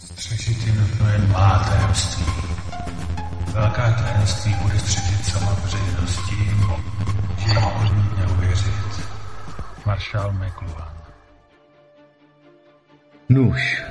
Střešit je nutno jen má tajemství. Velká tajemství bude střešit sama veřejnosti, že jim odmítne uvěřit. Maršál McLuhan. Nuž,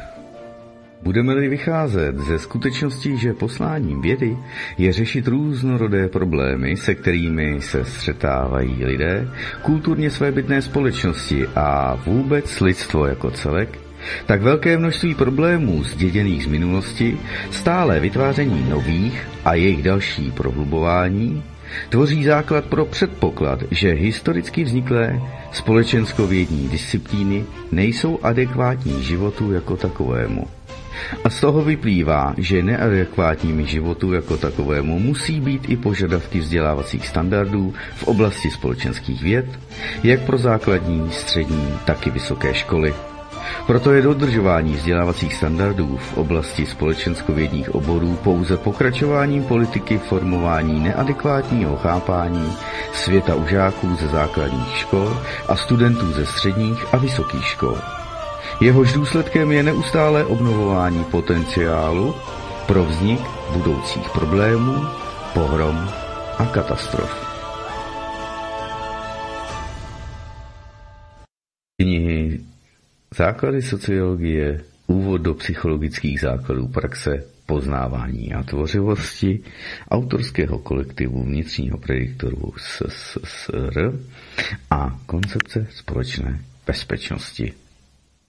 Budeme-li vycházet ze skutečnosti, že posláním vědy je řešit různorodé problémy, se kterými se střetávají lidé, kulturně svébytné společnosti a vůbec lidstvo jako celek, tak velké množství problémů zděděných z minulosti, stále vytváření nových a jejich další prohlubování, tvoří základ pro předpoklad, že historicky vzniklé společenskovědní disciplíny nejsou adekvátní životu jako takovému. A z toho vyplývá, že neadekvátními životu jako takovému musí být i požadavky vzdělávacích standardů v oblasti společenských věd, jak pro základní, střední, tak i vysoké školy. Proto je dodržování vzdělávacích standardů v oblasti společenskovědních oborů pouze pokračováním politiky formování neadekvátního chápání světa u žáků ze základních škol a studentů ze středních a vysokých škol. Jehož důsledkem je neustálé obnovování potenciálu pro vznik budoucích problémů, pohrom a katastrof. Knihy Základy sociologie, úvod do psychologických základů praxe, poznávání a tvořivosti autorského kolektivu vnitřního prediktoru SSR a koncepce společné bezpečnosti.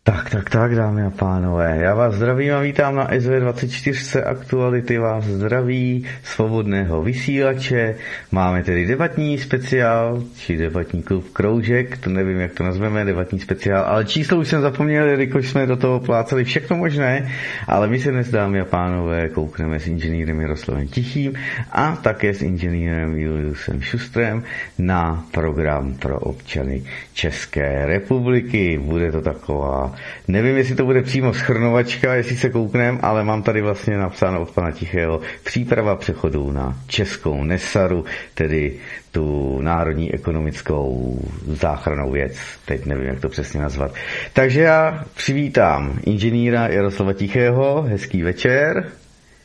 Tak, tak, tak, dámy a pánové, já vás zdravím a vítám na SV24 Aktuality vás zdraví svobodného vysílače. Máme tedy debatní speciál, či debatní klub Kroužek, to nevím, jak to nazveme, debatní speciál, ale číslo už jsem zapomněl, jelikož jsme do toho plácali všechno možné, ale my se dnes, dámy a pánové, koukneme s inženýrem Jaroslavem Tichým a také s inženýrem Juliusem Šustrem na program pro občany České republiky. Bude to taková nevím, jestli to bude přímo schrnovačka, jestli se kouknem, ale mám tady vlastně napsáno od pana Tichého příprava přechodu na českou Nesaru, tedy tu národní ekonomickou záchranou věc. Teď nevím, jak to přesně nazvat. Takže já přivítám inženýra Jaroslava Tichého. Hezký večer.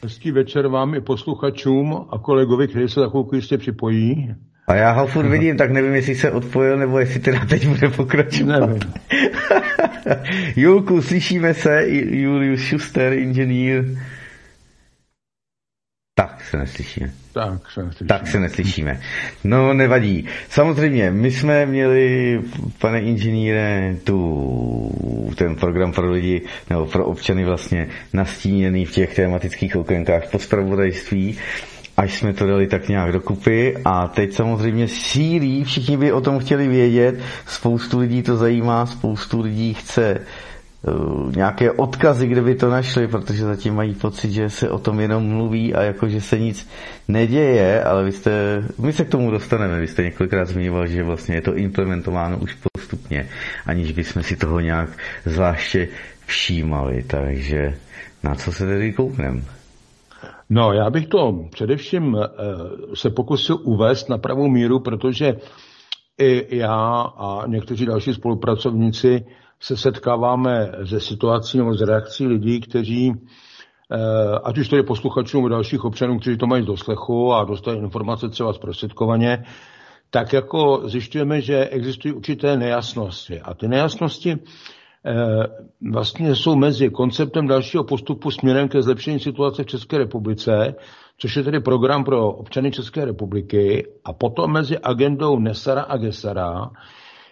Hezký večer vám i posluchačům a kolegovi, kteří se za chvilku jistě připojí. A já ho furt vidím, tak nevím, jestli se odpojil, nebo jestli teda teď bude pokračovat. Nevím. Julku, slyšíme se, Julius Schuster, inženýr. Tak se neslyšíme. Tak se neslyšíme. Tak se neslyšíme. No, nevadí. Samozřejmě, my jsme měli, pane inženýre, tu, ten program pro lidi, nebo pro občany vlastně nastíněný v těch tematických okénkách po spravodajství až jsme to dali tak nějak dokupy a teď samozřejmě sílí, všichni by o tom chtěli vědět, spoustu lidí to zajímá, spoustu lidí chce uh, nějaké odkazy, kde by to našli, protože zatím mají pocit, že se o tom jenom mluví a jako, že se nic neděje, ale vy jste, my se k tomu dostaneme, vy jste několikrát zmiňoval, že vlastně je to implementováno už postupně, aniž bychom si toho nějak zvláště všímali, takže na co se tedy koukneme? No, já bych to především eh, se pokusil uvést na pravou míru, protože i já a někteří další spolupracovníci se setkáváme ze situací nebo z reakcí lidí, kteří, eh, ať už to je posluchačům dalších občanů, kteří to mají z doslechu a dostají informace třeba zprostředkovaně, tak jako zjišťujeme, že existují určité nejasnosti. A ty nejasnosti vlastně jsou mezi konceptem dalšího postupu směrem ke zlepšení situace v České republice, což je tedy program pro občany České republiky, a potom mezi agendou Nesara a Gesara,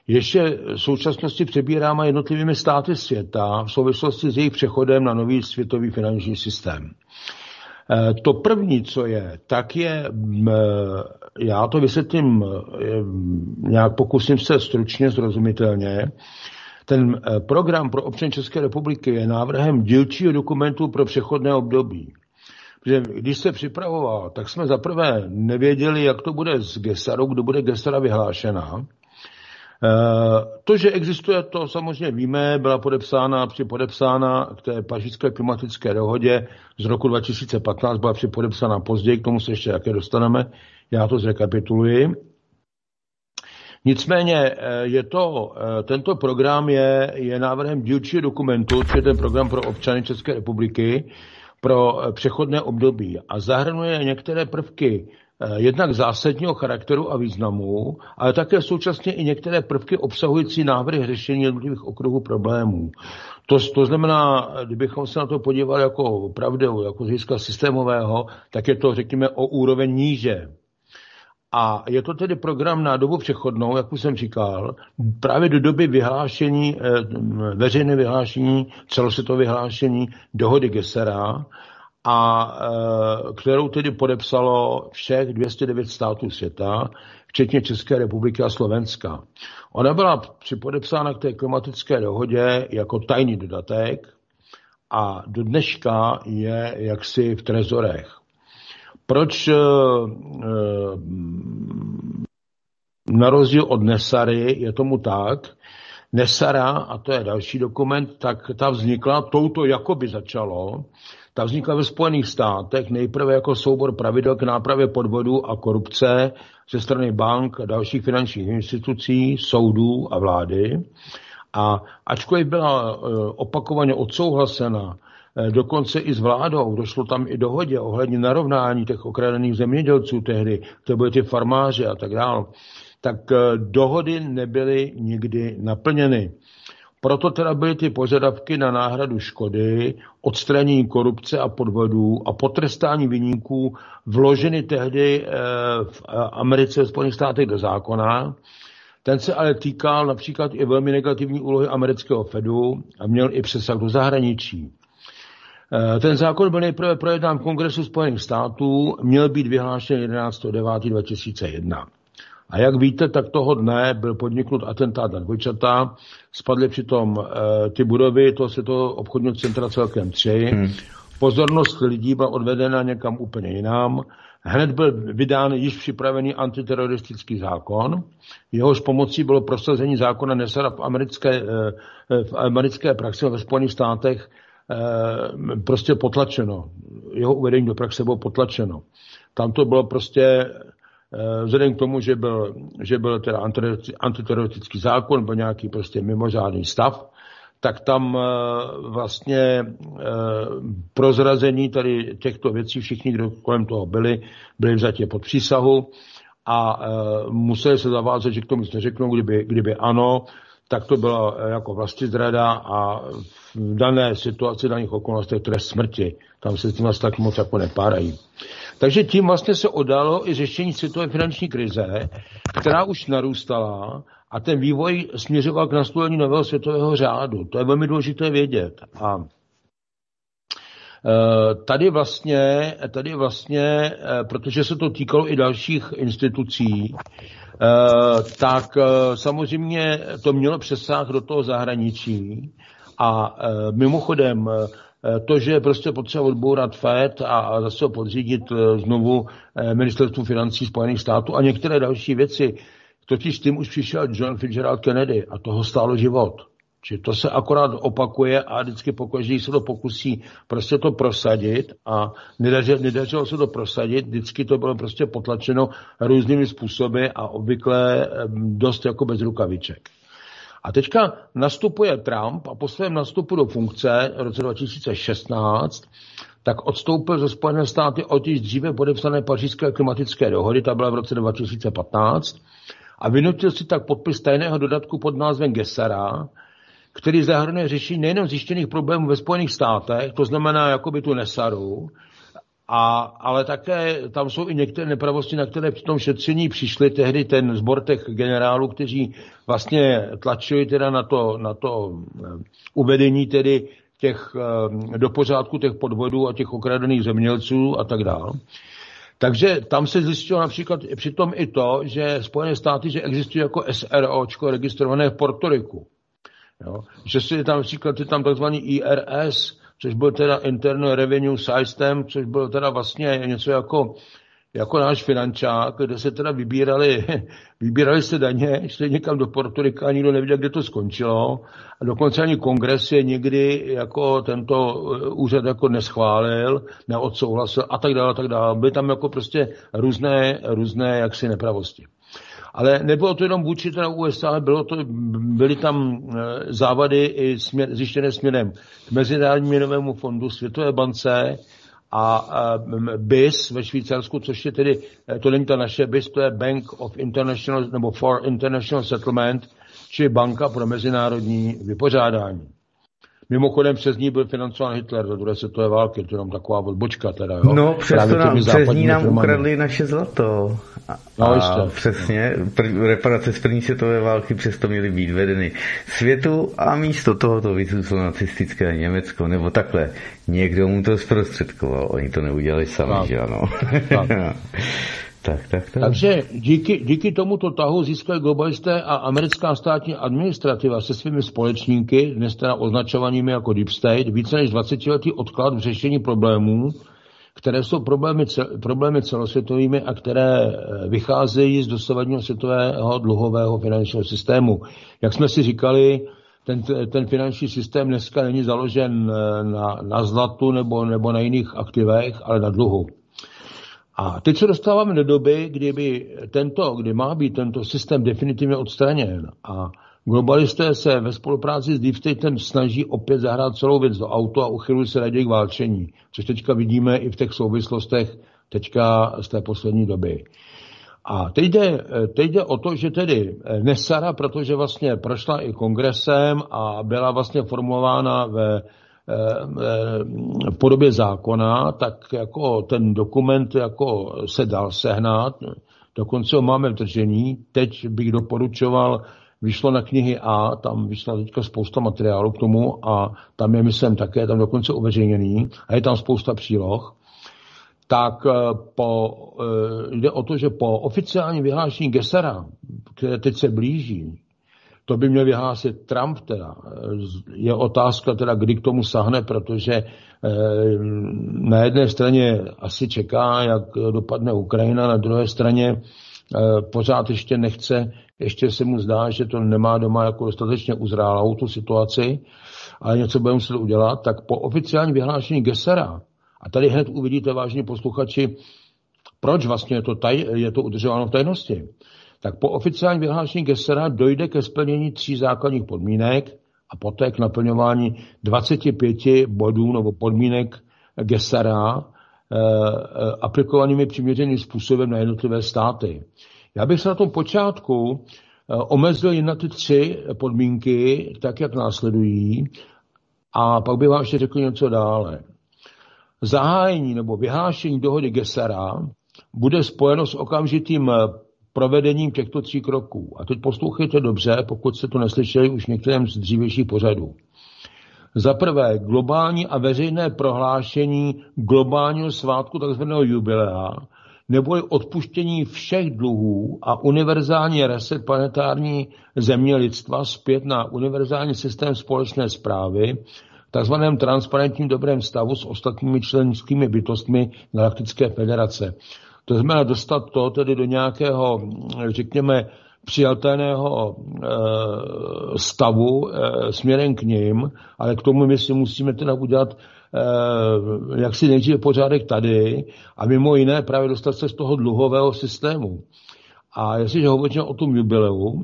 ještě v současnosti přebíráme jednotlivými státy světa v souvislosti s jejich přechodem na nový světový finanční systém. Eh, to první, co je, tak je, já to vysvětlím, nějak pokusím se stručně, zrozumitelně, ten eh, program pro občan České republiky je návrhem dílčího dokumentu pro přechodné období. Protože když se připravoval, tak jsme zaprvé nevěděli, jak to bude s Gesarou, kdo bude Gesara vyhlášena. Eh, to, že existuje, to samozřejmě víme, byla podepsána, při podepsána k té pařížské klimatické dohodě z roku 2015, byla při podepsána později, k tomu se ještě jaké dostaneme, já to zrekapituluji. Nicméně eh, je to, eh, tento program je, je návrhem dílčího dokumentu, což je ten program pro občany České republiky pro eh, přechodné období a zahrnuje některé prvky jednak zásadního charakteru a významu, ale také současně i některé prvky obsahující návrhy řešení jednotlivých okruhů problémů. To, to znamená, kdybychom se na to podívali jako opravdu, jako z systémového, tak je to, řekněme, o úroveň níže. A je to tedy program na dobu přechodnou, jak už jsem říkal, právě do doby vyhlášení, eh, veřejné vyhlášení, celosvětové vyhlášení dohody Gesera, a eh, kterou tedy podepsalo všech 209 států světa, včetně České republiky a Slovenska. Ona byla připodepsána k té klimatické dohodě jako tajný dodatek a do dneška je jaksi v trezorech. Proč eh, eh, na rozdíl od Nesary je tomu tak, Nesara, a to je další dokument, tak ta vznikla, touto jakoby začalo, ta vznikla ve Spojených státech nejprve jako soubor pravidel k nápravě podvodů a korupce ze strany bank a dalších finančních institucí, soudů a vlády. A ačkoliv byla eh, opakovaně odsouhlasena dokonce i s vládou, došlo tam i dohodě ohledně narovnání těch okradených zemědělců tehdy, to byly ty farmáři a tak dále, tak eh, dohody nebyly nikdy naplněny. Proto teda byly ty požadavky na náhradu škody, odstranění korupce a podvodů a potrestání vyníků vloženy tehdy eh, v Americe v Spojených státech do zákona. Ten se ale týkal například i velmi negativní úlohy amerického Fedu a měl i přesah do zahraničí. Eh, ten zákon byl nejprve projednán v Kongresu Spojených států, měl být vyhlášen 11.9.2001. A jak víte, tak toho dne byl podniknut atentát na dvojčata, spadly přitom e, ty budovy toho světového obchodního centra celkem tři. Hmm. Pozornost lidí byla odvedena někam úplně jinam. Hned byl vydán již připravený antiteroristický zákon. Jehož pomocí bylo prosazení zákona Nesara v americké, e, v americké praxi ve Spojených státech Eh, prostě potlačeno. Jeho uvedení do praxe bylo potlačeno. Tam to bylo prostě eh, vzhledem k tomu, že byl, že byl teda antiteroristický zákon, byl nějaký prostě mimořádný stav, tak tam eh, vlastně prozrazení tady těchto věcí, všichni, kdo kolem toho byli, byli vzatě pod přísahu a museli se zavázat, že k tomu nic neřeknou, kdyby, kdyby ano, tak to bylo jako vlastně zrada a v dané situaci, daných okolnostech trest smrti. Tam se s tím tak moc jako nepárají. Takže tím vlastně se odalo i řešení světové finanční krize, která už narůstala a ten vývoj směřoval k nastolení nového světového řádu. To je velmi důležité vědět. A e, Tady vlastně, tady vlastně, e, protože se to týkalo i dalších institucí, e, tak samozřejmě to mělo přesah do toho zahraničí a e, mimochodem, e, to, že je prostě potřeba odbourat FED a zase ho podřídit e, znovu ministerstvu financí Spojených států a některé další věci, totiž tím už přišel John Fitzgerald Kennedy a toho stálo život. Či to se akorát opakuje a vždycky pokaždý se to pokusí prostě to prosadit a nedařilo, nedařilo se to prosadit, vždycky to bylo prostě potlačeno různými způsoby a obvykle dost jako bez rukaviček. A teďka nastupuje Trump a po svém nastupu do funkce v roce 2016 tak odstoupil ze Spojené státy od již dříve podepsané pařížské klimatické dohody, ta byla v roce 2015, a vynutil si tak podpis tajného dodatku pod názvem Gesera, který zahrnuje řešení nejen zjištěných problémů ve Spojených státech, to znamená jakoby tu Nesaru, a, ale také tam jsou i některé nepravosti, na které při tom šetření přišli tehdy ten zbor těch generálů, kteří vlastně tlačili teda na to, na to eh, uvedení tedy těch, eh, do pořádku těch podvodů a těch okradených zemědělců a tak dále. Takže tam se zjistilo například přitom i to, že Spojené státy, že existuje jako SROčko registrované v Portoriku. Jo? Že si tam například je tam takzvaný IRS, což byl teda Internal Revenue System, což byl teda vlastně něco jako, jako náš finančák, kde se teda vybírali, vybírali se daně, šli někam do Portorika nikdo nevěděl, kde to skončilo. A dokonce ani kongres je nikdy jako tento eh, úřad jako neschválil, neodsouhlasil a tak dále, a tak dále. Byly tam jako prostě různé, různé jaksi nepravosti. Ale nebylo to jenom vůči teda USA, ale bylo to, byly tam závady i směr, zjištěné směrem k Mezinárodnímu měnovému fondu, Světové bance, a BIS ve Švýcarsku, což je tedy, to není ta naše BIS, to je Bank of International, nebo for International Settlement, či Banka pro mezinárodní vypořádání. Mimochodem přes ní byl financován Hitler do druhé světové války, to je jenom taková odbočka teda, jo. No, přesto nám, přes ní nám firmami. ukradli naše zlato. A, no, a přesně, pr- reparace z první světové války přesto měly být vedeny světu a místo toho to vyzůstalo nacistické Německo, nebo takhle. Někdo mu to zprostředkoval, oni to neudělali sami, tak. že ano. Tak. Tak, tak, tak. Takže díky, díky tomuto tahu získali globalisté a americká státní administrativa se svými společníky, dnes teda označovanými jako Deep State, více než 20 letý odklad v řešení problémů, které jsou problémy, problémy celosvětovými a které eh, vycházejí z dosavadního světového dluhového finančního systému. Jak jsme si říkali, ten, ten finanční systém dneska není založen eh, na, na zlatu nebo, nebo na jiných aktivech, ale na dluhu. A teď se dostáváme do doby, kdyby tento, kdy má být tento systém definitivně odstraněn a globalisté se ve spolupráci s Deep Statem snaží opět zahrát celou věc do auto a uchylují se raději k válčení, což teďka vidíme i v těch souvislostech teďka z té poslední doby. A teď jde, teď jde o to, že tedy Nesara, protože vlastně prošla i kongresem a byla vlastně formulována ve v podobě zákona, tak jako ten dokument jako se dal sehnat, dokonce ho máme v držení. Teď bych doporučoval, vyšlo na knihy A, tam vyšla teďka spousta materiálu k tomu a tam je, myslím, také tam dokonce uveřejněný a je tam spousta příloh tak eh, po, eh, jde o to, že po oficiální vyhlášení Gesera, které teď se blíží, to by měl vyhlásit Trump teda. Je otázka teda, kdy k tomu sahne, protože eh, na jedné straně asi čeká, jak dopadne Ukrajina, na druhé straně eh, pořád ještě nechce, ještě se mu zdá, že to nemá doma jako dostatečně uzrálou tu situaci, ale něco bude muset udělat, tak po oficiální vyhlášení Gesera, a tady hned uvidíte, vážní posluchači, proč vlastně je to, taj, je to udržováno v tajnosti tak po oficiálním vyhlášení Gessera dojde ke splnění tří základních podmínek a poté k naplňování 25 bodů nebo podmínek Gessera eh, eh, aplikovanými přiměřeným způsobem na jednotlivé státy. Já bych se na tom počátku eh, omezil jen na ty tři podmínky, tak jak následují, a pak bych vám ještě řekl něco dále. Zahájení nebo vyhlášení dohody Gessera bude spojeno s okamžitým provedením těchto tří kroků. A teď poslouchejte dobře, pokud jste to neslyšeli už v některém z dřívějších pořadů. Za prvé, globální a veřejné prohlášení globálního svátku tzv. jubilea, nebo odpuštění všech dluhů a univerzální reset planetární země lidstva zpět na univerzální systém společné zprávy, takzvaném transparentním dobrém stavu s ostatními členskými bytostmi Galaktické federace. To znamená dostat to tedy do nějakého, řekněme, přijatelného e, stavu e, směrem k ním, ale k tomu my si musíme teda udělat e, jak si nejdříve pořádek tady a mimo jiné právě dostat se z toho dluhového systému. A jestliže hovoříme o tom jubileu,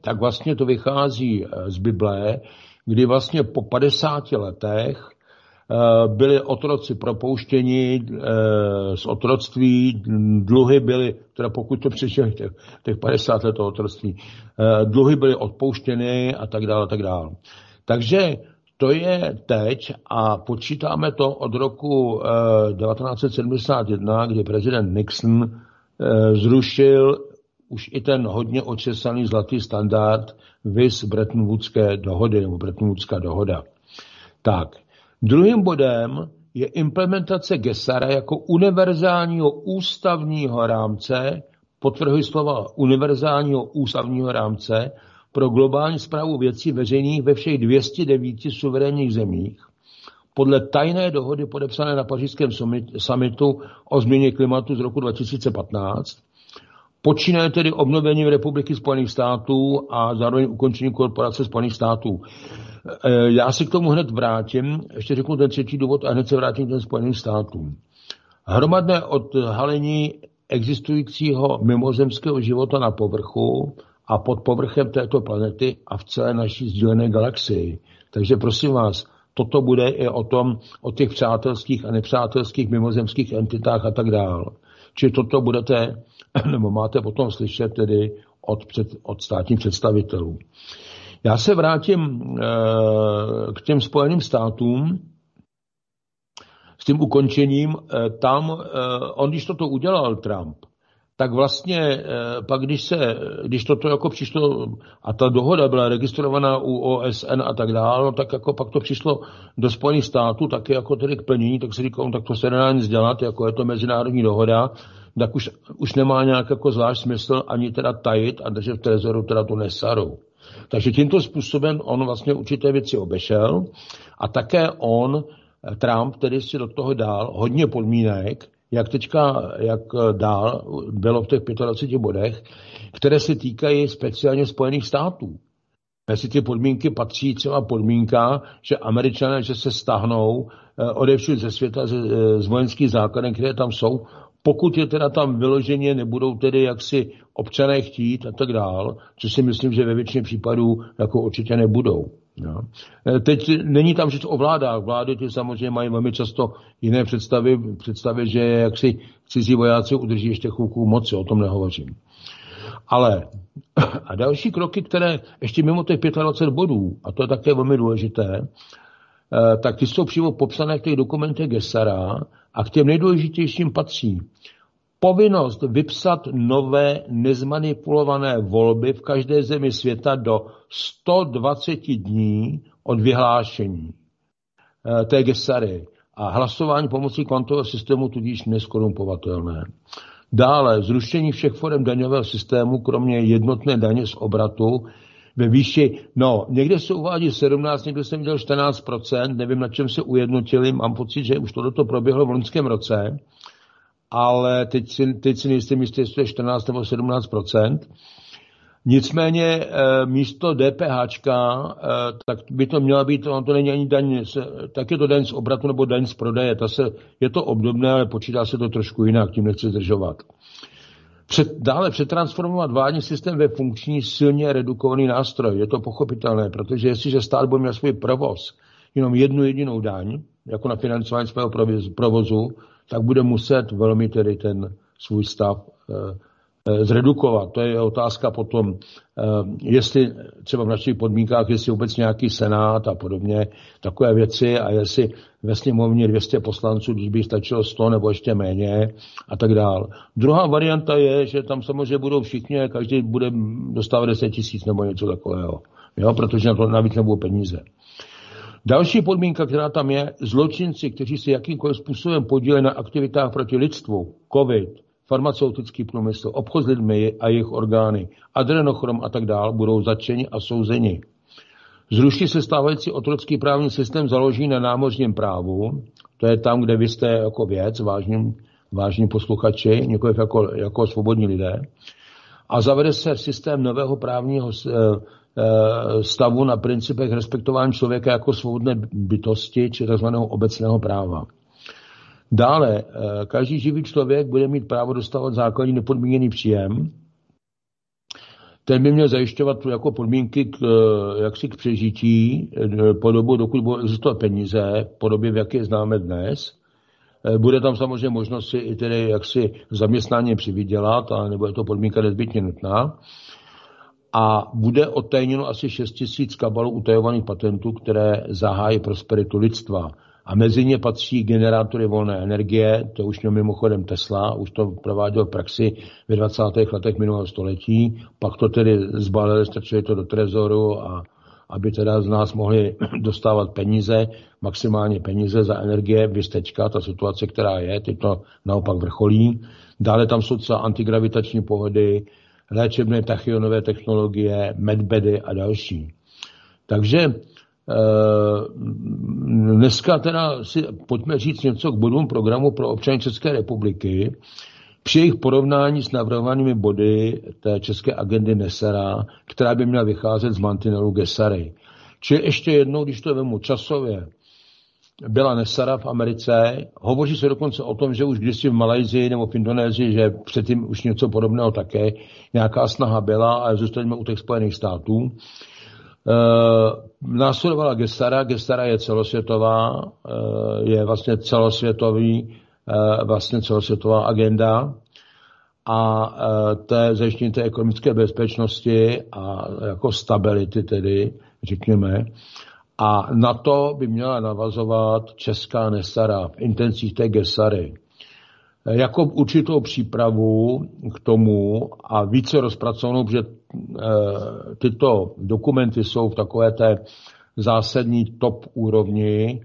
tak vlastně to vychází z Bible, kdy vlastně po 50 letech Eh, byli otroci propouštěni eh, z otroctví, dluhy byly, teda pokud to přišel těch, těch 50 let otroctví, eh, dluhy byly odpouštěny a tak dále, a tak dále. Takže to je teď a počítáme to od roku 1971, kdy prezident Nixon zrušil už i ten hodně očesaný zlatý standard vis Bretton Woodské dohody, nebo Bretton Woodská dohoda. Tak, Druhým bodem je implementace Gesara jako univerzálního ústavního rámce, potvrhuji slova univerzálního ústavního rámce pro globální zprávu věcí veřejných ve všech 209 suverénních zemích, podle tajné dohody podepsané na pařížském summitu o změně klimatu z roku 2015, počínaje tedy obnovením Republiky Spojených států a zároveň ukončením korporace Spojených států. Eh, já se k tomu hned vrátím, ještě řeknu ten třetí důvod a hned se vrátím k těm Spojeným státům. Hromadné odhalení existujícího mimozemského života na povrchu a pod povrchem této planety a v celé naší sdílené galaxii. Takže prosím vás, toto bude i o tom, o těch přátelských a nepřátelských mimozemských entitách a tak dále. Či toto budete, nebo máte potom slyšet tedy od, před, od státních představitelů. Já se vrátím e, k těm Spojeným státům s tím ukončením. E, tam, e, on když toto udělal Trump, tak vlastně eh, pak, když, se, když toto jako přišlo, a ta dohoda byla registrovaná u OSN a tak dále, no, tak jako pak to přišlo do Spojených států taky jako tedy k plnění, tak si říkal, tak to se nedá nic dělat, jako je to mezinárodní dohoda, tak už, už nemá nějak jako zvlášť smysl ani teda tajit a držet v trezoru teda tu nesaru. Takže tímto způsobem on vlastně určité věci obešel a také on, Trump, tedy si do toho dal hodně podmínek, jak teďka, jak dál bylo v těch 25 bodech, které se týkají speciálně Spojených států. Mezi ty podmínky patří třeba podmínka, že američané, že se stahnou eh, odevšud ze světa z, z vojenských základem, které tam jsou, pokud je teda tam vyloženě nebudou tedy jaksi občané chtít a tak dál, což si myslím, že ve většině případů jako určitě nebudou. No. Teď není tam že o vládách. Vlády ty samozřejmě mají velmi často jiné představy, představy že jak si cizí vojáci udrží ještě chvilku moci, o tom nehovořím. Ale a další kroky, které ještě mimo těch 25 bodů, a to je také velmi důležité, eh, tak ty jsou přímo popsané v těch dokumentech Gesara a k těm nejdůležitějším patří povinnost vypsat nové nezmanipulované volby v každé zemi světa do 120 dní od vyhlášení eh, té gesary a hlasování pomocí kvantového systému tudíž neskorumpovatelné. Dále zrušení všech forem daňového systému, kromě jednotné daně z obratu, ve výši, no, někde se uvádí 17, někde jsem viděl 14%, nevím, na čem se ujednotili, mám pocit, že už to proběhlo v loňském roce, ale teď si, teď si nejsem jistý, jestli je 14 nebo 17% Nicméně eh, místo DPH, eh, tak by to měla být, on to není ani daň, tak je to daň z obratu nebo daň z prodeje. Ta se, je to obdobné, ale počítá se to trošku jinak, tím nechci zdržovat. Před, dále přetransformovat vládní systém ve funkční silně redukovaný nástroj. Je to pochopitelné, protože jestliže stát bude mít svůj provoz jenom jednu jedinou daň, jako na financování svého provozu, tak bude muset velmi tedy ten svůj stav eh, eh, zredukovat. To je otázka potom, eh, jestli třeba v našich podmínkách, jestli vůbec nějaký senát a podobně, takové věci a jestli ve sněmovně 200 poslanců, když by stačilo 100 nebo ještě méně a tak dál. Druhá varianta je, že tam samozřejmě budou všichni, každý bude dostávat 10 tisíc nebo něco takového, jo, protože na to navíc nebudou peníze. Další podmínka, která tam je, zločinci, kteří se jakýmkoliv způsobem podílejí na aktivitách proti lidstvu, COVID, farmaceutický průmysl, obchod s lidmi a jejich orgány, adrenochrom a tak dále, budou začeni a souzeni. Zruší se stávající otrocký právní systém založí na námořním právu, to je tam, kde vy jste jako věc, vážní, vážní posluchači, nikoliv jako, jako svobodní lidé, a zavede se systém nového právního eh, stavu na principech respektování člověka jako svobodné bytosti či tzv. obecného práva. Dále, eh, každý živý člověk bude mít právo dostávat základní nepodmíněný příjem. Ten by měl zajišťovat jako podmínky k, eh, jaksi k přežití po dobu, dokud budou existovat peníze, po době, v jaké známe dnes. Bude tam samozřejmě možnost si i tedy jaksi zaměstnání přivydělat, ale nebo je to podmínka nezbytně nutná a bude odtajněno asi 6 tisíc kabalů utajovaných patentů, které zahájí prosperitu lidstva. A mezi ně patří generátory volné energie, to už měl mimochodem Tesla, už to prováděl v praxi ve 20. letech minulého století, pak to tedy zbalili, strčili to do trezoru a aby teda z nás mohli dostávat peníze, maximálně peníze za energie, vystečka, ta situace, která je, teď to naopak vrcholí. Dále tam jsou třeba antigravitační pohody, léčebné tachionové technologie, medbedy a další. Takže eh, dneska teda si pojďme říct něco k bodům programu pro občany České republiky. Při jejich porovnání s navrhovanými body té české agendy Nesera, která by měla vycházet z mantinelu Gesary. Čili ještě jednou, když to vemu časově, byla Nesara v Americe. Hovoří se dokonce o tom, že už kdysi v Malajzii nebo v Indonésii, že předtím už něco podobného také nějaká snaha byla, ale zůstaneme u těch Spojených států. E, následovala Gestara. Gestara je celosvětová, e, je vlastně celosvětový, e, vlastně celosvětová agenda a e, té zajištění té ekonomické bezpečnosti a jako stability tedy, řekněme. A na to by měla navazovat česká Nesara v intencích té Gesary. Jako určitou přípravu k tomu a více rozpracovanou, protože eh, tyto dokumenty jsou v takové té zásadní top úrovni,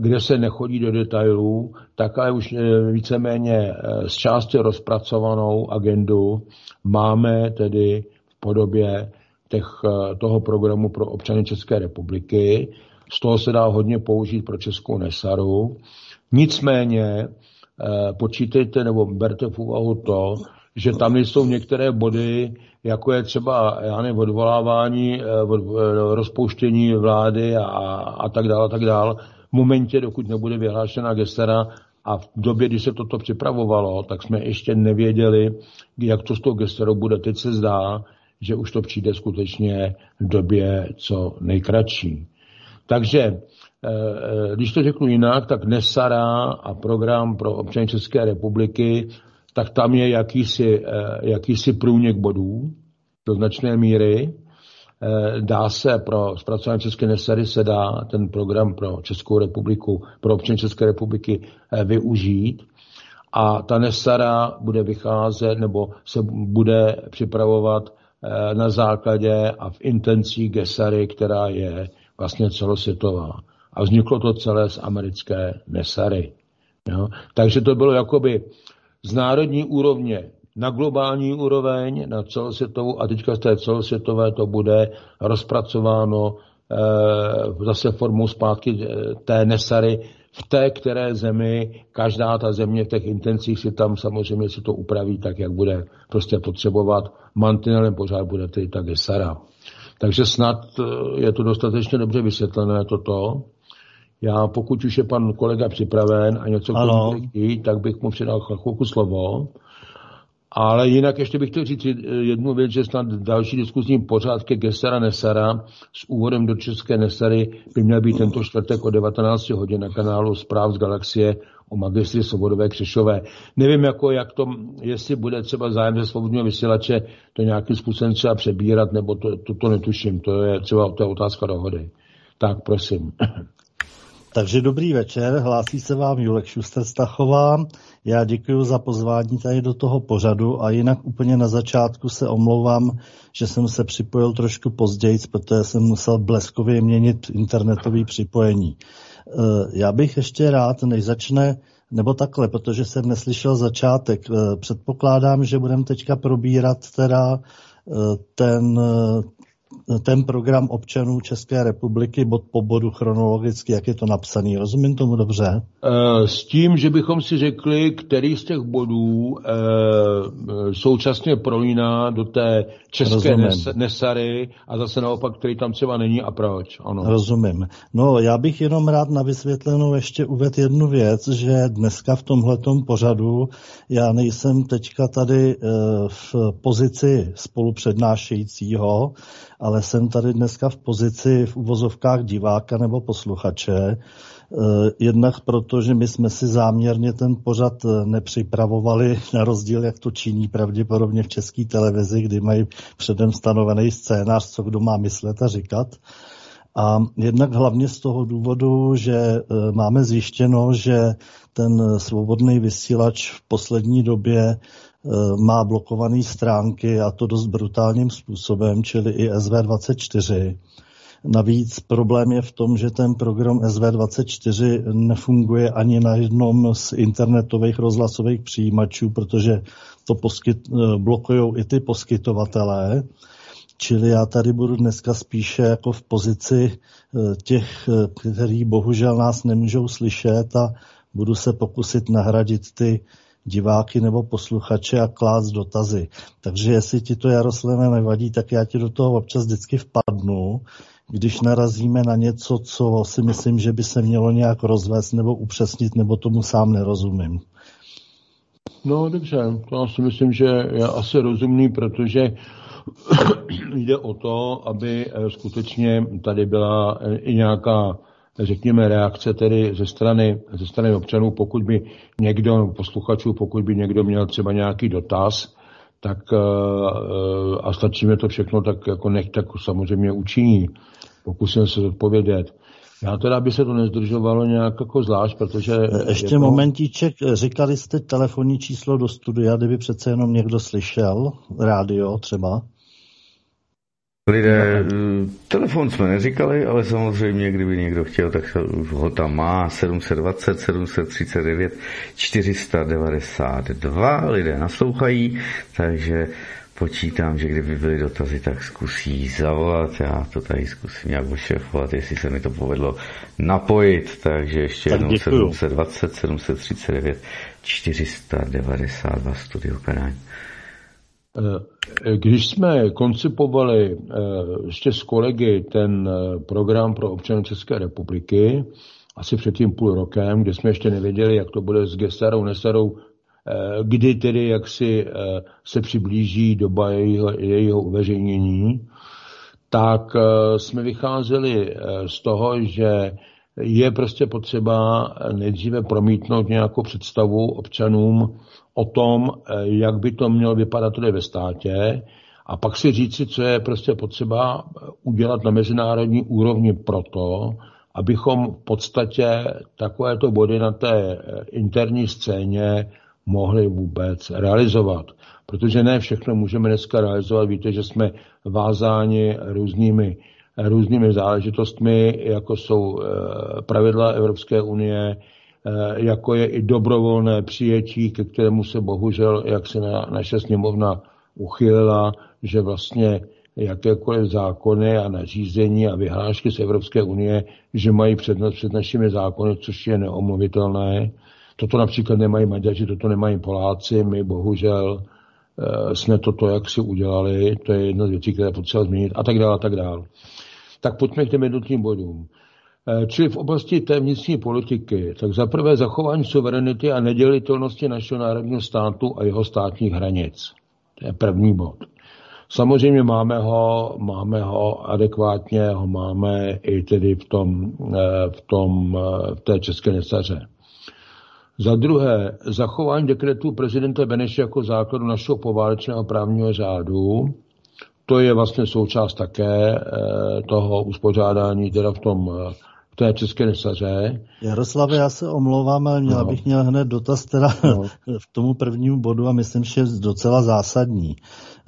kde se nechodí do detailů, tak ale už eh, víceméně eh, z části rozpracovanou agendu máme tedy v podobě těch, eh, toho programu pro občany České republiky. Z toho se dá hodně použít pro Českou Nesaru. Nicméně eh, počítejte nebo berte v úvahu to, že tam jsou některé body, jako je třeba já nevím, odvolávání, eh, rozpouštění vlády a, a tak dále, a tak dále. V momentě, dokud nebude vyhlášena gestera a v době, kdy se toto připravovalo, tak jsme ještě nevěděli, jak to s tou gesterou bude. Teď se zdá, že už to přijde skutečně v době co nejkratší. Takže eh, eh, když to řeknu jinak, tak Nesara a program pro občany České republiky, tak tam je jakýsi, eh, jakýsi průnik bodů do značné míry. Dá se pro zpracování České Nesary se dá ten program pro Českou republiku, pro občany České republiky využít. A ta Nesara bude vycházet nebo se bude připravovat na základě a v intencí Gesary, která je vlastně celosvětová. A vzniklo to celé z americké Nesary. Jo? Takže to bylo jakoby z národní úrovně na globální úroveň, na celosvětovou a teďka z té celosvětové to bude rozpracováno e, zase formou zpátky eh, té Nesary v té které zemi, každá ta země v těch intencích si tam samozřejmě si to upraví tak, jak bude prostě potřebovat. Mantinelem pořád bude tedy ta gesara. Takže snad eh, je to dostatečně dobře vysvětlené toto. Já pokud už je pan kolega připraven a něco k chtít, tak bych mu přidal chvilku slovo. Ale jinak ještě bych chtěl říct jednu věc, že snad další diskusní pořád ke Gesera Nesara s úvodem do České Nesary by měl být tento čtvrtek o 19 hodin na kanálu Zpráv z galaxie o magistri Svobodové Křešové. Nevím, jako, jak to, jestli bude třeba zájem ze svobodného vysílače to nějakým způsobem třeba přebírat, nebo to, to, to netuším, to je třeba to je otázka dohody. Tak, prosím. Takže dobrý večer, hlásí se vám Julek Šuster Stachová. Já děkuji za pozvání tady do toho pořadu a jinak úplně na začátku se omlouvám, že jsem se připojil trošku později, protože jsem musel bleskově měnit internetový připojení. Eh, já bych ještě rád, než začne, nebo takhle, protože jsem neslyšel začátek, eh, předpokládám, že budeme teďka probírat teda eh, ten ten program občanů České republiky bod po bodu chronologicky, jak je to napsaný. Rozumím tomu dobře? Eh, s tím, že bychom si řekli, který z těch bodů e, současně prolíná do té české nes, nesary a zase naopak, který tam třeba není a proč. Ano. Rozumím. No, já bych jenom rád na vysvětlenou ještě uvedl jednu věc, že dneska v tomhletom pořadu já nejsem teďka tady e, v pozici spolupřednášejícího, ale jsem tady dneska v pozici v uvozovkách diváka nebo posluchače, eh, jednak proto, že my jsme si záměrně ten pořad eh, nepřipravovali, na rozdíl, jak to činí pravděpodobně v české televizi, kdy mají předem stanovený scénář, co kdo má myslet a říkat. A jednak hlavně z toho důvodu, že eh, máme zjištěno, že ten svobodný vysílač v poslední době Eh, má blokované stránky a to dost brutálním způsobem, čili i SV24. Navíc problém je v tom, že ten program SV24 nefunguje ani na jednom z internetových rozhlasových přijímačů, protože to poskyt, eh, blokují i ty poskytovatelé. Čili já tady budu dneska spíše jako v pozici eh, těch, kteří bohužel nás nemůžou slyšet a budu se pokusit nahradit ty diváky nebo posluchače a klást dotazy. Takže jestli ti to Jaroslave nevadí, tak já ti do toho občas vždycky vpadnu, když narazíme na něco, co si myslím, že by se mělo nějak rozvést nebo upřesnit, nebo tomu sám nerozumím. No dobře, to si myslím, že je asi rozumný, protože jde o to, aby eh, skutečně tady byla eh, i nějaká řekněme, reakce tedy ze strany, ze strany občanů, pokud by někdo, posluchačů, pokud by někdo měl třeba nějaký dotaz, tak eh, a stačíme to všechno, tak jako nech tak samozřejmě učiní. Pokusím se odpovědět. Já teda, aby se to nezdržovalo nějak jako zvlášť, protože... Ještě to... momentíček, říkali jste telefonní číslo do studia, kdyby přece jenom někdo slyšel, rádio třeba. Lidé, telefon jsme neříkali, ale samozřejmě, kdyby někdo chtěl, tak ho tam má 720, 739, 492. Lidé naslouchají, takže počítám, že kdyby byly dotazy, tak zkusí zavolat. Já to tady zkusím nějak ošefovat, jestli se mi to povedlo napojit. Takže ještě tak jednou 720, 739, 492 studio Penáň. Eh, když jsme koncipovali eh, ještě s kolegy ten eh, program pro občany České republiky, asi před tím půl rokem, kde jsme ještě nevěděli, jak to bude s Gestarou, Nesarou, kdy tedy jak si se přiblíží doba jejího, jejího uveřejnění, tak jsme vycházeli z toho, že je prostě potřeba nejdříve promítnout nějakou představu občanům o tom, eh, jak by to mělo vypadat tady ve státě a pak si říci, co je prostě potřeba udělat na mezinárodní úrovni proto, abychom v podstatě takovéto body na té eh, interní scéně mohli vůbec realizovat. Protože ne všechno můžeme dneska realizovat. Víte, že jsme vázáni různými, různými záležitostmi, jako jsou eh, pravidla Evropské unie, Eh, jako je i dobrovolné přijetí, ke kterému se bohužel, jak se na, naše sněmovna uchylila, že vlastně jakékoliv zákony a nařízení a vyhlášky z Evropské unie, že mají přednost před našimi zákony, což je neomluvitelné. Toto například nemají Maďaři, toto nemají Poláci, my bohužel eh, jsme toto jaksi udělali, to je jedna z věcí, které potřeba změnit a tak dále a tak dále. Tak pojďme k těm jednotným bodům. Eh, čili v oblasti té vnitřní politiky, tak za prvé zachování suverenity a nedělitelnosti našeho národního státu a jeho státních hranic. To je první bod. Samozřejmě máme ho, máme ho adekvátně, ho máme i tedy v, tom, eh, v, tom, v té české nesaře. Za druhé, zachování dekretu prezidenta Beneše jako základu našeho poválečného právního řádu. To je vlastně součást také toho uspořádání teda v tom té české nesaře. Jaroslave, já se omlouvám, ale měla no. bych měl hned dotaz teda no. v tomu prvnímu bodu a myslím, že je docela zásadní.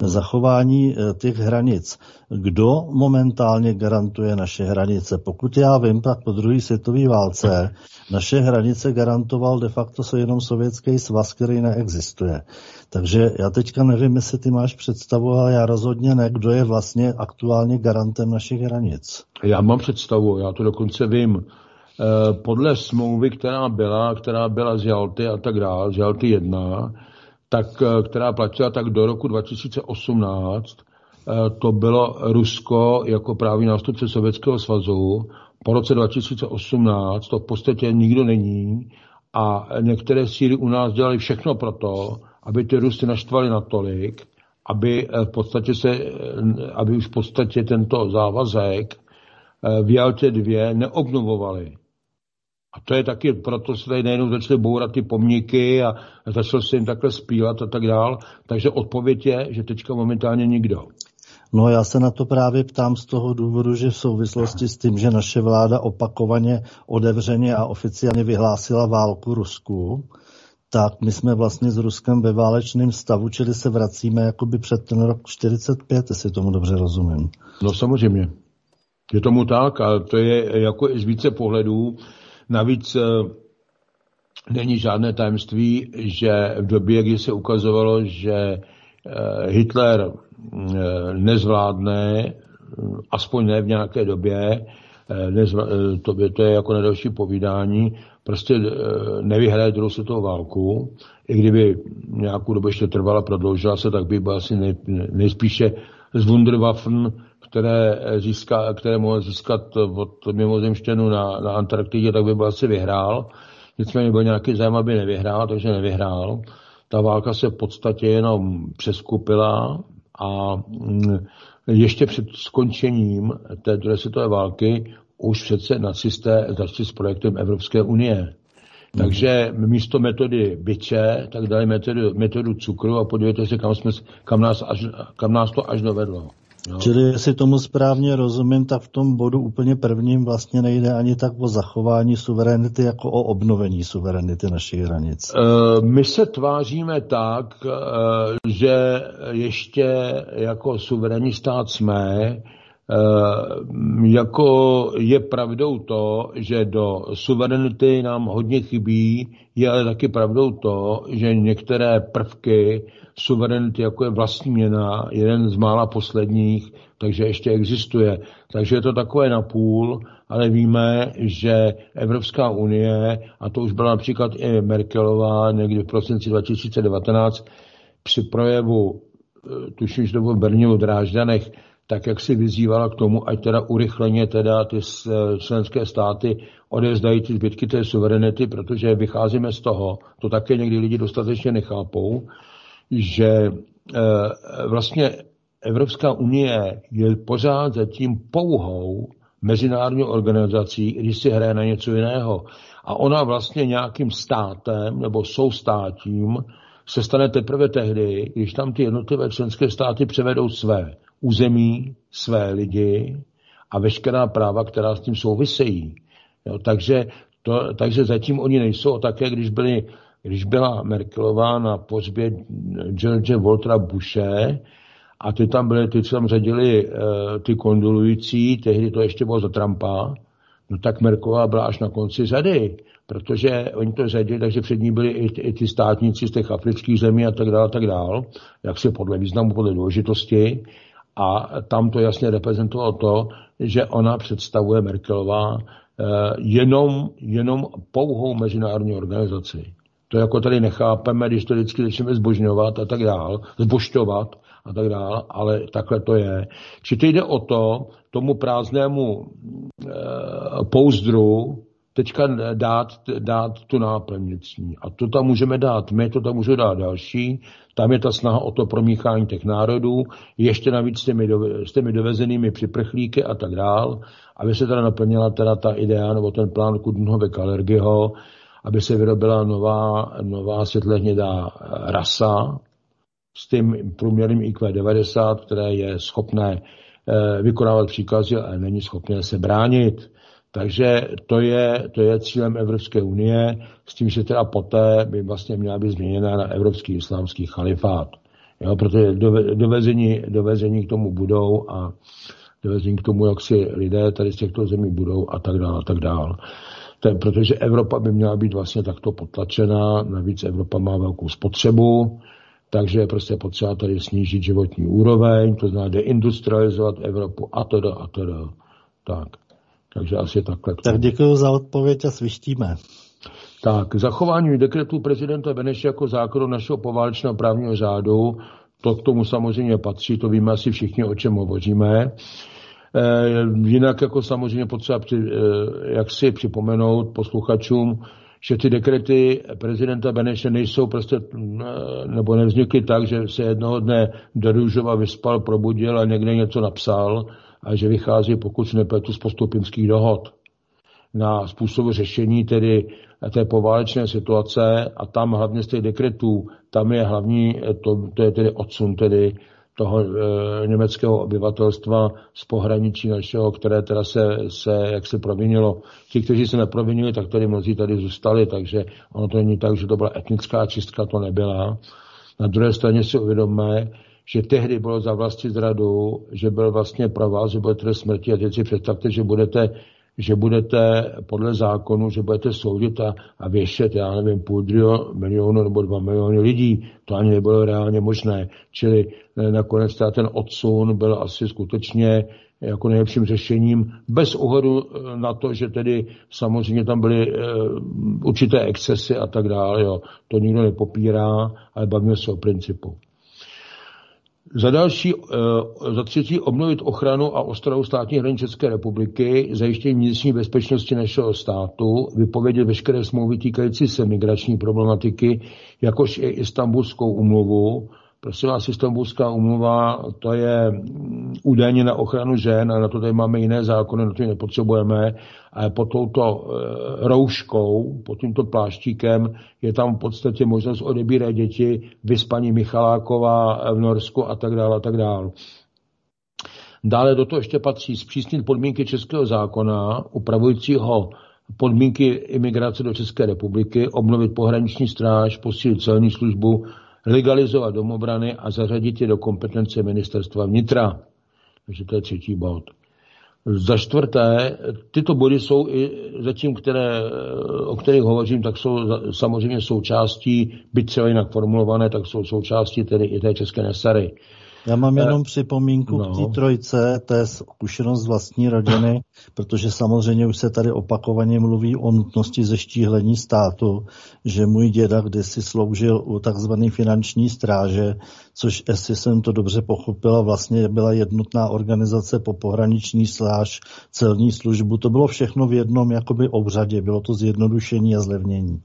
Zachování eh, těch hranic. Kdo momentálně garantuje naše hranice? Pokud já vím, tak po druhé světové válce naše hranice garantoval de facto se jenom sovětský svaz, který neexistuje. Takže já teďka nevím, jestli ty máš představu, ale já rozhodně ne, kdo je vlastně aktuálně garantem našich hranic. Já mám představu, já to dokonce vím. Eh, podle smlouvy, která byla, která byla z Jalty a tak dále, z Jalty 1, tak, eh, která platila tak do roku 2018, eh, to bylo Rusko jako právý nástupce Sovětského svazu. Po roce 2018 to v podstatě nikdo není a některé síly u nás dělali všechno pro to, aby ty Rusy naštvali natolik, aby v podstatě se, aby už v podstatě tento závazek v Jaltě 2 neobnovovali. A to je taky, proto se tady nejenom začaly bourat ty pomníky a začal se jim takhle zpívat a tak dál. Takže odpověď je, že teďka momentálně nikdo. No já se na to právě ptám z toho důvodu, že v souvislosti s tím, že naše vláda opakovaně, otevřeně a oficiálně vyhlásila válku Rusku, tak my jsme vlastně s Ruskem ve válečném stavu, čili se vracíme jakoby před ten rok 45, jestli tomu dobře rozumím. No samozřejmě. Je tomu tak a to je jako z více pohledů. Navíc eh, není žádné tajemství, že v době, kdy se ukazovalo, že eh, Hitler eh, nezvládne, aspoň ne v nějaké době, to, to je jako na další povídání, prostě nevyhraje druhou světovou válku, i kdyby nějakou dobu ještě trvala, prodloužila se, tak by byl asi nej, nejspíše z Wunderwaffen které, získá, které mohl získat od mimozemštěnu na, na Antarktidě, tak by byl asi vyhrál. Nicméně byl nějaký zájem, aby nevyhrál, takže nevyhrál. Ta válka se v podstatě jenom přeskupila a mm, ještě před skončením té druhé světové války už přece nacisté začali s projektem Evropské unie. Takže místo metody byče, tak dali metodu, metodu cukru a podívejte se, kam, jsme, kam, nás, až, kam nás to až dovedlo. Jo. Čili jestli tomu správně rozumím, tak v tom bodu úplně prvním vlastně nejde ani tak o zachování suverenity, jako o obnovení suverenity našich hranic. E, my se tváříme tak, e, že ještě jako suverénní stát jsme, Eh, jako je pravdou to, že do suverenity nám hodně chybí, je ale taky pravdou to, že některé prvky suverenity, jako je vlastní měna, jeden z mála posledních, takže ještě existuje. Takže je to takové napůl, ale víme, že Evropská unie, a to už byla například i Merkelová někdy v prosinci 2019 při projevu, eh, tuším, že to bylo v Bernínu Drážďanech, tak jak si vyzývala k tomu, ať teda urychleně teda ty členské státy odezdají ty zbytky té suverenity, protože vycházíme z toho, to také někdy lidi dostatečně nechápou, že e, vlastně Evropská unie je pořád zatím pouhou mezinárodní organizací, když si hraje na něco jiného. A ona vlastně nějakým státem nebo soustátím se stane teprve tehdy, když tam ty jednotlivé členské státy převedou své území, své lidi a veškerá práva, která s tím souvisejí. Jo, takže, to, takže zatím oni nejsou. Také když, byli, když byla Merkelová na pozbě George Waltera Bushe, a ty tam byly, ty tam řadili uh, ty kondolující, tehdy to ještě bylo za Trumpa, no tak Merkelová byla až na konci řady, protože oni to řadili, takže před ní byli i, i ty státníci z těch afrických zemí a tak dále, tak dále, jak se podle významu, podle důležitosti. A tam to jasně reprezentovalo to, že ona představuje Merkelová eh, jenom, jenom pouhou mezinárodní organizaci. To jako tady nechápeme, když to vždycky začneme zbožňovat a tak dál, zbošťovat a tak dál, ale takhle to je. Či to jde o to, tomu prázdnému e, pouzdru teďka dát, dát tu náplň vnitřní. A to tam můžeme dát my, to tam můžeme dát další. Tam je ta snaha o to promíchání těch národů, ještě navíc s těmi, s těmi dovezenými připrchlíky a tak dál, aby se teda naplnila teda ta idea nebo ten plán Kudnhove Kalergyho, aby se vyrobila nová, nová světlehnědá rasa s tím průměrným IQ 90, které je schopné eh, vykonávat příkazy, ale není schopné se bránit. Takže to je, to je cílem Evropské unie, s tím, že teda poté by vlastně měla být změněna na Evropský islámský chalifát. Jo, protože dovezení, dovezení k tomu budou a dovezení k tomu, jak si lidé tady z těchto zemí budou a tak dále a tak dále. To protože Evropa by měla být vlastně takto potlačena, navíc Evropa má velkou spotřebu, takže je prostě potřeba tady snížit životní úroveň, to znamená deindustrializovat Evropu a to a to. Tak. Takže asi takhle. Tak děkuji za odpověď a svištíme. Tak, zachování dekretu prezidenta Beneše jako zákonu našeho poválečného právního řádu, to k tomu samozřejmě patří, to víme asi všichni, o čem hovoříme. E, jinak jako samozřejmě potřeba při, e, jak si připomenout posluchačům, že ty dekrety prezidenta Beneše nejsou prostě, nebo nevznikly tak, že se jednoho dne do Růžova vyspal, probudil a někde něco napsal, a že vychází, pokud se nepletu, z postupinských dohod na způsob řešení tedy té poválečné situace a tam hlavně z těch dekretů, tam je hlavní, to, to je tedy odsun tedy toho e, německého obyvatelstva z pohraničí našeho, které teda se, se jak se provinilo. Ti, kteří se neprovinili, tak tady mnozí tady zůstali, takže ono to není tak, že to byla etnická čistka, to nebyla. Na druhé straně si uvědomme, že tehdy bylo za vlastní zradu, že byl vlastně pro vás, že bude smrti a teď si představte, že budete, že budete podle zákonu, že budete soudit a, a věšet, já nevím, půl milionu nebo dva miliony lidí. To ani nebylo reálně možné. Čili eh, nakonec ten odsun byl asi skutečně jako nejlepším řešením, bez ohledu eh, na to, že tedy samozřejmě tam byly uh, určité excesy a tak dále. Jo. To nikdo nepopírá, ale bavíme se o principu. Za další, eh, za třetí obnovit ochranu a ostrahu státní hranic České republiky, zajištění vnitřní bezpečnosti našeho státu, vypovědět veškeré smlouvy týkající se migrační problematiky, jakož i Istanbulskou umluvu, Prosím vás, Istanbulská umluva, to je mm, údajně na ochranu žen a na to tady máme jiné zákony, na to nepotřebujeme. A pod touto e, rouškou, pod tímto pláštíkem je tam v podstatě možnost odebírat děti, vyspaní Michaláková v Norsku a tak dále a tak dále. Dále do toho ještě patří zpřísnit podmínky českého zákona, upravujícího podmínky imigrace do České republiky, obnovit pohraniční stráž, posílit celní službu, legalizovat domobrany a zařadit je do kompetence ministerstva vnitra. Takže to je třetí bod. Za čtvrté, tyto body jsou i zatím, které, o kterých hovořím, tak jsou samozřejmě součástí, byť třeba jinak formulované, tak jsou součástí tedy i té české nesary. Já mám jenom eh, připomínku no. k té trojce, to je zkušenost z vlastní rodiny, protože samozřejmě už se tady opakovaně mluví o nutnosti zeštíhlení státu, že můj děda kdysi sloužil u takzvané finanční stráže, což jestli jsem to dobře pochopila, vlastně byla jednotná organizace po pohraniční sláž, celní službu, to bylo všechno v jednom jakoby obřadě, bylo to zjednodušení a zlevnění.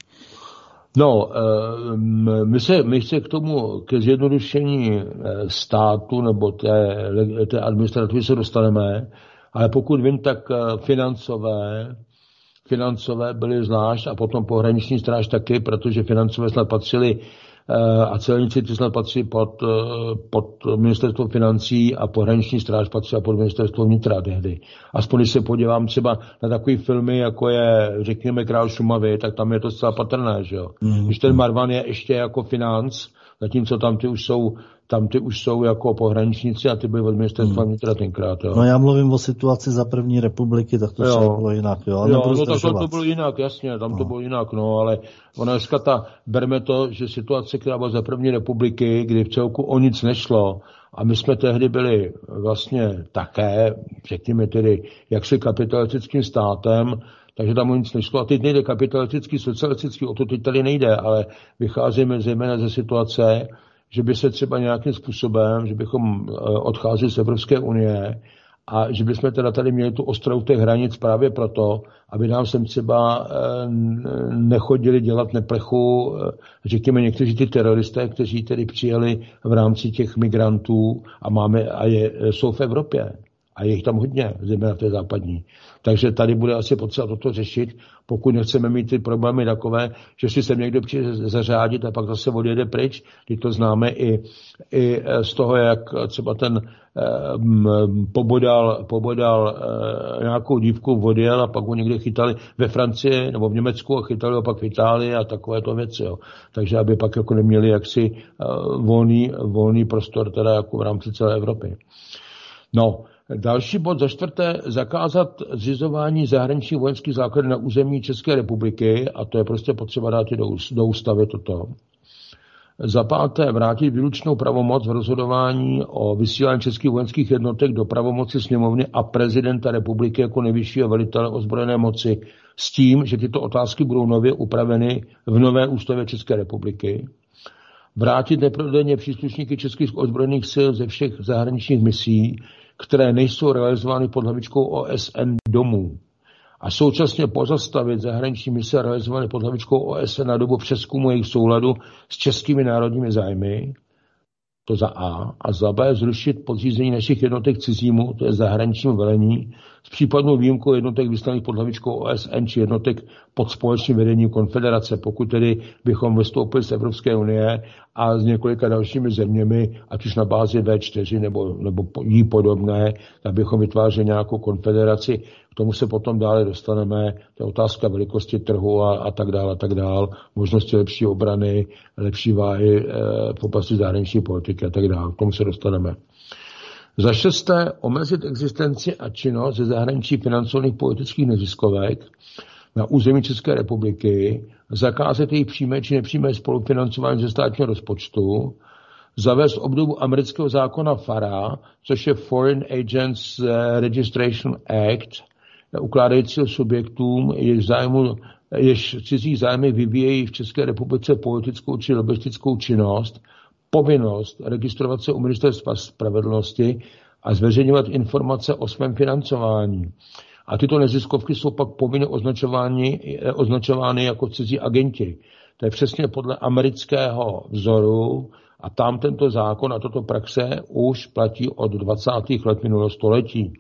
No, eh, my se, my se k tomu, ke zjednodušení eh, státu nebo té, té administrativy se dostaneme, ale pokud vím, tak eh, financové, financové byly zvlášť a potom pohraniční stráž taky, protože financové snad patřily a celníci ty snad patří pod, pod ministerstvo financí a pohraniční stráž patří pod ministerstvo vnitra tehdy. Aspoň když se podívám třeba na takové filmy, jako je, řekněme, Král Šumavy, tak tam je to zcela patrné, že jo. Mm. Když ten Marvan je ještě jako financ, zatímco tam ty už jsou tam ty už jsou jako pohraničníci a ty byly od ministerstva hmm. vnitra tenkrát. Jo. No já mluvím o situaci za první republiky, tak to jo. bylo jinak. Jo, jo no tak to, to bylo jinak, jasně, tam no. to bylo jinak, no, ale ona dneska ta, berme to, že situace, která byla za první republiky, kdy v celku o nic nešlo, a my jsme tehdy byli vlastně také, řekněme tedy, jaksi kapitalistickým státem, takže tam nic nešlo. A teď nejde kapitalistický, socialistický, o to teď tady nejde, ale vycházíme zejména ze situace, že by se třeba nějakým způsobem, že bychom eh, odcházeli z Evropské unie a že bychom teda tady měli tu ostrou těch hranic právě proto, aby nám sem třeba eh, nechodili dělat neplechu, eh, řekněme někteří ty teroristé, kteří tedy přijeli v rámci těch migrantů a máme a je, jsou v Evropě. A je jich tam hodně, zejména v té západní. Takže tady bude asi potřeba toto řešit, pokud nechceme mít ty problémy takové, že si se někdo přijde zařádit a pak zase odjede pryč. Když to známe i, i z toho, jak třeba ten eh, pobodal, pobodal eh, nějakou dívku, odjel a pak ho někde chytali ve Francii nebo v Německu a chytali ho pak v Itálii a takovéto věci. Jo. Takže aby pak jako neměli jaksi volný, volný prostor teda jako v rámci celé Evropy. No, Další bod za čtvrté, zakázat zřizování zahraničních vojenských základů na území České republiky, a to je prostě potřeba dát do, do ústavy toto. Za páté, vrátit výlučnou pravomoc v rozhodování o vysílání českých vojenských jednotek do pravomoci sněmovny a prezidenta republiky jako nejvyššího velitele ozbrojené moci s tím, že tyto otázky budou nově upraveny v nové ústavě České republiky. Vrátit neprodleně příslušníky českých ozbrojených sil ze všech zahraničních misí, které nejsou realizovány pod hlavičkou OSN domů. A současně pozastavit zahraniční mise realizované pod hlavičkou OSN na dobu přeskumu jejich souladu s českými národními zájmy, to za A, a za B zrušit podřízení našich jednotek cizímu, to je zahraničnímu velení, s případnou výjimkou jednotek vyslaných pod hlavičkou OSN či jednotek pod společným vedením konfederace, pokud tedy bychom vystoupili z Evropské unie a s několika dalšími zeměmi, ať už na bázi V4 nebo, nebo jí podobné, tak bychom vytvářeli nějakou konfederaci. K tomu se potom dále dostaneme. To je otázka velikosti trhu a, a tak dále, a tak dále. Možnosti lepší obrany, lepší váhy e, v oblasti zahraniční politiky a tak dále. K tomu se dostaneme. Za šesté, omezit existenci a činnost ze zahraničí financovaných politických neziskovek na území České republiky, zakázat jejich přímé či nepřímé spolufinancování ze státního rozpočtu, zavést obdobu amerického zákona FARA, což je Foreign Agents Registration Act, ukládajícího subjektům, jež, zájmu, jež cizí zájmy vyvíjejí v České republice politickou či lobistickou činnost, povinnost registrovat se u ministerstva spravedlnosti a zveřejňovat informace o svém financování. A tyto neziskovky jsou pak povinně označovány, označovány jako cizí agenti. To je přesně podle amerického vzoru a tam tento zákon a toto praxe už platí od 20. let minulého století.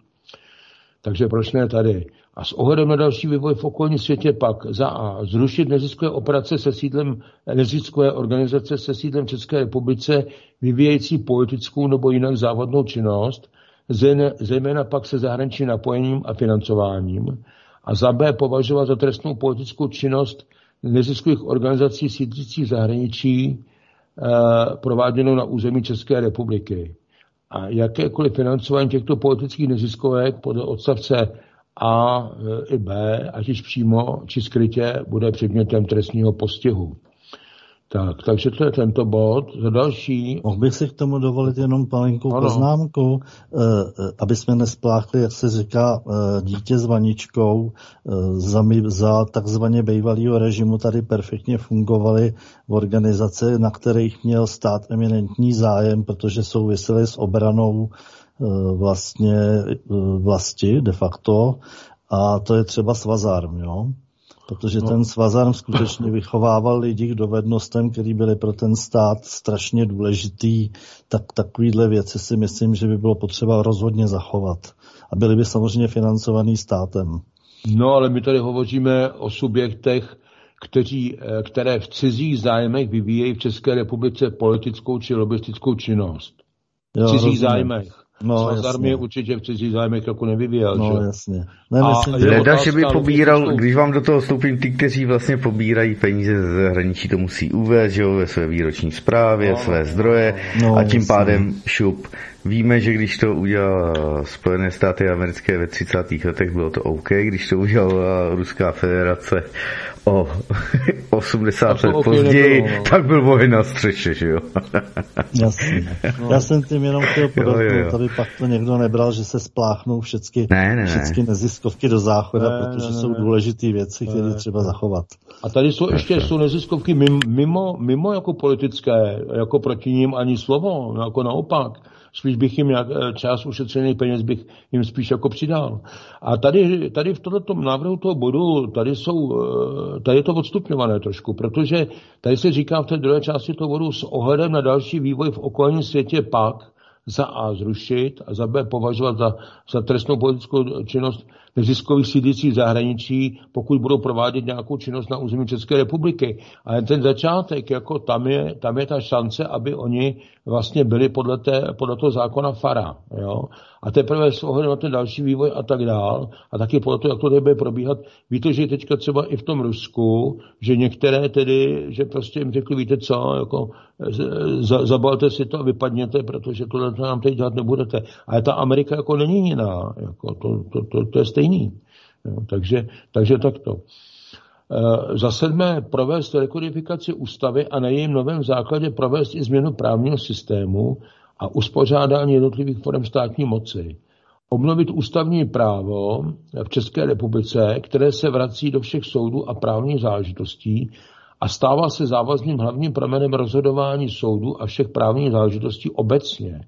Takže proč ne tady? A s ohledem na další vývoj v okolním světě pak za A zrušit neziskové operace se sídlem, neziskové organizace se sídlem České republice vyvíjející politickou nebo jinak závadnou činnost, zejména pak se zahraničním napojením a financováním. A za B považovat za trestnou politickou činnost neziskových organizací sídlících zahraničí eh, prováděnou na území České republiky. A jakékoliv financování těchto politických neziskovek podle odstavce A eh, i B, ať již přímo či skrytě, bude předmětem trestního postihu. Tak, takže to je tento bod. Za další... Mohl bych si k tomu dovolit jenom malinkou ano. poznámku, eh, eh, aby jsme nespláchli, jak se říká, eh, dítě s vaničkou. Za, za takzvaně bývalého režimu tady perfektně fungovaly organizace, na kterých měl stát eminentní zájem, protože souvisely s obranou vlastně vlasti de facto. A to je třeba Svazarm, jo? protože no. ten svazarm skutečně vychovával lidi k dovednostem, které byly pro ten stát strašně důležitý, tak takovýhle věci si myslím, že by bylo potřeba rozhodně zachovat. A byly by samozřejmě financovaný státem. No, ale my tady hovoříme o subjektech, kteří, eh, které v cizích zájmech vyvíjejí v České republice politickou či lobistickou činnost. V cizích rozumím. zájmech. No, Svaz armie určitě v cizí zájmech jako nevyvíjel. No, že? jasně. Ne, Leda, že by pobíral, když vám do toho vstoupím, ty, kteří vlastně pobírají peníze ze zahraničí, to musí uvést, že jo, ve své výroční zprávě, no, své zdroje no, a tím jasně. pádem šup. Víme, že když to udělal Spojené státy americké ve 30. letech, bylo to OK, když to udělala Ruská federace o 80 let později, nebylo, no. tak byl boj na střeše, že jo? Jasně. No. Já jsem tím jenom chtěl podotknout, aby pak to někdo nebral, že se spláchnou všechny, ne, ne, všechny neziskovky do záchoda, ne, protože ne, ne, jsou důležité věci, které třeba zachovat. A tady jsou ještě jsou neziskovky mimo, mimo jako politické, jako proti ním ani slovo, no jako naopak spíš bych jim jak, eh, část ušetřených peněz bych jim spíš jako přidal. A tady, tady v tomto návrhu toho bodu, tady, jsou, eh, tady je to odstupňované trošku, protože tady se říká v té druhé části toho bodu s ohledem na další vývoj v okolním světě pak, za A zrušit a za B považovat za, za trestnou politickou činnost neziskových sídlících v zahraničí, pokud budou provádět nějakou činnost na území České republiky. Ale ten začátek, jako tam je, tam je ta šance, aby oni vlastně byli podle, té, podle toho zákona FARA. Jo? A teprve s ohledem na ten další vývoj a tak dál, a taky podle toho, jak to bude probíhat, víte, že teďka třeba i v tom Rusku, že některé tedy, že prostě jim řekli, víte co, jako za, zabalte si to a vypadněte, protože tohle nám teď dělat nebudete. Ale ta Amerika jako není jiná, jako to, to, to, to je stejný. Jo, takže, takže takto. E, za sedmé provést rekodifikaci ústavy a na jejím novém základě provést i změnu právního systému a uspořádání jednotlivých forem státní moci. Obnovit ústavní právo v České republice, které se vrací do všech soudů a právních záležitostí a stává se závazným hlavním pramenem rozhodování soudu a všech právních záležitostí obecně.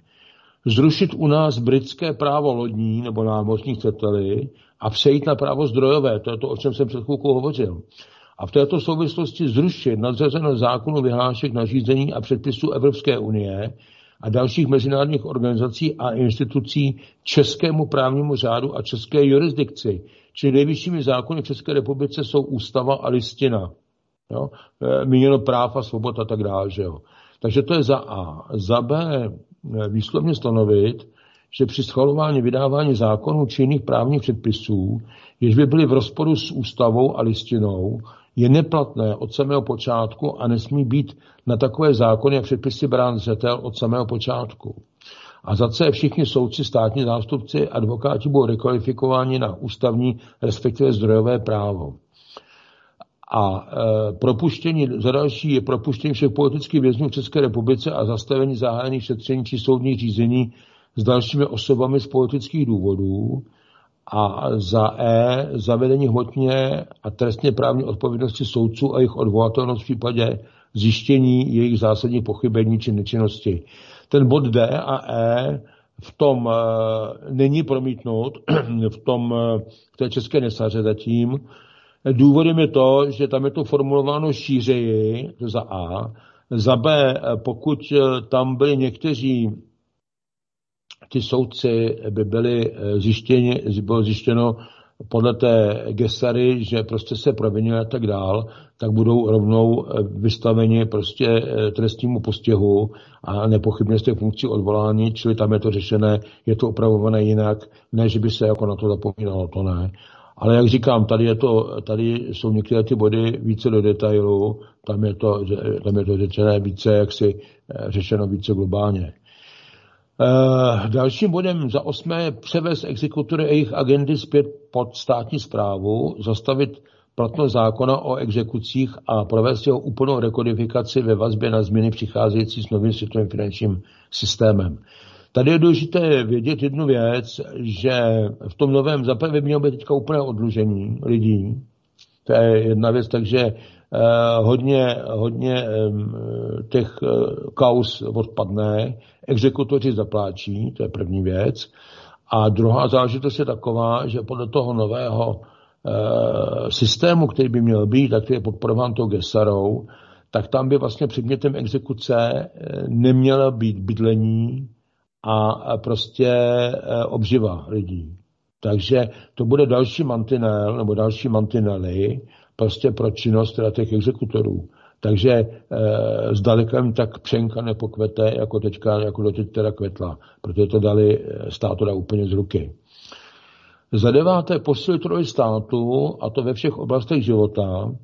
Zrušit u nás britské právo lodní nebo námořní chceteli a přejít na právo zdrojové, to je to, o čem jsem před chvilkou hovořil. A v této souvislosti zrušit nadřazené zákonu vyhlášek nařízení a předpisů Evropské unie a dalších mezinárodních organizací a institucí českému právnímu řádu a české jurisdikci. Čili nejvyššími zákony v České republice jsou ústava a listina. Jo? E, míněno práv a svobod a tak dále. Že jo? Takže to je za A. Za B e, výslovně stanovit, že při schvalování vydávání zákonů či jiných právních předpisů, jež by byly v rozporu s ústavou a listinou, je neplatné od samého počátku a nesmí být na takové zákony a předpisy brán zřetel od samého počátku. A za C všichni soudci, státní zástupci, advokáti budou rekvalifikováni na ústavní, respektive zdrojové právo. A e, propuštění, za další je propuštění všech politických vězňů v České republice a zastavení zahájených šetření či soudních řízení s dalšími osobami z politických důvodů. A za E zavedení hmotně a trestně právní odpovědnosti soudců a jejich odvolatelnost v případě zjištění jejich zásadních pochybení či nečinnosti. Ten bod D a E v tom uh, není promítnut, v tom uh, v té české nesaře zatím. Důvodem je to, že tam je to formulováno šířeji, za A, za B, pokud tam byli někteří ty soudci by byli zjištěni, bylo zjištěno podle té gesary, že prostě se provinili a tak dál, tak budou rovnou eh, vystaveni prostě eh, trestnímu postihu a nepochybně z těch funkcí odvolání, čili tam je to řešené, je to upravované jinak, ne, že by se jako na to zapomínalo, to ne. Ale jak říkám, tady, je to, tady jsou některé ty body více do detailu, tam je to, tam je to řečené více, jak si eh, řešeno více globálně. Uh, dalším bodem za osmé převést exekutory a jejich agendy zpět pod státní zprávu, zastavit platnost zákona o exekucích a provést jeho úplnou rekodifikaci ve vazbě na změny přicházející s novým světovým finančním systémem. Tady je důležité vědět jednu věc, že v tom novém zaprvé mělo být teďka úplné odlužení lidí. To je jedna věc, takže Eh, hodně, hodně těch eh, kaus odpadne, exekutoři zapláčí, to je první věc. A druhá záležitost je taková, že podle toho nového eh, systému, který by měl být, tak je podporován tou Gesarou, tak tam by vlastně předmětem exekuce neměla být bydlení a prostě obživa lidí. Takže to bude další mantinel nebo další mantinely, prostě pro činnost teda těch exekutorů. Takže e, zdaleka jim tak přenka nepokvete, jako teďka, jako doteď teda kvetla, protože to dali eh, státu dá úplně z ruky. Za deváté posilit roli státu, a to ve všech oblastech života,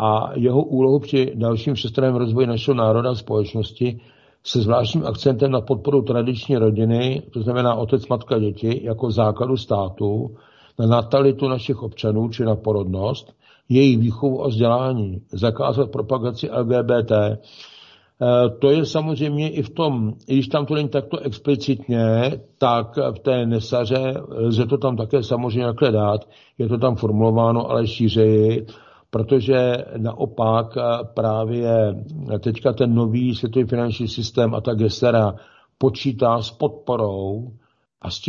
a jeho úlohu při dalším všestranném rozvoji našeho národa a společnosti se zvláštním akcentem na podporu tradiční rodiny, to znamená otec, matka, děti, jako základu státu, na natalitu našich občanů, či na porodnost, jejich výchovu a vzdělání, zakázat propagaci LGBT. Eh, to je samozřejmě i v tom, i když tam to není takto explicitně, tak v té nesaře lze to tam také samozřejmě takhle dát. Je to tam formulováno, ale šířeji, protože naopak právě teďka ten nový světový finanční systém a ta gesera počítá s podporou a s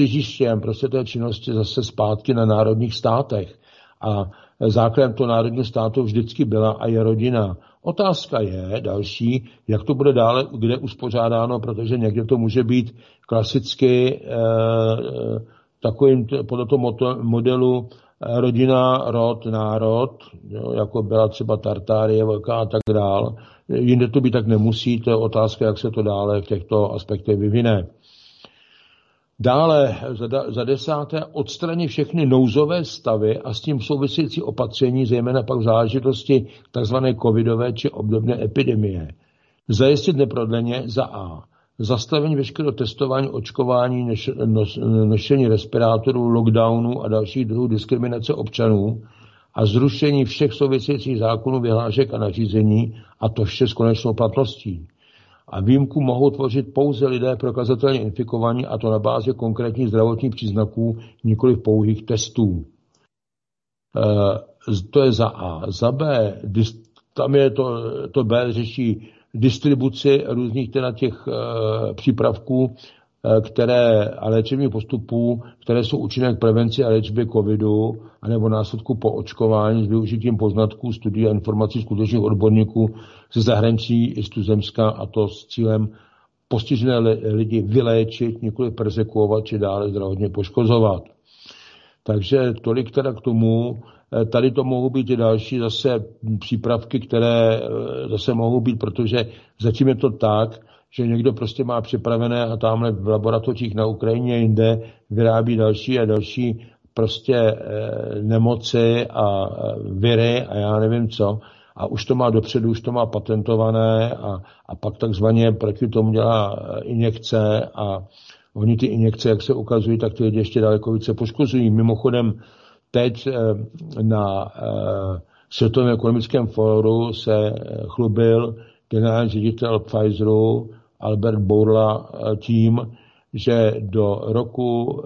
prostě té činnosti zase zpátky na národních státech. A základem toho národního státu vždycky byla a je rodina. Otázka je další, jak to bude dále, kde uspořádáno, protože někde to může být klasicky eh, takovým, podle toho modelu eh, rodina, rod, národ, jo, jako byla třeba Tartárie velká a tak dál. Jinde to být tak nemusí, to je otázka, jak se to dále v těchto aspektech vyvine. Dále za, za desáté odstranit všechny nouzové stavy a s tím související opatření, zejména pak v záležitosti tzv. covidové či obdobné epidemie. Zajistit neprodleně za A. Zastavení veškerého testování, očkování, neš, nos, nošení respirátorů, lockdownu a dalších druhů diskriminace občanů a zrušení všech souvisejících zákonů, vyhlášek a nařízení a to vše s konečnou platností a výjimku mohou tvořit pouze lidé prokazatelně infikovaní a to na bázi konkrétních zdravotních příznaků, nikoli pouhých testů. E, to je za A. Za B, tam je to, to B řeší distribuci různých teda těch e, přípravků, e, které, a léčebných postupů, které jsou účinné k prevenci a léčbě covidu, anebo následku po očkování s využitím poznatků, studií a informací skutečných odborníků ze zahraničí i z tuzemska a to s cílem postižené lidi vyléčit, několik persekuovat či dále zdravotně poškozovat. Takže tolik teda k tomu. Eh, tady to mohou být i další zase přípravky, které eh, zase mohou být, protože zatím je to tak, že někdo prostě má připravené a tamhle v laboratořích na Ukrajině jinde vyrábí další a další prostě e, nemoci a viry a já nevím co a už to má dopředu, už to má patentované a, a pak takzvaně proti tomu dělá eh, injekce a oni ty injekce, jak se ukazují, tak ty lidi ještě daleko více poškozují. Mimochodem teď eh, na eh, Světovém ekonomickém fóru se chlubil generální ředitel Pfizeru Albert Bourla tím, že do roku,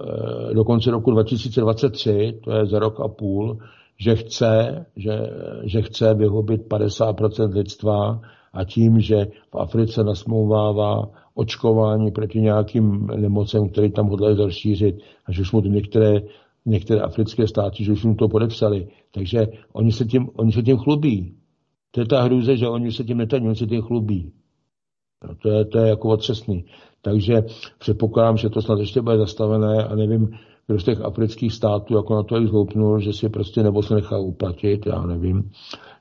do konce roku 2023, to je za rok a půl, že chce, že, že chce vyhubit 50% lidstva a tím, že v Africe nasmouvává očkování proti nějakým nemocem, které tam hodlají rozšířit a že už mu některé, některé africké státy, že už mu to podepsali. Takže oni se tím, oni se tím chlubí. To je ta hrůze, že oni se tím netaní, oni se tím chlubí. No, to, je, to je jako otřesný. Takže předpokládám, že to snad ještě bude zastavené a nevím, kdo z těch afrických států jako na to jich zhoupnul, že si prostě nebo se nechá uplatit, já nevím,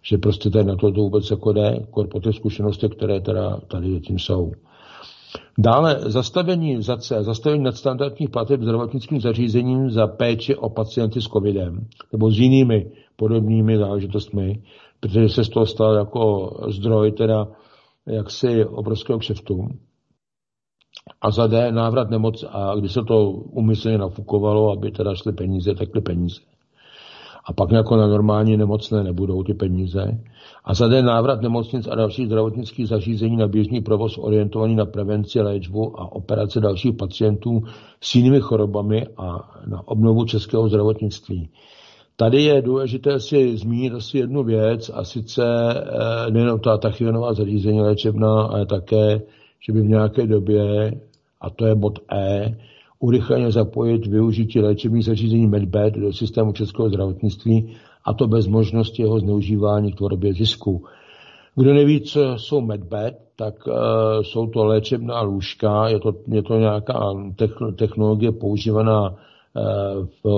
že prostě tady na to, to vůbec jako jde, po těch zkušenostech, které teda tady zatím jsou. Dále zastavení za C, zastavení nadstandardních plateb zdravotnickým zařízením za péči o pacienty s covidem nebo s jinými podobnými záležitostmi, protože se z toho stal jako zdroj teda jaksi obrovského kšeftu. A za D návrat nemoc, a když se to umyslně nafukovalo, aby teda šly peníze, takly peníze. A pak jako na normální nemocné nebudou ty peníze. A za D návrat nemocnic a dalších zdravotnických zařízení na běžný provoz orientovaný na prevenci, léčbu a operace dalších pacientů s jinými chorobami a na obnovu českého zdravotnictví. Tady je důležité si zmínit asi jednu věc, a sice eh, nejen ta tachyonová zařízení léčebná, ale také, že by v nějaké době, a to je bod E, urychleně zapojit využití léčebných zařízení Medbed do systému českého zdravotnictví, a to bez možnosti jeho zneužívání k tvorbě zisku. Kdo neví, co jsou Medbed, tak uh, jsou to léčebná lůžka, je to, je to nějaká technologie používaná v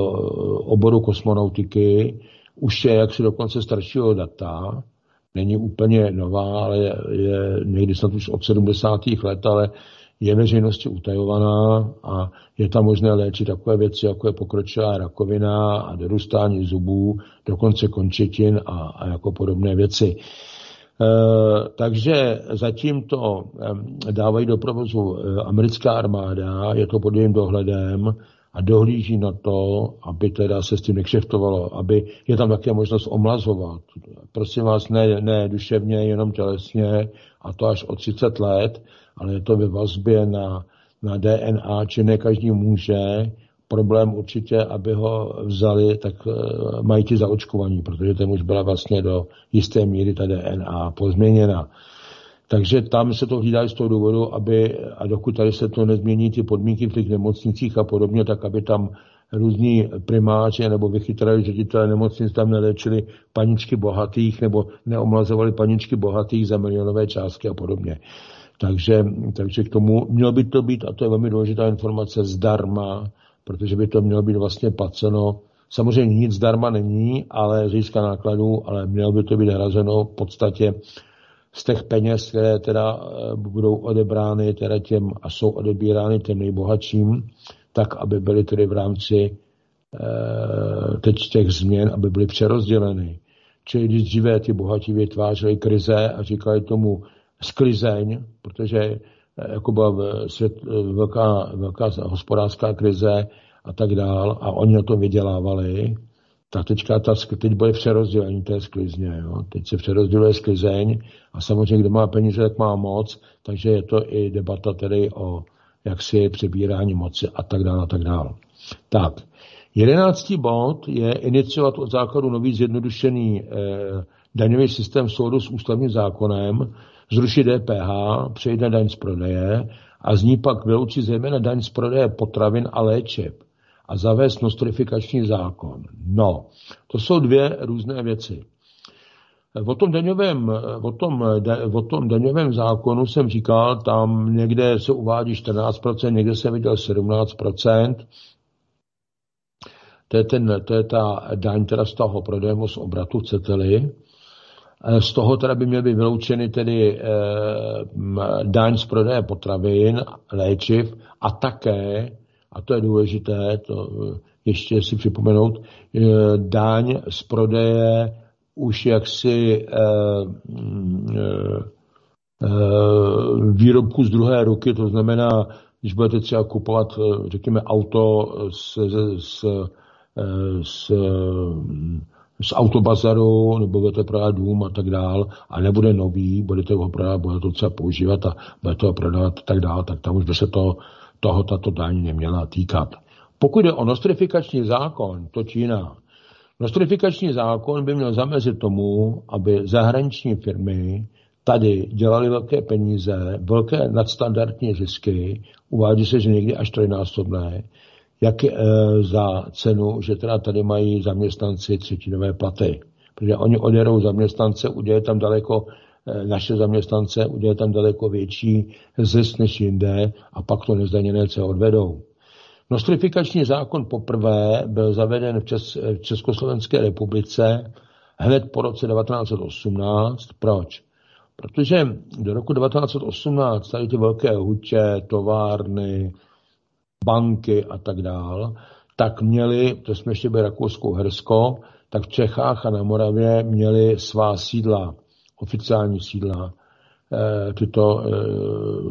oboru kosmonautiky, už je jaksi dokonce staršího data, není úplně nová, ale je, je někdy snad už od 70. let, ale je veřejnosti utajovaná a je tam možné léčit takové věci, jako je pokročilá rakovina a dorůstání zubů, dokonce končetin a, a jako podobné věci. E, takže zatím to e, dávají do provozu e, americká armáda, je to pod jejím dohledem, a dohlíží na to, aby teda se s tím nekšeftovalo, aby je tam také možnost omlazovat. Prosím vás, ne, ne duševně, jenom tělesně, a to až o 30 let, ale je to ve vazbě na, na DNA, či ne každý může. Problém určitě, aby ho vzali, tak uh, mají ti zaočkovaní, protože ten už byla vlastně do jisté míry ta DNA pozměněna. Takže tam se to hlídá z toho důvodu, aby, a dokud tady se to nezmění, ty podmínky v těch nemocnicích a podobně, tak aby tam různí primáči nebo vychytrali ředitele nemocnic tam neléčili paničky bohatých nebo neomlazovali paničky bohatých za milionové částky a podobně. Takže, takže k tomu mělo by to být, a to je velmi důležitá informace, zdarma, protože by to mělo být vlastně placeno. Samozřejmě nic zdarma není, ale z nákladů, ale mělo by to být hrazeno v podstatě z těch peněz, které teda eh, budou odebrány teda těm a jsou odebírány těm nejbohatším, tak aby byly tedy v rámci eh, teď těch změn, aby byly přerozděleny. Čili když dříve ty bohatí vytvářeli krize a říkali tomu sklizeň, protože eh, jako byla svět, velká, velká hospodářská krize a tak dál a oni na to vydělávali, tak teďka ta, teď bude přerozdělení té sklizně. Jo. Teď se přerozděluje sklizeň a samozřejmě, kdo má peníze, tak má moc, takže je to i debata tedy o jaksi přebírání moci a tak dále a tak dále. Tak, jedenáctý bod je iniciovat od základu nový zjednodušený eh, daňový systém soudu s ústavním zákonem, zrušit DPH, přejít na daň z prodeje a z ní pak vyloučit zejména daň z prodeje potravin a léčiv a zavést nostrifikační zákon. No, to jsou dvě různé věci. O tom, daňovém, o, tom, o tom daňovém zákonu jsem říkal, tam někde se uvádí 14%, někde jsem viděl 17%. To je, ten, to je ta daň teda z toho prodejmu z obratu, chcete-li. Z toho teda by měly být vyloučeny tedy eh, daň z prodeje potravin, léčiv a také a to je důležité, to eh, ještě si připomenout, eh, daň z prodeje už jaksi eh, výrobku z druhé ruky, to znamená, když budete třeba kupovat, řekněme, auto z, z, z, z autobazaru, nebo budete prodávat dům a tak dál, a nebude nový, budete ho prodávat, budete to třeba používat a budete ho prodávat a tak dál, tak tam už by se to toho tato daň neměla týkat. Pokud jde o nostrifikační zákon, to Čína. Nostrifikační zákon by měl zamezit tomu, aby zahraniční firmy tady dělali velké peníze, velké nadstandardní zisky, uvádí se, že někdy až trojnásobné, jak e, za cenu, že teda tady mají zaměstnanci třetinové platy. Protože oni oderou zaměstnance, udělají tam daleko naše zaměstnance, udělají tam daleko větší zisk než jinde a pak to nezdaněné se odvedou. Nostrifikační zákon poprvé byl zaveden v, Čes, v Československé republice hned po roce 1918. Proč? Protože do roku 1918 tady ty velké hutě, továrny, banky a tak dál, tak měli, to jsme ještě byli Rakousko-Hersko, tak v Čechách a na Moravě měli svá sídla, oficiální sídla. E, tyto e,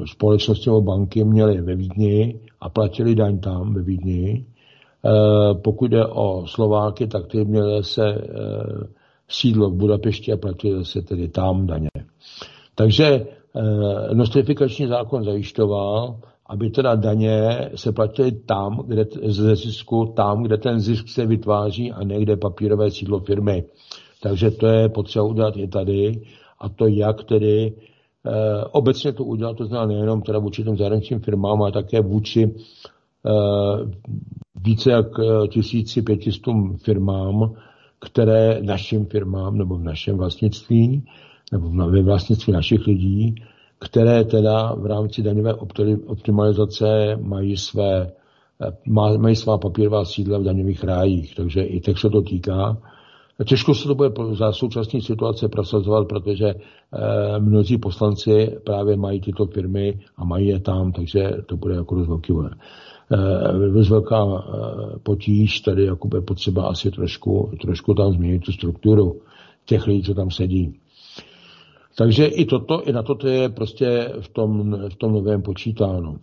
společnosti nebo banky měly ve Vídni a platili daň tam ve Vídni. E, pokud jde o Slováky, tak ty měly se sídlo v Budapešti a platili se tedy tam daně. Takže nostrifikační zákon zajišťoval, aby teda daně se platily tam, kde ze zisku, tam, kde ten zisk se vytváří a někde papírové sídlo firmy. Takže to je potřeba udělat i tady a to jak tedy e, obecně to udělat, to znamená nejenom teda vůči těm zahraničním firmám, ale také vůči e, více jak tisíci pětistům firmám, které našim firmám nebo v našem vlastnictví nebo ve vlastnictví našich lidí, které teda v rámci daňové optimalizace mají své mají svá papírová sídla v daňových rájích, takže i tak se to týká. Těžko se to bude za současné situace prosazovat, protože eh, mnozí poslanci právě mají tyto firmy a mají je tam, takže to bude jako dost velký eh, dost velká eh, potíž, tady jako je potřeba asi trošku, trošku tam změnit tu strukturu těch lidí, co tam sedí. Takže i toto, i na toto je prostě v tom, v tom novém počítáno.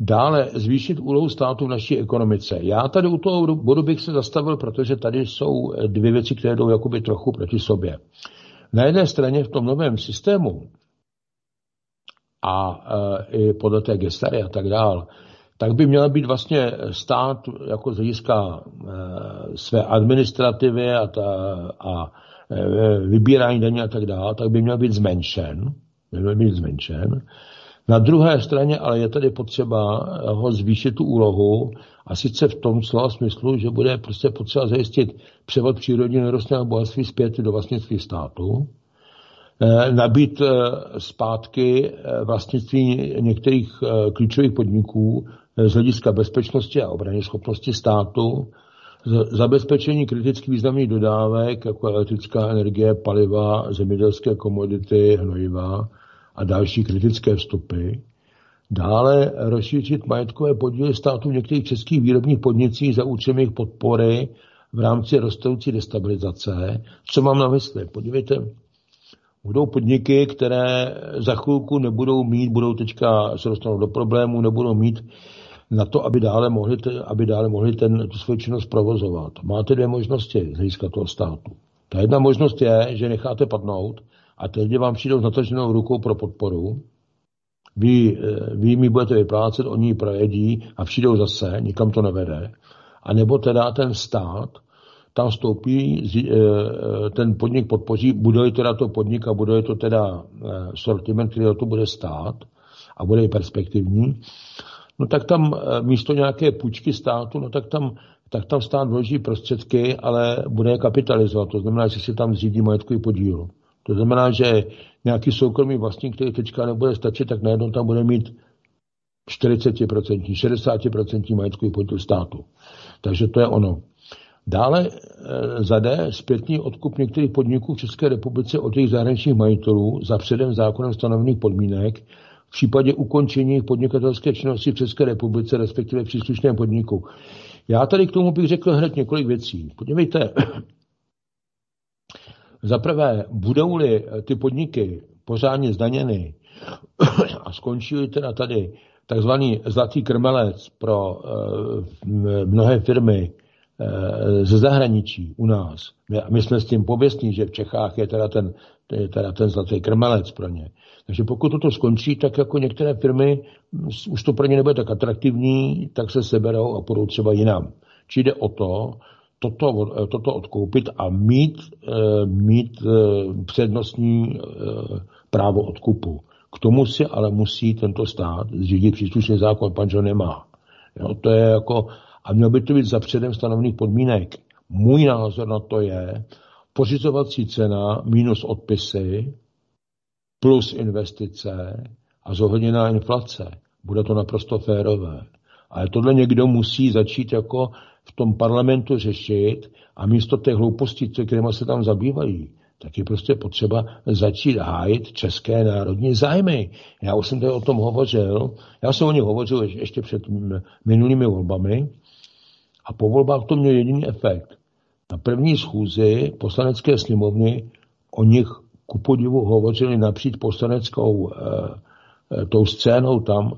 Dále zvýšit úlohu státu v naší ekonomice. Já tady u toho bodu bych se zastavil, protože tady jsou dvě věci, které jdou jakoby trochu proti sobě. Na jedné straně v tom novém systému a e, i podle té gestary a tak dál, tak by měl být vlastně stát jako z hlediska e, své administrativy a, ta, a Eh, vybírání daní a tak dále, tak by měl být zmenšen. By měl být zmenšen. Na druhé straně ale je tady potřeba ho zvýšit tu úlohu a sice v tom slova smyslu, že bude prostě potřeba zajistit převod přírodního nerostného bohatství zpět do vlastnictví státu, eh, nabít eh, zpátky vlastnictví některých klíčových podniků z hlediska bezpečnosti a obrany schopnosti státu, zabezpečení kriticky významných dodávek, jako elektrická energie, paliva, zemědělské komodity, hnojiva a další kritické vstupy. Dále rozšířit majetkové podíly státu v některých českých výrobních podnicích za účelem jejich podpory v rámci rostoucí destabilizace. Co mám na mysli? Podívejte, budou podniky, které za chvilku nebudou mít, budou teďka se dostanou do problému, nebudou mít na to, aby dále mohli, aby dále mohli ten, tu svoji činnost provozovat. Máte dvě možnosti z hlediska toho státu. Ta jedna možnost je, že necháte padnout a teď vám přijdou s nataženou rukou pro podporu. Vy, eh, vy mi budete vyplácet, oni ji projedí a přijdou zase, nikam to nevede. A nebo teda ten stát tam vstoupí, eh, eh, ten podnik podpoří, bude teda to podnik a bude to teda sortiment, který to bude stát a bude i perspektivní no tak tam místo nějaké půjčky státu, no tak tam, tak tam stát vloží prostředky, ale bude je kapitalizovat. To znamená, že si tam zřídí majetkový podíl. To znamená, že nějaký soukromý vlastník, který teďka nebude stačit, tak najednou tam bude mít 40%, 60% majetkový podíl státu. Takže to je ono. Dále e, zade zpětný odkup některých podniků v České republice od jejich zahraničních majitelů za předem zákonem stanovených podmínek v případě ukončení podnikatelské činnosti v České republice, respektive příslušném podniku. Já tady k tomu bych řekl hned několik věcí. Podívejte, za prvé, budou-li ty podniky pořádně zdaněny a skončí teda tady takzvaný zlatý krmelec pro uh, mnohé firmy uh, ze zahraničí u nás. My, jsme s tím pověstní, že v Čechách je teda ten, je teda ten zlatý krmelec pro ně. Takže pokud toto skončí, tak jako některé firmy, už to pro ně nebude tak atraktivní, tak se seberou a půjdou třeba jinam. Či jde o to, toto, toto odkoupit a mít, mít přednostní právo odkupu. K tomu si ale musí tento stát zřídit příslušný zákon, pan John nemá. Jo, to je jako, a mělo by to být za předem stanovených podmínek. Můj názor na to je, pořizovací cena minus odpisy plus investice a zohledněná inflace. Bude to naprosto férové. Ale tohle někdo musí začít jako v tom parlamentu řešit a místo těch hloupostí, kterými se tam zabývají, tak je prostě potřeba začít hájit české národní zájmy. Já už jsem tady o tom hovořil, já jsem o nich hovořil ještě před minulými volbami a po volbách to měl jediný efekt. Na první schůzi poslanecké sněmovny o nich ku podivu hovořili napříč poslaneckou e, tou scénou tam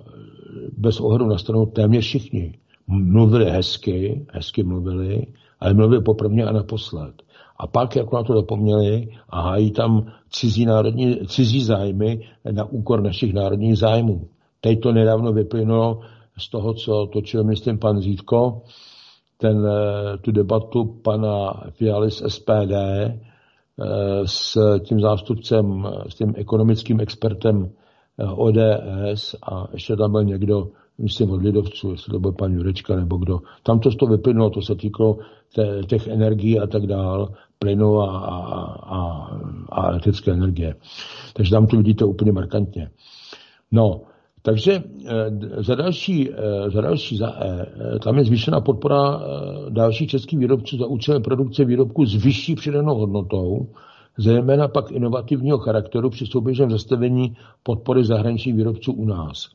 bez ohledu na stranu téměř všichni. Mluvili hezky, hezky mluvili, ale mluvili poprvně a naposled. A pak, jako na to zapomněli, a hájí tam cizí, národní, cizí zájmy na úkor našich národních zájmů. Teď to nedávno vyplynulo z toho, co točil, myslím, pan Zítko, ten, eh, tu debatu pana Fialy z SPD eh, s tím zástupcem, s tím ekonomickým expertem eh, ODS a ještě tam byl někdo, myslím od lidovců, jestli to byl pan Jurečka nebo kdo. Tam to z toho vyplynulo, to se týkalo těch energií a tak dál, plynu a, a, a, a elektrické energie. Takže tam to vidíte úplně markantně. No, takže eh, za další, eh, za další za E, tam je zvýšená podpora dalších českých výrobců za účelem produkce výrobků s vyšší přidanou hodnotou, zejména pak inovativního charakteru při souběžném zastavení podpory zahraničních výrobců u nás.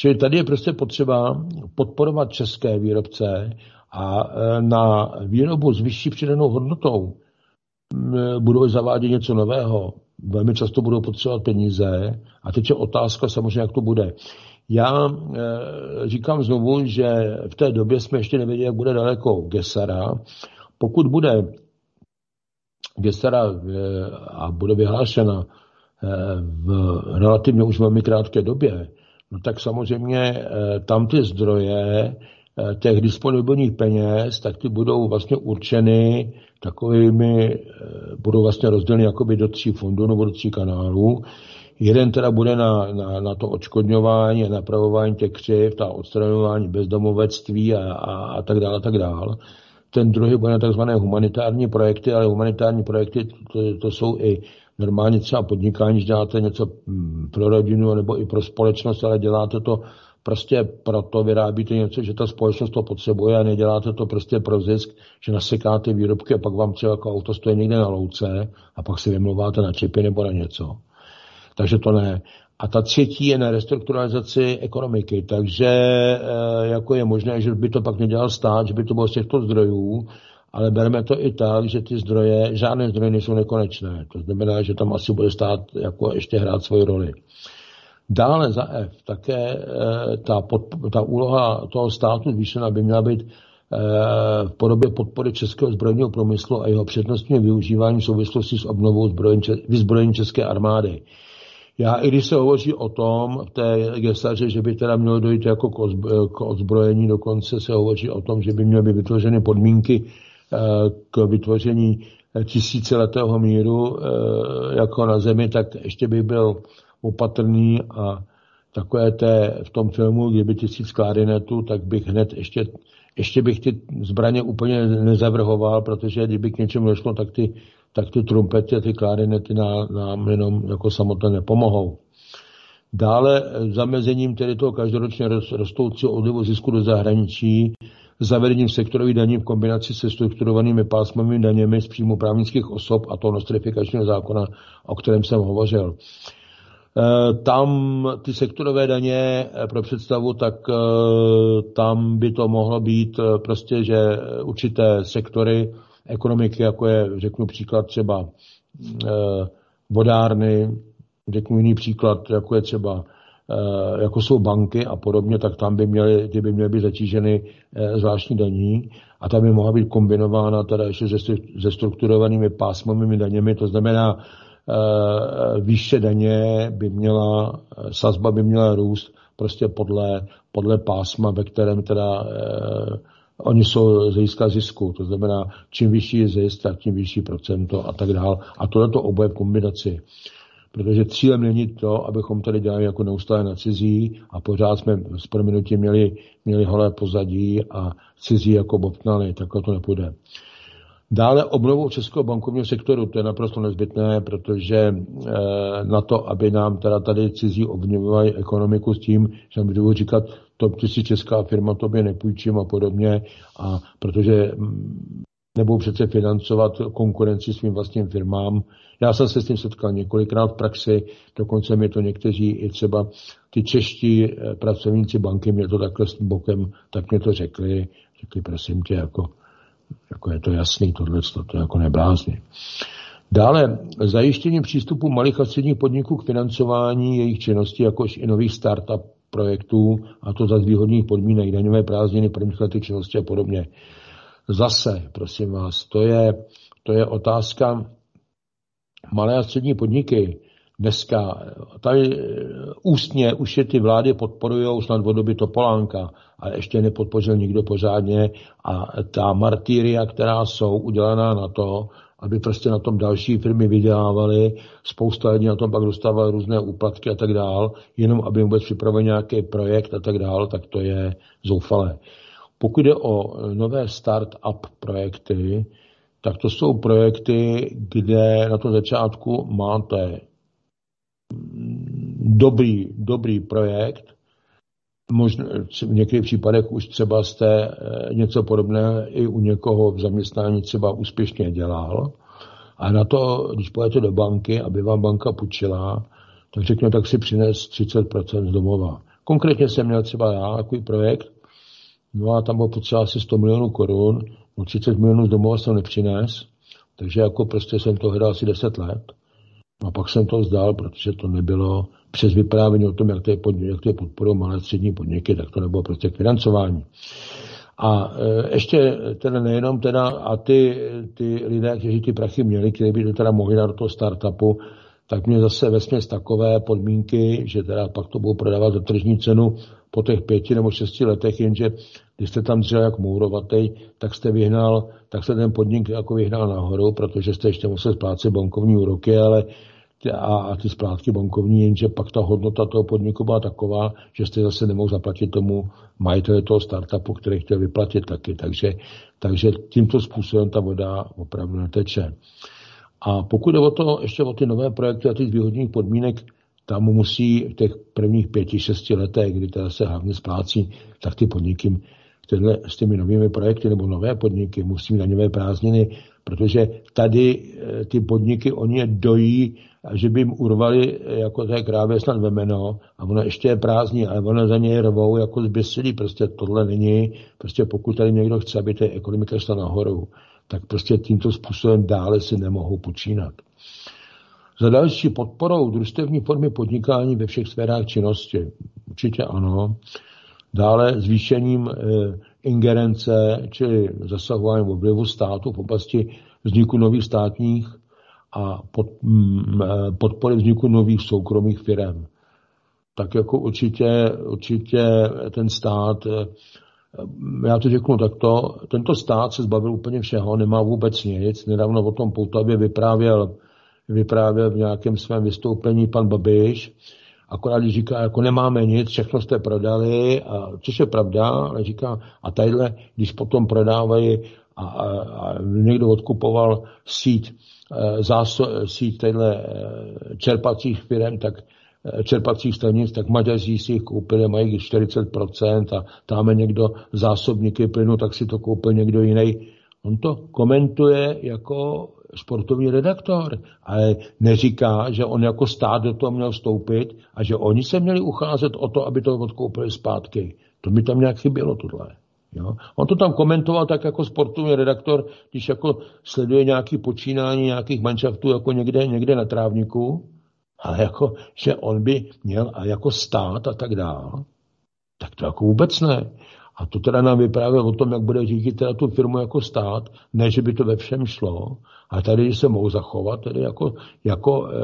Čili tady je prostě potřeba podporovat české výrobce a na výrobu s vyšší přidanou hodnotou budou zavádět něco nového, velmi často budou potřebovat peníze a teď je otázka samozřejmě, jak to bude. Já e, říkám znovu, že v té době jsme ještě nevěděli, jak bude daleko Gesara. Pokud bude Gesara e, a bude vyhlášena e, v relativně už velmi krátké době, no tak samozřejmě e, tam ty zdroje e, těch disponibilních peněz, tak ty budou vlastně určeny takovými, eh, budou vlastně rozděleny jakoby do tří fondů nebo do tří kanálů. Jeden teda bude na, na, na to očkodňování a napravování těch křiv, a odstraňování bezdomovectví a, a, a tak dále, a tak dále. Ten druhý bude na takzvané humanitární projekty, ale humanitární projekty to, to jsou i normálně třeba podnikání, že děláte něco hm, pro rodinu nebo i pro společnost, ale děláte to prostě proto vyrábíte něco, že ta společnost to potřebuje a neděláte to prostě pro zisk, že nasekáte výrobky a pak vám třeba jako auto stojí někde na louce a pak si vymlouváte na čipy nebo na něco. Takže to ne. A ta třetí je na restrukturalizaci ekonomiky. Takže e, jako je možné, že by to pak nedělal stát, že by to bylo z těchto zdrojů, ale bereme to i tak, že ty zdroje, žádné zdroje nejsou nekonečné. To znamená, že tam asi bude stát jako ještě hrát svoji roli. Dále za F také eh, ta, pod, ta úloha toho státu zvýšená by měla být eh, v podobě podpory českého zbrojního průmyslu a jeho přednostního využívání v souvislosti s obnovou vyzbrojení české armády. Já, i když se hovoří o tom v té gestaře, že by teda mělo dojít jako k odzbrojení, dokonce se hovoří o tom, že by měly být vytvořeny podmínky k vytvoření tisíciletého míru jako na zemi, tak ještě by byl opatrný a takové té, v tom filmu, kdyby tisíc klarinetů, tak bych hned ještě, ještě bych ty zbraně úplně nezavrhoval, protože kdyby k něčemu došlo, tak ty, tak ty trumpety a ty klarinety nám, nám jenom jako samotné nepomohou. Dále zamezením tedy toho každoročně rostoucího odlivu zisku do zahraničí, zavedením sektorových daní v kombinaci se strukturovanými pásmovými daněmi z příjmu právnických osob a toho nostrifikačního zákona, o kterém jsem hovořil. Eh, tam ty sektorové daně eh, pro představu, tak eh, tam by to mohlo být prostě, že určité sektory ekonomiky, jako je, řeknu příklad třeba vodárny, řeknu jiný příklad, jako je třeba jako jsou banky a podobně, tak tam by měly, ty by měly být zatíženy zvláštní daní a tam by mohla být kombinována teda ještě se, strukturovanými pásmovými daněmi, to znamená Eh, výše daně by měla, eh, sazba by měla růst prostě podle, podle pásma, ve kterém teda eh, oni jsou z hlediska zisku, to znamená, čím vyšší je zisk, tak tím vyšší procento a tak dál. A tohle to oboje v kombinaci. Protože cílem není to, abychom tady dělali jako neustále na cizí a pořád jsme s prominutím měli, měli holé pozadí a cizí jako bobtnali, takhle to nepůjde. Dále obnovu českého bankovního sektoru, to je naprosto nezbytné, protože eh, na to, aby nám teda tady cizí obnovovali ekonomiku s tím, že nám budou říkat, to ty si česká firma, tobě nepůjčím a podobně, a protože mm, nebudou přece financovat konkurenci svým vlastním firmám. Já jsem se s tím setkal několikrát v praxi, dokonce mi to někteří i třeba ty čeští eh, pracovníci banky mě to takhle s bokem, tak mě to řekli, řekli prosím tě, jako jako je to jasný, tohle to jako neblázně. Dále zajištění přístupu malých a středních podniků k financování jejich činností, jakož i nových startup projektů, a to za výhodných podmínek, daňové prázdniny, prvních letech činnosti a podobně. Zase, prosím vás, to je, to je otázka malé a střední podniky. Dneska tady ústně už je ty vlády podporují snad od doby Topolánka a ještě nepodpořil nikdo pořádně a ta martýria, která jsou udělaná na to, aby prostě na tom další firmy vydělávaly, spousta lidí na tom pak dostávali různé úplatky a tak dál, jenom aby vůbec připravili nějaký projekt a tak dál, tak to je zoufalé. Pokud jde o nové start-up projekty, tak to jsou projekty, kde na tom začátku máte dobrý, dobrý projekt, možná v některých případech už třeba jste eh, něco podobné i u někoho v zaměstnání třeba úspěšně dělal. A na to, když pojete do banky, aby vám banka půjčila, tak řekne, tak si přines 30% z domova. Konkrétně jsem měl třeba já takový projekt, no a tam bylo potřeba asi 100 milionů korun, no 30 milionů z domova jsem nepřines, takže jako prostě jsem to hledal asi 10 let. No a pak jsem to vzdal, protože to nebylo přes vyprávění o tom, jak to je, pod, jak to je podporou malé střední podniky, tak to nebylo prostě financování. A e, ještě teda nejenom teda, a ty, ty lidé, kteří ty prachy měli, kteří by to teda mohli dát do toho startupu, tak mě zase vesměs takové podmínky, že teda pak to budou prodávat za tržní cenu po těch pěti nebo šesti letech, jenže když jste tam dřel jak mourovatý, tak jste vyhnal, tak jste ten podnik jako vyhnal nahoru, protože jste ještě musel splácet bankovní úroky, ale a, a ty splátky bankovní, jenže pak ta hodnota toho podniku byla taková, že jste zase nemohl zaplatit tomu majiteli toho startupu, který chtěl vyplatit taky. Takže, takže tímto způsobem ta voda opravdu neteče. A pokud jde o to, ještě o ty nové projekty a ty výhodných podmínek, tam musí v těch prvních pěti, šesti letech, kdy teda se hlavně splácí, tak ty podniky tenhle, s těmi novými projekty nebo nové podniky musí mít daňové prázdniny, protože tady eh, ty podniky, oni je dojí že by jim urvali jako té krávě snad vemeno a ono ještě je prázdní, ale ono za něj rvou jako zběsilí. Prostě tohle není, prostě pokud tady někdo chce, aby ta ekonomika šla nahoru, tak prostě tímto způsobem dále si nemohou počínat. Za další podporou družstevní formy podnikání ve všech sférách činnosti. Určitě ano. Dále zvýšením e, ingerence, čili zasahování vlivu státu v oblasti vzniku nových státních a pod, mm, e, podpory vzniku nových soukromých firm. Tak jako určitě, určitě ten stát, e, já to řeknu takto, tento stát se zbavil úplně všeho, nemá vůbec nic. Nedávno o tom Poutavě vyprávěl, vyprávěl v nějakém svém vystoupení pan Babiš, akorát když říká, jako nemáme nic, všechno jste prodali, a, což je pravda, ale říká, a tadyhle, když potom prodávají a, a, a někdo odkupoval síť Eh, záso, síť téhle eh, čerpacích firm, tak eh, čerpacích stanic, tak Maďaři si jich koupili, mají 40% a tam někdo zásobníky plynu, tak si to koupil někdo jiný. On to komentuje jako sportovní redaktor, ale neříká, že on jako stát do toho měl vstoupit a že oni se měli ucházet o to, aby to odkoupili zpátky. To mi tam nějak chybělo tohle. Jo? On to tam komentoval tak jako sportovní redaktor, když jako sleduje nějaké počínání nějakých manšaftů jako někde, někde na trávníku, ale jako, že on by měl a jako stát a tak dál, tak to jako vůbec ne. A to teda nám vyprávěl o tom, jak bude řídit teda tu firmu jako stát, ne, že by to ve všem šlo, a tady se mohou zachovat tedy jako, jako, e,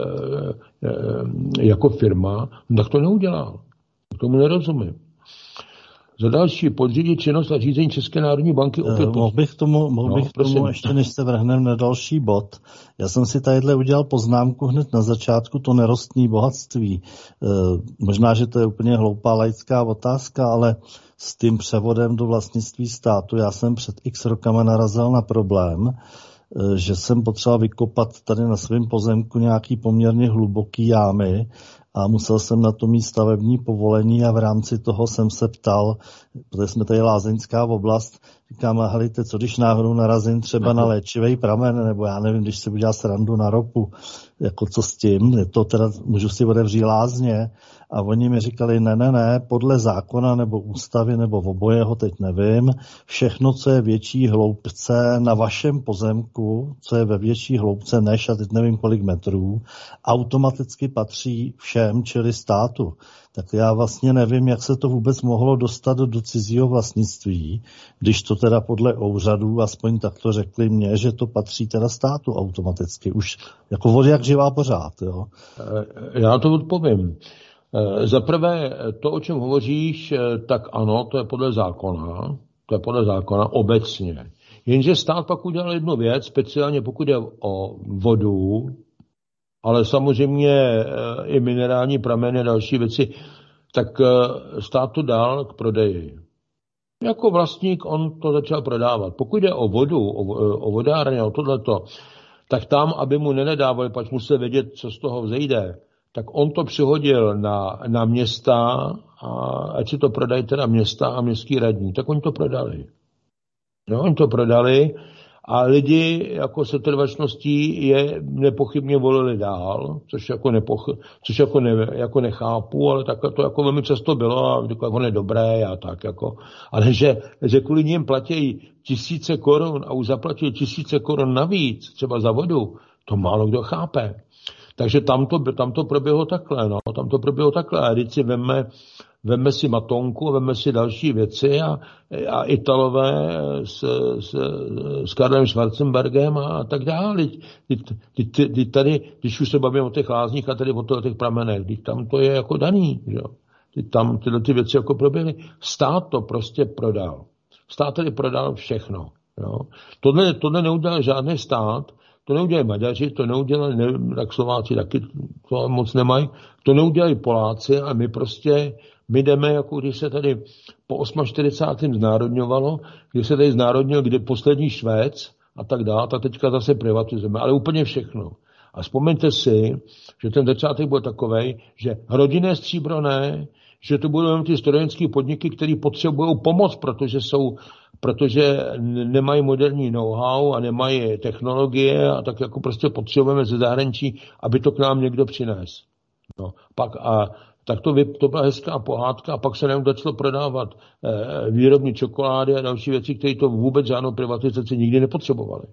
e, jako firma, no tak to neudělal. K tomu nerozumím. Za další podřídit činnost a řízení České národní banky eh, opět. Mohl bych tomu, mohl no, bych tomu ještě než se vrhneme na další bod. Já jsem si tadyhle udělal poznámku hned na začátku, to nerostní bohatství. E, možná, že to je úplně hloupá laická otázka, ale s tím převodem do vlastnictví státu já jsem před x rokama narazil na problém, e, že jsem potřeboval vykopat tady na svém pozemku nějaký poměrně hluboký jámy a musel jsem na to mít stavební povolení a v rámci toho jsem se ptal, protože jsme tady lázeňská oblast, říkám, helejte, co když náhodou narazím třeba na léčivý pramen, nebo já nevím, když si udělá srandu na ropu, jako co s tím, je to teda, můžu si otevřít lázně, a oni mi říkali, ne, ne, ne, podle zákona nebo ústavy nebo obojeho, teď nevím, všechno, co je větší hloubce na vašem pozemku, co je ve větší hloubce než, a teď nevím kolik metrů, automaticky patří všem, čili státu. Tak já vlastně nevím, jak se to vůbec mohlo dostat do cizího vlastnictví, když to teda podle úřadů, aspoň tak to řekli mě, že to patří teda státu automaticky. Už jako vody jak živá pořád. Jo. Já to odpovím. Eh, za prvé, to, o čem hovoříš, eh, tak ano, to je podle zákona, to je podle zákona obecně. Jenže stát pak udělal jednu věc, speciálně pokud je o vodu, ale samozřejmě eh, i minerální prameny a další věci, tak stát to dal k prodeji. Jako vlastník on to začal prodávat. Pokud jde o vodu, o, o vodárně, o tohleto, tak tam, aby mu nenedávali, pač musel vědět, co z toho vzejde, tak on to přihodil na, na města, a ať si to prodají teda města a městský radní, tak oni to prodali. No, oni to prodali a lidi jako setrvačností je nepochybně volili dál, což jako, nepoch, což jako, ne, jako nechápu, ale tak to jako velmi často bylo a jako on je dobré a tak jako. Ale že, že kvůli ním platí tisíce korun a už zaplatili tisíce korun navíc, třeba za vodu, to málo kdo chápe. Takže tam to, tam to proběhlo takhle, no, tam to proběhlo takhle. A když si veme, veme si Matonku, veme si další věci a, a Italové s, s, s Karlem Schwarzenbergem a tak dále. Teď tady, když už se bavíme o těch lázních a tady o, to, těch pramenech, teď tam to je jako daný, že jo. tam tyhle ty věci jako proběhly. Stát to prostě prodal. Stát tady prodal všechno. Jo. Tohle, tohle neudělal žádný stát, to neudělají Maďaři, to neudělají, nevím, tak Slováci taky to moc nemají, to neudělají Poláci a my prostě, my jdeme, jako když se tady po 48. znárodňovalo, když se tady znárodnil kde poslední Švéc a tak dále, tak teďka zase privatizujeme, ale úplně všechno. A vzpomeňte si, že ten začátek byl takový, že rodinné stříbro ne, že to budou jenom ty strojenské podniky, které potřebují pomoc, protože jsou protože nemají moderní know-how a nemají technologie a tak jako prostě potřebujeme ze zahraničí, aby to k nám někdo přines. No, pak a tak to, to byla hezká pohádka a pak se nám začalo prodávat e, výrobní čokolády a další věci, které to vůbec žádnou privatizaci nikdy nepotřebovaly.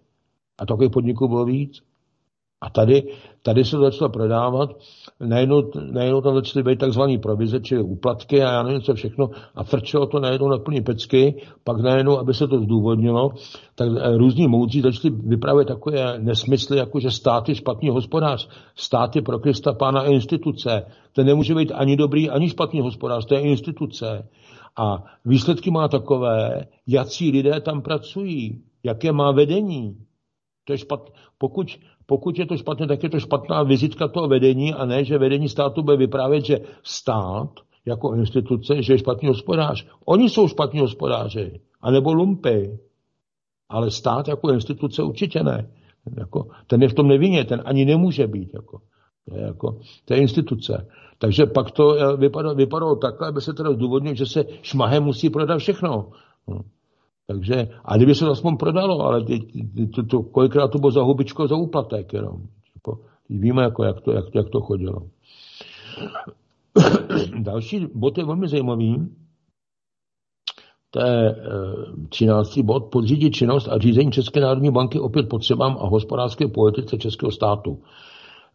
A takových podniků bylo víc. A tady, tady se to začalo prodávat, najednou, najednou tam začaly být takzvané provize, čili úplatky a já nevím co všechno, a frčelo to najednou na plný pecky, pak najednou, aby se to zdůvodnilo, tak eh, různí moudří začali vyprávět takové nesmysly, jako že stát je špatný hospodář. Stát je pro Krista pána instituce. To nemůže být ani dobrý, ani špatný hospodář, to je instituce. A výsledky má takové, jaký lidé tam pracují, jaké má vedení. To je špat, pokud, pokud je to špatné, tak je to špatná vizitka toho vedení a ne, že vedení státu bude vyprávět, že stát jako instituce, že je špatný hospodář. Oni jsou špatní hospodáři, anebo lumpy. Ale stát jako instituce určitě ne. Ten, jako, ten je v tom nevinně, ten ani nemůže být. Jako. To, je jako, to je instituce. Takže pak to eh, vypadalo, vypadalo takhle, aby se teda zdůvodnilo, že se šmahem musí prodat všechno. Takže, a kdyby se to aspoň prodalo, ale to, to, kolikrát to bylo za hubičko, za úplatek jenom. Víme, jako, jak, to, jak, jak to chodilo. Další bod je velmi zajímavý. To je 13. bod. Podřídit činnost a řízení České národní banky opět potřebám a hospodářské politice Českého státu.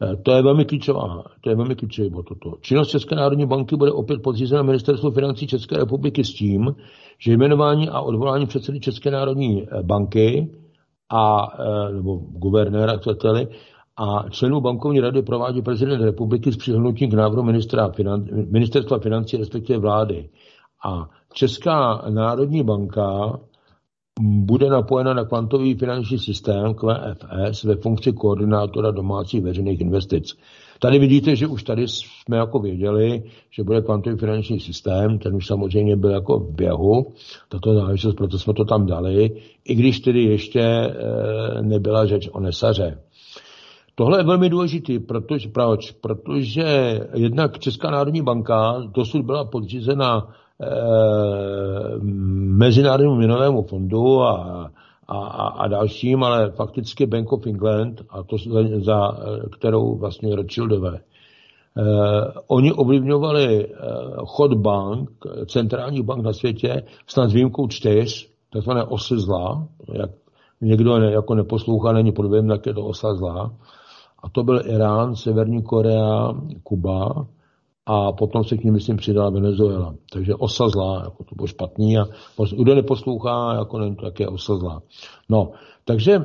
Eh, to je velmi klíčová, to je velmi klíčový bod toto. Činnost České národní banky bude opět podřízena ministerstvu financí České republiky s tím, že jmenování a odvolání předsedy České národní eh, banky a, eh, nebo guvernéra, chcete a členů bankovní rady provádí prezident republiky s přihlednutím k návrhu ministra finan, ministerstva financí, respektive vlády. A Česká národní banka bude napojena na kvantový finanční systém QFS ve funkci koordinátora domácích veřejných investic. Tady vidíte, že už tady jsme jako věděli, že bude kvantový finanční systém, ten už samozřejmě byl jako v běhu, tato záležitost, proto jsme to tam dali, i když tedy ještě e, nebyla řeč o nesaře. Tohle je velmi důležitý, protože, proč? Protože jednak Česká národní banka dosud byla podřízena Mezinárodnímu měnovému fondu a a, a, a dalším, ale fakticky Bank of England, a to za, za kterou vlastně Rothschildové, eh, oni ovlivňovali eh, chod bank, centrální bank na světě, snad s výjimkou čtyř, takzvané osy zla, jak někdo ne, jako neposlouchá, není podvěm, tak je to osa zla. A to byl Irán, Severní Korea, Kuba, a potom se k ní, myslím, přidala Venezuela. Takže osa zlá, jako to bylo špatný a kdo neposlouchá, jako není to také osa zlá. No, takže e,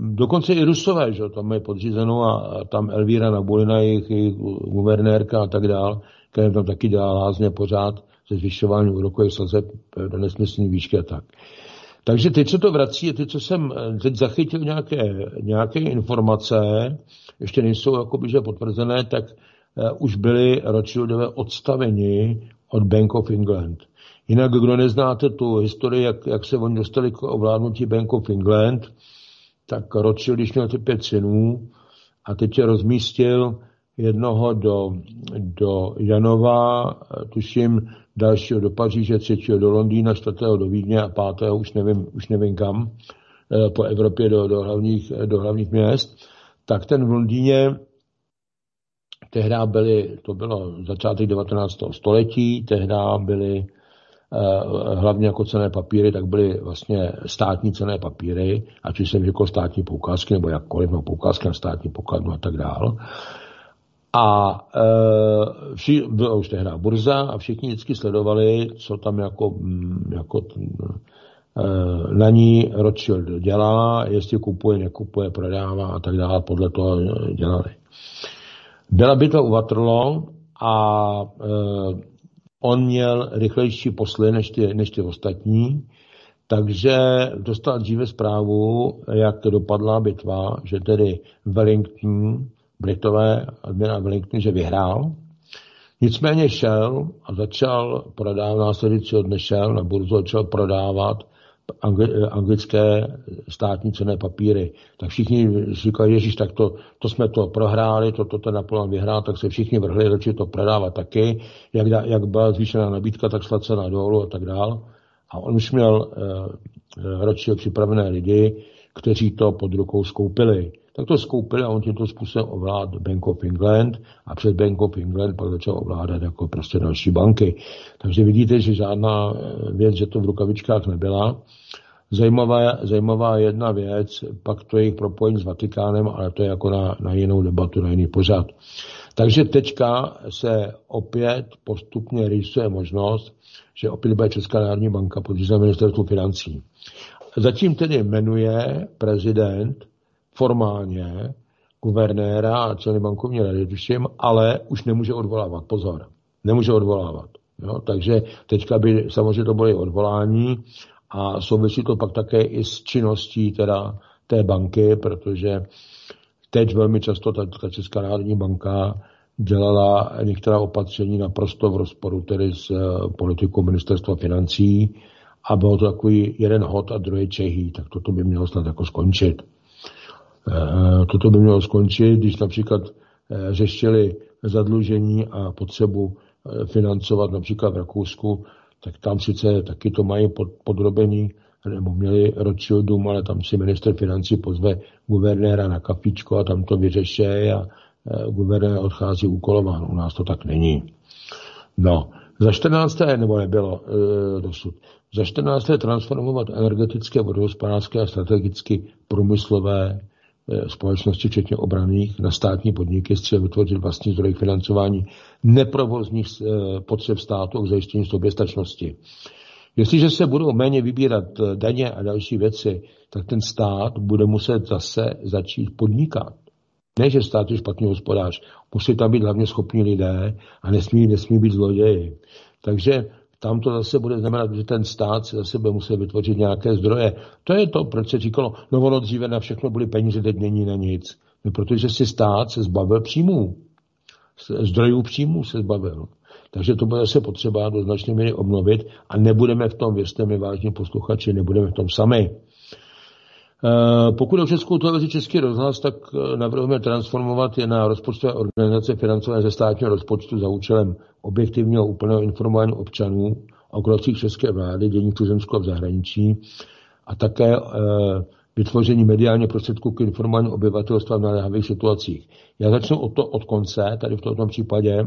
dokonce i Rusové, že tam je podřízenou a, tam Elvíra Nabulina, jejich, jejich guvernérka a tak dál, která tam taky dělá lázně pořád se zvyšováním úrokových sazeb do nesmyslný výšky a tak. Takže teď se to vrací, teď, co jsem teď zachytil nějaké, nějaké informace, ještě nejsou jakoby, že potvrzené, tak už byli Rothschildové odstaveni od Bank of England. Jinak, kdo neznáte tu historii, jak, jak se oni dostali k ovládnutí Bank of England, tak Rothschild, když měl ty pět synů a teď je rozmístil jednoho do, do Janova, tuším dalšího do Paříže, třetího do Londýna, čtvrtého do Vídně a pátého už nevím, už nevím kam, eh, po Evropě do, do, hlavních, do hlavních měst, tak ten v Londýně Tehdy byly, to bylo začátek 19. století, tehdy byly eh, hlavně jako cené papíry, tak byly vlastně státní cené papíry, ať už jsem řekl státní poukázky, nebo jakkoliv, no poukázky na státní pokladnu a tak dál. A e, vši, byla už tehdy burza a všichni vždycky sledovali, co tam jako, mm, jako e, na ní Rothschild dělá, jestli kupuje, nekupuje, prodává a tak dále, podle toho dělali. Byla bitva u Waterloo a e, on měl rychlejší posly než ty, než ty ostatní, takže dostal dříve zprávu, jak dopadla bitva, že tedy Wellington, Britové, admirál Wellington, že vyhrál. Nicméně šel a začal prodávat, následující dne šel na burzu, začal prodávat anglické státní cené papíry. Tak všichni říkali, Ježíš, tak to, to jsme to prohráli, to, to ten Napoleon vyhrál, tak se všichni vrhli, začali to prodávat taky. Jak, jak byla zvýšená nabídka, tak šla cena dolů a tak dál. A on už měl eh, Rothschild připravené lidi, kteří to pod rukou skoupili. Tak to skoupili a on tímto způsobem ovládl Bank of England a před Bank of England pak začal ovládat jako prostě další banky. Takže vidíte, že žádná eh, věc, že to v rukavičkách nebyla. Zajímavá, zajímavá jedna věc, pak to je jejich propojení s Vatikánem, ale to je jako na, na jinou debatu, na jiný pořad. Takže teďka se opět postupně rýsuje možnost, že opět bude Česká národní banka podřízená ministerstvu financí. Zatím tedy jmenuje prezident formálně guvernéra a celý bankovní rady, tuším, ale už nemůže odvolávat. Pozor, nemůže odvolávat. Jo? Takže teďka by samozřejmě to bylo odvolání a souvisí to pak také i s činností teda té banky, protože teď velmi často ta, ta Česká národní banka dělala některá opatření naprosto v rozporu tedy s uh, politikou ministerstva financí a bylo to takový jeden hod a druhý čehý, tak toto by mělo snad jako skončit. Uh, toto by mělo skončit, když například uh, řešili zadlužení a potřebu financovat například v Rakousku tak tam sice taky to mají pod, podrobení, nebo měli Rothschildům, ale tam si minister financí pozve guvernéra na kapičko a tam to vyřeší a guvernér odchází úkolován. U nás to tak není. No, za 14. nebo nebylo e, dosud. Za 14. transformovat energetické, vodohospodářské a strategicky průmyslové Eh, společnosti, včetně obraných, na státní podniky s cílem vytvořit vlastní zdroj financování neprovozních eh, potřeb státu k zajištění soběstačnosti. Jestliže se budou méně vybírat eh, daně a další věci, tak ten stát bude muset zase začít podnikat. Ne, že stát je špatný hospodář. Musí tam být hlavně schopní lidé a nesmí, nesmí být zloději. Takže tam to zase bude znamenat, že ten stát si zase bude muset vytvořit nějaké zdroje. To je to, proč se říkalo, no ono dříve na všechno byly peníze, teď není na nic. No, protože si stát se zbavil příjmů. Zdrojů příjmů se zbavil. Takže to bude zase potřeba do značné míry obnovit a nebudeme v tom, věřte mi, vážní posluchači, nebudeme v tom sami. Eh, pokud o Českou televizi Český rozhlas, tak eh, navrhujeme transformovat je na rozpočtové organizace financované ze státního rozpočtu za účelem objektivního úplného informování občanů o krocích české vlády, dění tuzemsku a v zahraničí a také e, vytvoření mediálně prostředků k informování obyvatelstva v naléhavých situacích. Já začnu od, to, od konce, tady v tomto případě.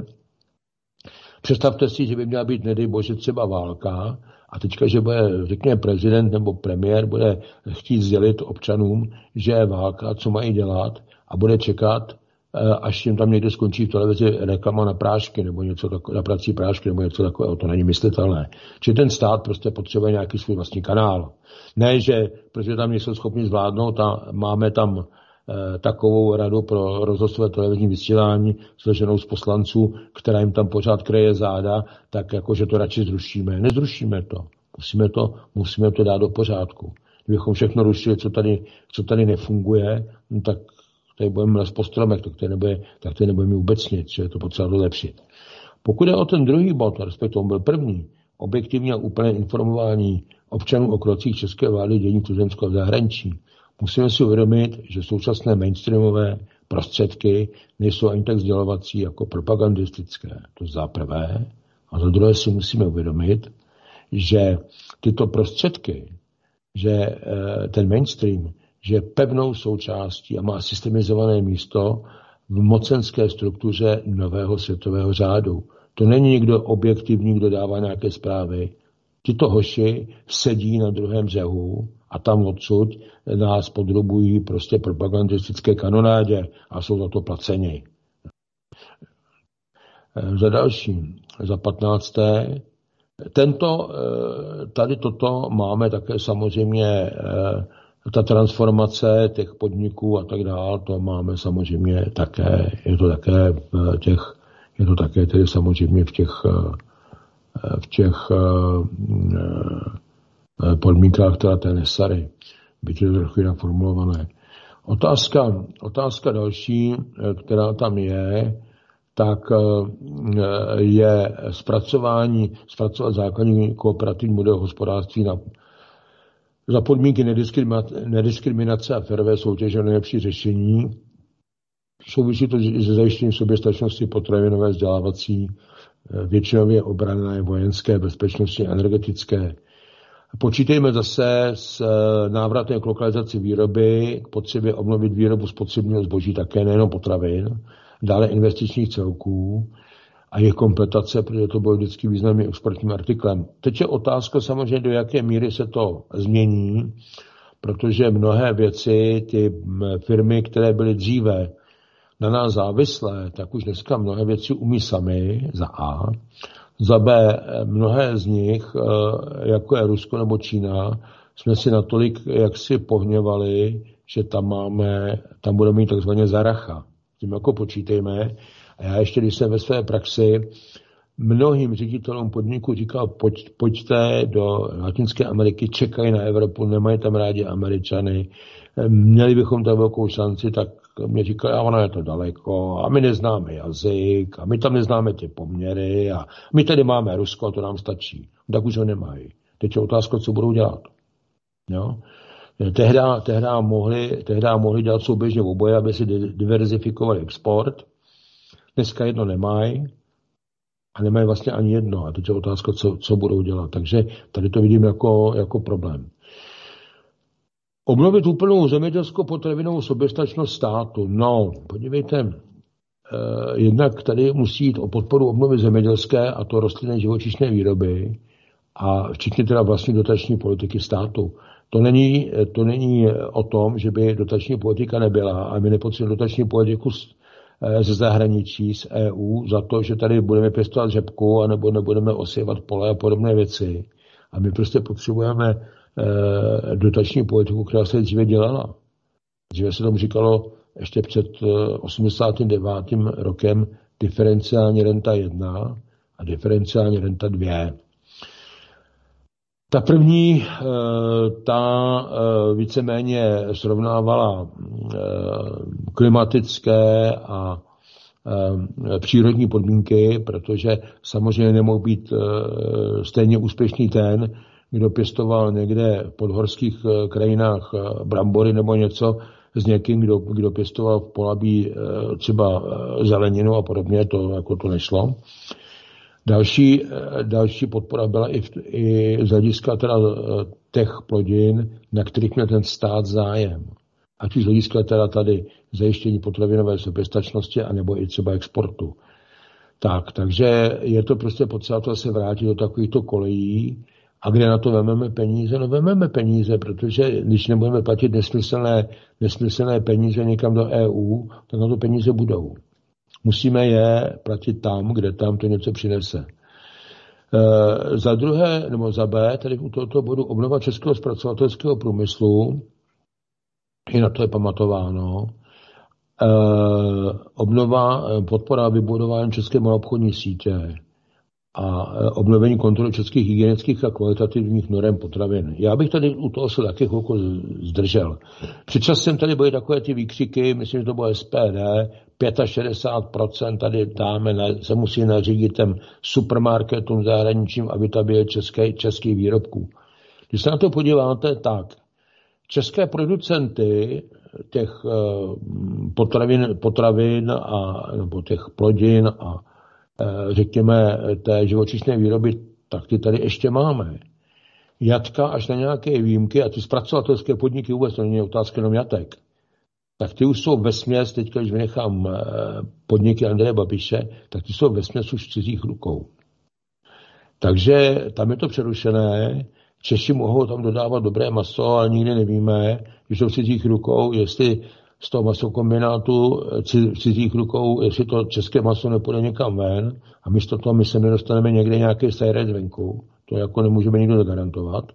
Představte si, že by měla být, nedej bože, třeba válka a teďka, že bude, řekněme, prezident nebo premiér bude chtít sdělit občanům, že je válka, co mají dělat a bude čekat, eh, až jim tam někde skončí v televizi reklama na prášky nebo něco takové, na prací prášky nebo něco takového. To není myslitelné. Či ten stát prostě potřebuje nějaký svůj vlastní kanál. Ne, že protože tam nejsou schopni zvládnout a máme tam takovou radu pro rozhlasové televizní vysílání složenou z poslanců, která jim tam pořád kreje záda, tak jakože to radši zrušíme. Nezrušíme to. Musíme to, musíme to dát do pořádku. Kdybychom všechno rušili, co tady, co tady nefunguje, no tak tady budeme les po stromech, tak tady nebude, tak tady nebudeme vůbec nic, že je to potřeba dolepšit. Pokud je o ten druhý bod, respektive on byl první, objektivně a úplné informování občanů o krocích české vlády dění tuzemského v zahraničí, Musíme si uvědomit, že současné mainstreamové prostředky nejsou ani tak sdělovací jako propagandistické. To za prvé. A za druhé si musíme uvědomit, že tyto prostředky, že eh, ten mainstream, že je pevnou součástí a má systemizované místo v mocenské struktuře nového světového řádu. To není někdo objektivní, kdo dává nějaké zprávy. Tito hoši sedí na druhém břehu a tam odsud nás podrobují prostě propagandistické kanonádě a jsou za to placeni. Za další, za patnácté, tento, tady toto máme také samozřejmě ta transformace těch podniků a tak dále, to máme samozřejmě také, je to také v těch, je to také tedy samozřejmě v těch, v těch Eh, podmínkách teda té Nesary. Byť je to trochu jinak formulované. Otázka, otázka další, eh, která tam je, tak eh, je zpracování, zpracovat základní kooperativní model hospodářství na, za podmínky nediskriminace, a férové soutěže nejlepší řešení. Souvisí to se zajištěním soběstačnosti potravinové, vzdělávací, většinově obrané, vojenské, bezpečnosti, energetické. Počítejme zase s eh, návratem k lokalizaci výroby, k potřebě obnovit výrobu spotřebního zboží také, nejenom potravin, dále investičních celků a jejich kompletace, protože to bylo vždycky významným exportním artiklem. Teď je otázka samozřejmě, do jaké míry se to změní, protože mnohé věci, ty firmy, které byly dříve na nás závislé, tak už dneska mnohé věci umí sami, za A. Za B, mnohé z nich, eh, jako je Rusko nebo Čína, jsme si natolik jaksi pohněvali, že tam máme, tam budeme mít takzvaně zaracha. Tím jako počítejme. A já ještě, když jsem ve své praxi mnohým ředitelům podniku říkal, pojď, pojďte do Latinské Ameriky, čekají na Evropu, nemají tam rádi Američany, měli bychom tam velkou šanci, tak mě říkali, a ono je to daleko, a my neznáme jazyk, a my tam neznáme ty poměry, a my tady máme Rusko, a to nám stačí. Tak už ho nemají. Teď je otázka, co budou dělat. Jo? Tehda, tehda, mohli, tehda mohli dělat souběžně oboje, aby si diverzifikovali export. Dneska jedno nemají a nemají vlastně ani jedno. A teď je otázka, co, co budou dělat. Takže tady to vidím jako, jako problém. Obnovit úplnou zemědělskou potravinovou soběstačnost státu. No, podívejte, eh, jednak tady musí jít o podporu obnovy zemědělské a to rostlinné živočišné výroby a včetně teda vlastní dotační politiky státu. To není, to není o tom, že by dotační politika nebyla a my nepotřebujeme dotační politiku eh, ze zahraničí, z EU, za to, že tady budeme pěstovat řepku a nebo nebudeme osievat pole a podobné věci. A my prostě potřebujeme Eh, dotační politiku, která se dříve dělala. Dříve se tomu říkalo ještě před 89. Eh, rokem diferenciální renta 1 a diferenciální renta 2. Ta první, ta víceméně srovnávala klimatické a přírodní podmínky, protože samozřejmě nemohl být stejně úspěšný ten, kdo pěstoval někde v podhorských eh, krajinách eh, brambory nebo něco s někým, kdo, kdo pěstoval v Polabí eh, třeba zeleninu a podobně, to jako to nešlo. Další, další podpora byla i, v, i z hlediska teda těch plodin, na kterých měl ten stát zájem. Ať už z hlediska teda tady zajištění potravinové soběstačnosti, anebo i třeba exportu. Tak, takže je to prostě potřeba to se vrátit do takovýchto kolejí, a kde na to vememe peníze? No vememe peníze, protože když nebudeme platit nesmyslné, nesmyslné peníze někam do EU, tak na to peníze budou. Musíme je platit tam, kde tam to něco přinese. E, za druhé, nebo za B, tady u tohoto bodu obnova českého zpracovatelského průmyslu, i na to je pamatováno, e, obnova, podpora vybudování české malobchodní sítě, a e, obnovení kontroly českých hygienických a kvalitativních norm potravin. Já bych tady u toho se taky chvilku zdržel. Před časem tady byly takové ty výkřiky, myslím, že to bylo SPD, 65% tady dáme, na, se musí nařídit těm supermarketům zahraničím, aby tam byly české, českých výrobků. Když se na to podíváte, tak české producenty těch e, potravin, potravin a, nebo těch plodin a řekněme, té živočišné výroby, tak ty tady ještě máme. Jatka až na nějaké výjimky, a ty zpracovatelské podniky vůbec, to není otázka jenom jatek, tak ty už jsou ve směs, teď když vynechám eh, podniky Andreje Babiše, tak ty jsou ve směs už cizích rukou. Takže tam je to přerušené, Češi mohou tam dodávat dobré maso, ale nikdy nevíme, když jsou v cizích rukou, jestli z toho masokombinátu v cizích rukou, jestli to české maso nepůjde někam ven a místo toho my se nedostaneme někde nějaké sejret venku. To jako nemůžeme nikdo garantovat.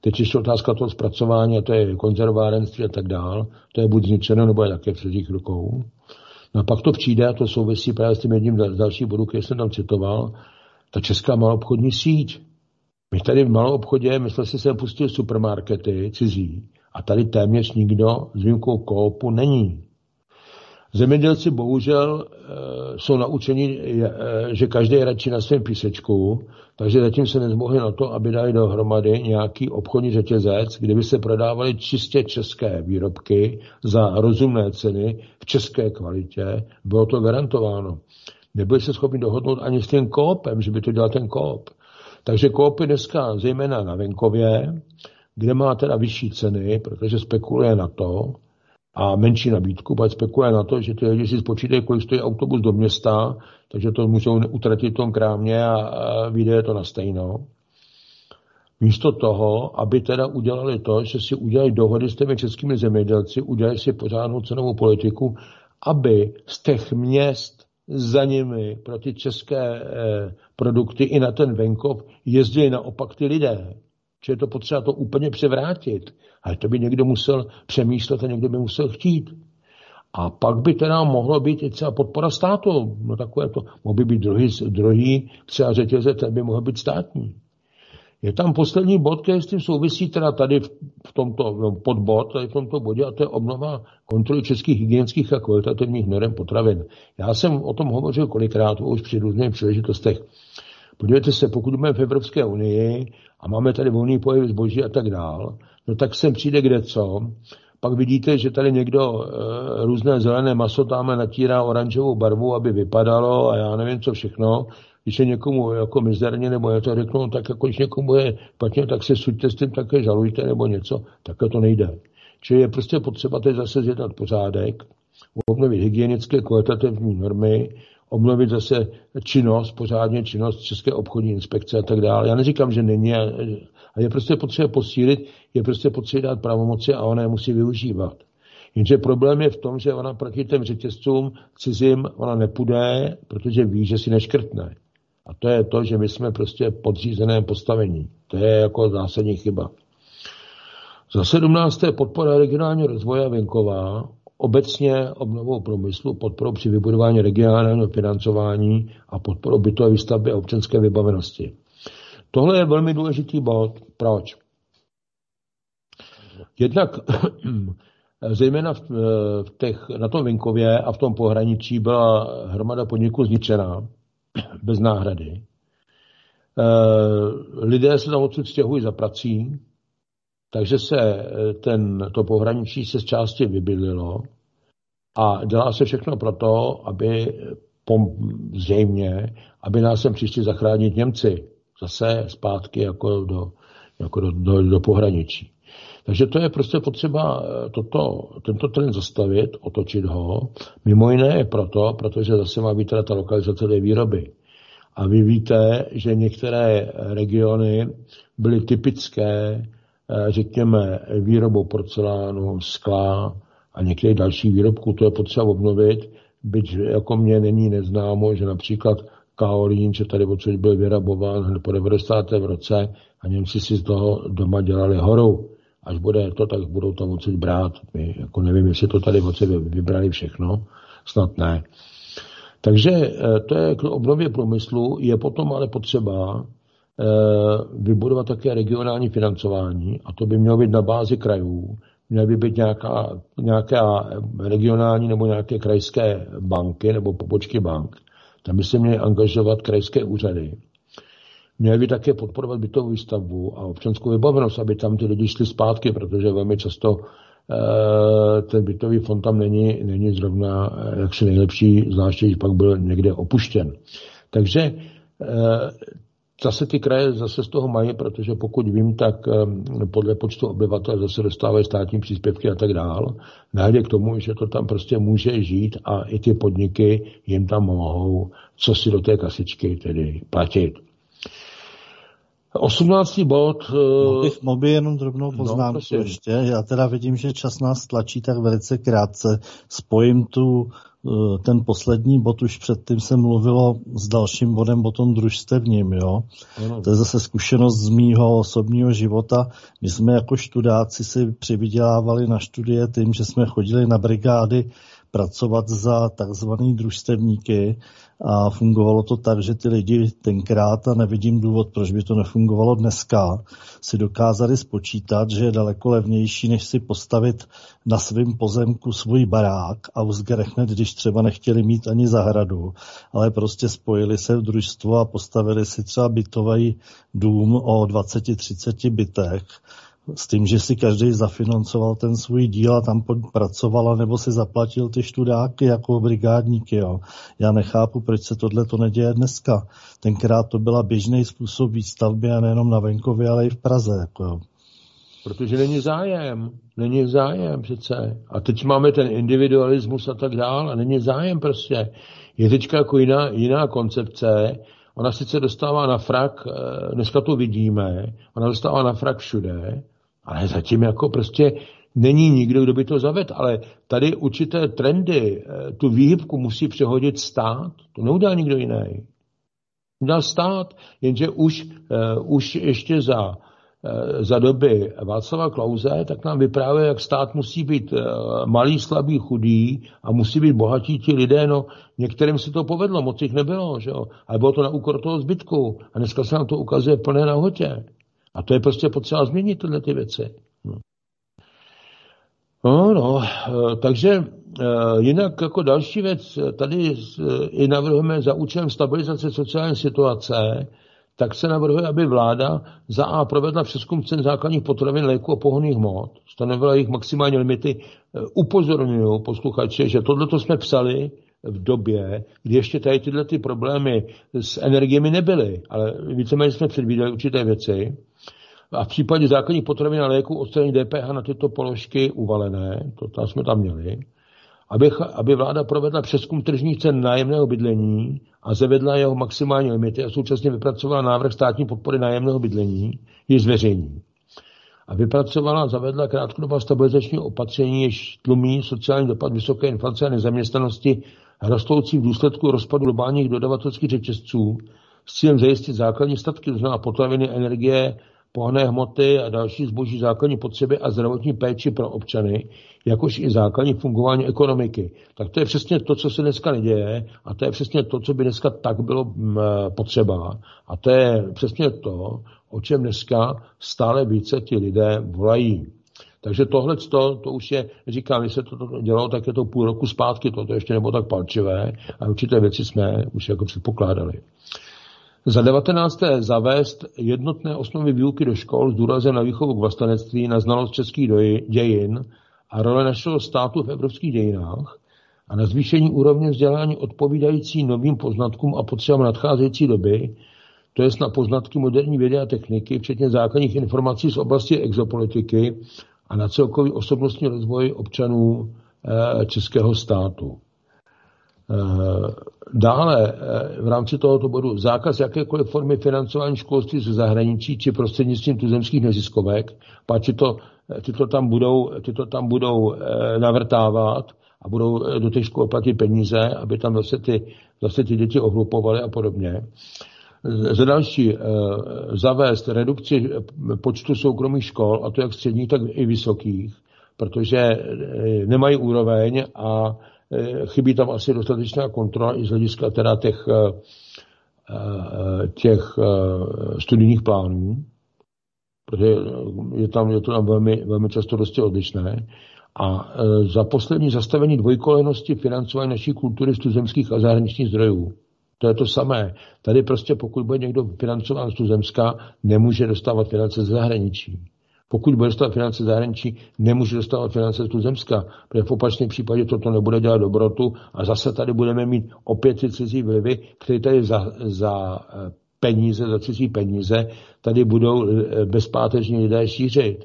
Teď ještě otázka toho zpracování, a to je konzervárenství a tak dál. To je buď zničeno, nebo je také v cizích rukou. No a pak to přijde, a to souvisí právě s tím jedním z dalších bodů, který jsem tam citoval, ta česká malobchodní síť. My tady v malou obchodě, myslel si, jsem pustil supermarkety cizí, a tady téměř nikdo s výjimkou koopu není. Zemědělci bohužel e, jsou naučeni, e, že každý je radši na svém písečku, takže zatím se nezmohli na to, aby dali dohromady nějaký obchodní řetězec, kde by se prodávaly čistě české výrobky za rozumné ceny v české kvalitě. Bylo to garantováno. Nebyli se schopni dohodnout ani s tím koopem, že by to dělal ten koop. Takže koopy dneska, zejména na venkově, kde má teda vyšší ceny, protože spekuluje na to, a menší nabídku, pak spekuluje na to, že ty lidi si spočítají, kolik stojí autobus do města, takže to můžou utratit v tom krámě a, vyjde to na stejno. Místo toho, aby teda udělali to, že si udělají dohody s těmi českými zemědělci, udělají si pořádnou cenovou politiku, aby z těch měst za nimi pro ty české eh, produkty i na ten venkov jezdili naopak ty lidé. Že je to potřeba to úplně převrátit. Ale to by někdo musel přemýšlet a někdo by musel chtít. A pak by teda mohlo být i třeba podpora státu. No takové to, mohl by být druhý, druhý třeba řetězec, ten by mohl být státní. Je tam poslední bod, který s tím souvisí teda tady v, v tomto no, podbod, tady v tomto bodě, a to je obnova kontroly českých hygienických a kvalitativních norm potravin. Já jsem o tom hovořil kolikrát už při různých příležitostech. Podívejte se, pokud jsme v Evropské unii a máme tady volný pohyb zboží a tak dál, no tak sem přijde kde co, pak vidíte, že tady někdo e, různé zelené maso tam natírá oranžovou barvu, aby vypadalo a já nevím co všechno. Když je někomu jako mizerně nebo je to řeknu, tak jako když někomu je špatně, tak se suďte s tím také žalujte nebo něco, tak to nejde. Čili je prostě potřeba teď zase zjednat pořádek, obnovit hygienické kvalitativní normy, obnovit zase činnost, pořádně činnost České obchodní inspekce a tak dále. Já neříkám, že není, a je prostě potřeba posílit, je prostě potřeba dát pravomoci a ona je musí využívat. Jenže problém je v tom, že ona proti těm řetězcům cizím ona nepůjde, protože ví, že si neškrtne. A to je to, že my jsme prostě podřízeném postavení. To je jako zásadní chyba. Za 17. podpora regionálního rozvoje venková obecně obnovou průmyslu, podporou při vybudování regionálního financování a podporou bytové výstavby a občanské vybavenosti. Tohle je velmi důležitý bod. Proč? Jednak zejména v, v těch, na tom Vinkově a v tom pohraničí byla hromada podniků zničená bez náhrady. Lidé se tam odsud stěhují za prací, takže se ten, to pohraničí se z části vybydlilo a dělá se všechno proto, aby zřejmě, aby nás sem přišli zachránit Němci zase zpátky jako do, jako do, do, do pohraničí. Takže to je prostě potřeba eh, toto, tento trend zastavit, otočit ho. Mimo jiné je proto, protože zase má být teda ta lokalizace té výroby. A vy víte, že některé regiony byly typické, eh, řekněme, výrobou porcelánu, skla a některých dalších výrobků. To je potřeba obnovit, byť jako mě není neznámo, že například kaolín, že tady odsud byl vyrabován hned po 90. v roce a Němci si z toho doma dělali horu. Až bude to, tak budou tam odsud brát. My jako nevím, jestli to tady odsud vybrali všechno, snad ne. Takže eh, to je k obnově průmyslu, je potom ale potřeba eh, vybudovat také regionální financování a to by mělo být na bázi krajů, měly by být nějaká, nějaká regionální nebo nějaké krajské banky nebo pobočky bank. Tam by se měly angažovat krajské úřady. Měly by také podporovat bytovou výstavbu a občanskou vybavenost, aby tam ty lidi šli zpátky, protože velmi často e, ten bytový fond tam není, není zrovna eh, jaksi nejlepší, zvláště když pak byl někde opuštěn. Takže Zase ty kraje zase z toho mají, protože pokud vím, tak podle počtu obyvatel zase dostávají státní příspěvky a tak dál. Nehledě k tomu, že to tam prostě může žít a i ty podniky jim tam mohou, co si do té kasičky tedy platit. 18. bod. Eh, mohl bych, mohl bych jenom drobnou no, poznámku no, ještě. Já teda vidím, že čas nás tlačí tak velice krátce. Spojím tu ten poslední bod už předtím se mluvilo s dalším bodem o tom družstevním, jo. Ano. To je zase zkušenost z mýho osobního života. My jsme jako študáci si přivydělávali na studie tím, že jsme chodili na brigády pracovat za takzvaný družstevníky a fungovalo to tak, že ty lidi tenkrát, a nevidím důvod, proč by to nefungovalo dneska, si dokázali spočítat, že je daleko levnější, než si postavit na svém pozemku svůj barák a uzgrechnet, když třeba nechtěli mít ani zahradu, ale prostě spojili se v družstvo a postavili si třeba bytový dům o 20-30 bytech s tím, že si každý zafinancoval ten svůj díl a tam pracoval, nebo si zaplatil ty študáky jako brigádníky. Jo. Já nechápu, proč se tohle to neděje dneska. Tenkrát to byla běžný způsob výstavby a nejenom na venkově, ale i v Praze. Jako jo. Protože není zájem. Není zájem přece. A teď máme ten individualismus a tak dál a není zájem prostě. Je teďka jako jiná, jiná koncepce. Ona sice dostává na frak, eh, dneska to vidíme, ona dostává na frak všude, ale zatím jako prostě není nikdo, kdo by to zavedl. Ale tady určité trendy, eh, tu výhybku musí přehodit stát. To neudá nikdo jiný. Udá stát, jenže už, uh, už ještě za, uh, za doby Václava Klauze, tak nám vyprávěje, jak stát musí být malý, slabý, chudý a musí být bohatí ti lidé. No, některým se to povedlo, moc jich nebylo, že jo? ale bylo to na úkor toho zbytku. A dneska se nám to ukazuje plné nahotě. A to je prostě potřeba změnit tyhle ty věci. No. No, no, takže eh, jinak jako další věc, tady i navrhujeme za účelem stabilizace sociální situace, tak se navrhuje, aby vláda za A provedla přeskum cen základních potravin, léků a pohonných hmot, stanovila jejich maximální limity. Eh, upozorňuji posluchače, že tohle jsme psali v době, kdy ještě tady tyhle ty problémy s energiemi nebyly, ale víceméně jsme předvídali určité věci. A v případě základních potravin a léků odstranění DPH na tyto položky uvalené, to tam jsme tam měli, aby, aby vláda provedla přeskum tržních cen nájemného bydlení a zavedla jeho maximální limity a současně vypracovala návrh státní podpory nájemného bydlení, je zveřejní. A vypracovala a zavedla krátkodobá stabilizační opatření, jež tlumí sociální dopad vysoké inflace a nezaměstnanosti rostoucí v důsledku rozpadu globálních dodavatelských řetězců s cílem zajistit základní statky, to znamená potraviny, energie, pohonné hmoty a další zboží základní potřeby a zdravotní péči pro občany, jakož i základní fungování ekonomiky. Tak to je přesně to, co se dneska neděje a to je přesně to, co by dneska tak bylo mm, potřeba. A to je přesně to, o čem dneska stále více ti lidé volají. Takže tohle to, to už je, říkám, když se to, dělalo, tak je to půl roku zpátky, to ještě nebylo tak palčivé a určité věci jsme už jako předpokládali. Za 19. zavést jednotné osnovy výuky do škol s důrazem na výchovu k vlastenectví, na znalost českých dějin a role našeho státu v evropských dějinách a na zvýšení úrovně vzdělání odpovídající novým poznatkům a potřebám nadcházející doby, to je na poznatky moderní vědy a techniky, včetně základních informací z oblasti exopolitiky a na celkový osobnostní rozvoj občanů eh, českého státu. Eh, dále eh, v rámci tohoto bodu zákaz jakékoliv formy financování školství ze zahraničí či prostřednictvím tuzemských neziskovek, páči to, ty to tam budou, ty to tam budou navrtávat a budou do těch škol platit peníze, aby tam zase ty, zase ty děti ohlupovaly a podobně. Za další, eh, zavést redukci počtu soukromých škol, a to jak středních, tak i vysokých, protože eh, nemají úroveň a eh, chybí tam asi dostatečná kontrola i z hlediska teda těch, těch studijních plánů, protože je, tam, je to tam velmi, velmi často dosti odlišné. A za poslední zastavení dvojkolejnosti financování naší kultury z tuzemských a zahraničních zdrojů. To je to samé. Tady prostě pokud bude někdo financován z tuzemska, nemůže dostávat finance z zahraničí. Pokud bude dostávat finance zahraničí, nemůže dostávat finance z tuzemska, protože v opačném případě toto nebude dělat dobrotu a zase tady budeme mít opět ty cizí vlivy, které tady za, za eh, peníze, za cizí peníze, tady budou eh, bezpáteřní lidé šířit.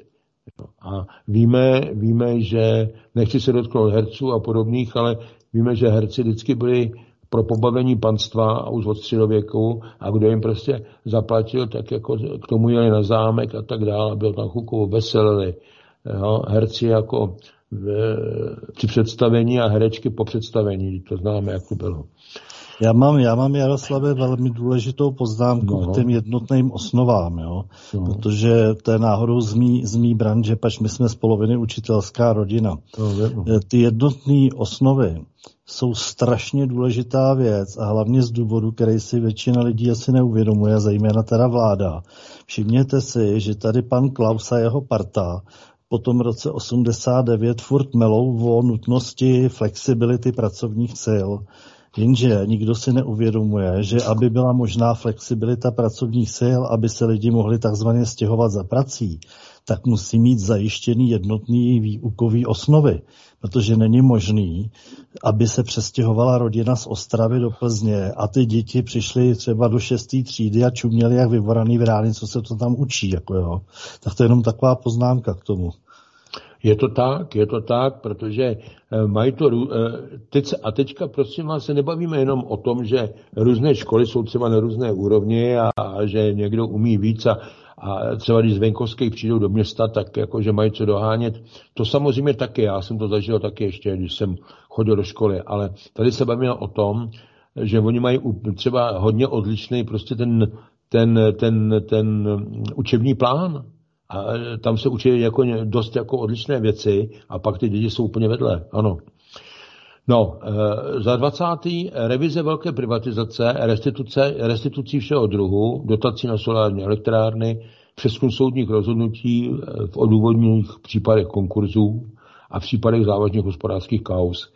A víme, víme, že nechci se dotknout herců a podobných, ale víme, že herci vždycky byli pro pobavení panstva a už od středověku a kdo jim prostě zaplatil, tak jako k tomu jeli na zámek a tak dále, byl tam chukovo veselili. Jo, herci jako v, při představení a herečky po představení, to známe, jak to bylo. Já mám, já mám Jaroslave velmi důležitou poznámku no. k těm jednotným osnovám, jo? No. protože to je náhodou z mý, z mý branže, pač my jsme z poloviny učitelská rodina. No, Ty jednotné osnovy jsou strašně důležitá věc a hlavně z důvodu, který si většina lidí asi neuvědomuje, zejména teda vláda. Všimněte si, že tady pan Klaus a jeho parta po tom roce 89 furt melou o nutnosti flexibility pracovních sil. Jenže nikdo si neuvědomuje, že aby byla možná flexibilita pracovních sil, aby se lidi mohli takzvaně stěhovat za prací, tak musí mít zajištěný jednotný výukový osnovy, protože není možný, aby se přestěhovala rodina z Ostravy do Plzně a ty děti přišly třeba do šesté třídy a čuměli jak vyvoraný v ráni, co se to tam učí. Jako jo. Tak to je jenom taková poznámka k tomu. Je to tak, je to tak, protože eh, mají to, eh, teď, a teďka prosím vás se nebavíme jenom o tom, že různé školy jsou třeba na různé úrovni a, a že někdo umí víc a, a třeba když z venkovských přijdou do města, tak jako, že mají co dohánět. To samozřejmě taky, já jsem to zažil taky ještě, když jsem chodil do školy, ale tady se bavíme o tom, že oni mají třeba hodně odlišný prostě ten, ten, ten, ten učební plán. A tam se učí jako dost jako odlišné věci a pak ty děti jsou úplně vedle. Ano. No, e, za 20. revize velké privatizace, restituce, restitucí všeho druhu, dotací na solární elektrárny, přeskum soudních rozhodnutí eh, v odůvodněných případech konkurzů a v případech závažných hospodářských kaus.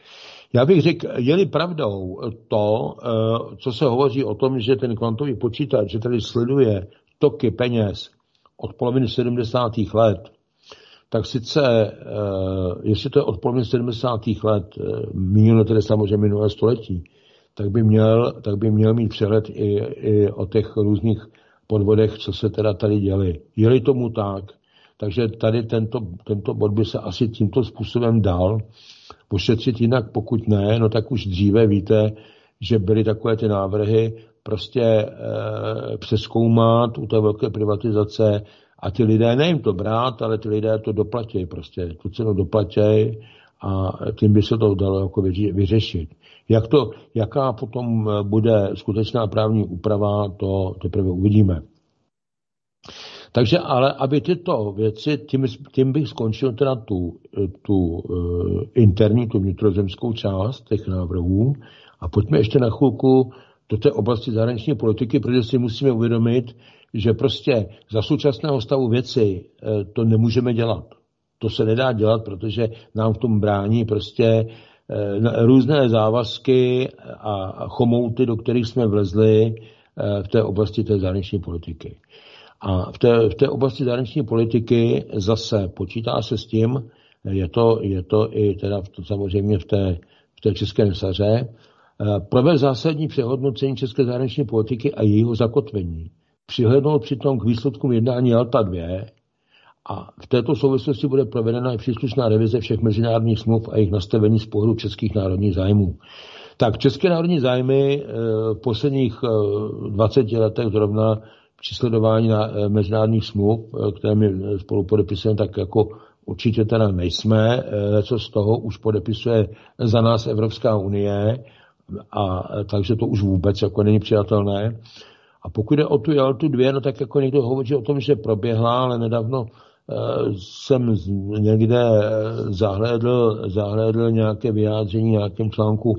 Já bych řekl, je-li pravdou to, eh, co se hovoří o tom, že ten kvantový počítač, že tady sleduje toky peněz od poloviny 70. let, tak sice, eh, jestli to je od poloviny 70. let, eh, míněno tedy samozřejmě minulé století, tak by měl, tak by měl mít přehled i, i o těch různých podvodech, co se teda tady děli. Je-li tomu tak, takže tady tento, tento bod by se asi tímto způsobem dal pošetřit jinak, pokud ne, no tak už dříve víte, že byly takové ty návrhy prostě e, přeskoumat u té velké privatizace a ti lidé nejim to brát, ale ty lidé to doplatí prostě, tu cenu doplatí a tím by se to dalo jako vyřešit. Jak to, jaká potom bude skutečná právní úprava, to teprve uvidíme. Takže ale, aby tyto věci, tím, tím bych skončil teda tu, tu uh, interní, tu vnitrozemskou část těch návrhů a pojďme ještě na chvilku do té oblasti zahraniční politiky, protože si musíme uvědomit, že prostě za současného stavu věci uh, to nemůžeme dělat. To se nedá dělat, protože nám v tom brání prostě uh, různé závazky a chomouty, do kterých jsme vlezli v té oblasti té zahraniční politiky. A v té, v té oblasti zahraniční politiky zase počítá se s tím, je to, je to i teda v to, samozřejmě v té, v té české nesaře, eh, provést zásadní přehodnocení české zahraniční politiky a jejího zakotvení. Přihlednout přitom k výsledkům jednání Alta 2 a v této souvislosti bude provedena i příslušná revize všech mezinárodních smluv a jejich nastavení z pohledu českých národních zájmů. Tak české národní zájmy eh, v posledních 20 eh, letech zrovna při sledování na eh, mezinárodních smluv, které my spolu podepisujeme, tak jako určitě teda nejsme. Co z toho už podepisuje za nás Evropská unie, a takže to už vůbec jako není přijatelné. A pokud jde o tu Jaltu 2, no tak jako někdo hovoří o tom, že proběhla, ale nedávno jsem někde zahlédl, zahlédl nějaké vyjádření nějakém článku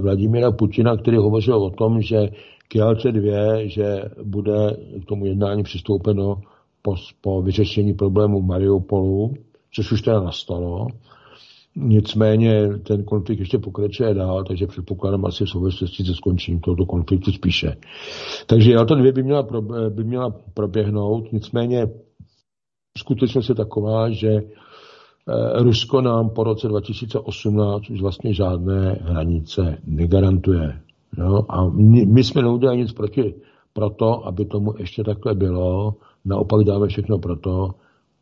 Vladimíra Putina, který hovořil o tom, že Kielce 2, že bude k tomu jednání přistoupeno po, po vyřešení problému Mariupolu, což už teda nastalo. Nicméně ten konflikt ještě pokračuje dál, takže předpokládám asi v souvislosti se skončením tohoto konfliktu spíše. Takže Jalta 2 by měla, by měla proběhnout, nicméně skutečnost je taková, že eh, Rusko nám po roce 2018 už vlastně žádné hranice negarantuje. Jo? A my, my jsme neudělali nic proti proto, aby tomu ještě takhle bylo. Naopak dáme všechno proto,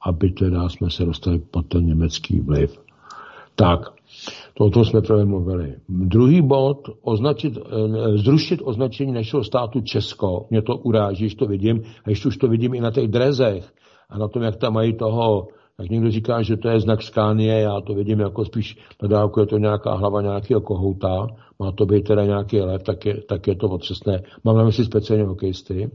aby teda jsme se dostali pod ten německý vliv. Tak, toto jsme právě mluvili. Druhý bod, označit, eh, zrušit označení našeho státu Česko. Mě to uráží, když to vidím, a ještě už to vidím i na těch drezech a na tom, jak tam mají toho tak někdo říká, že to je znak Skánie, já to vidím jako spíš na dálku, je to nějaká hlava nějakého kohouta, má to být teda nějaký lev, tak je, tak je to otřesné. Mám na mysli speciálně hokejisty.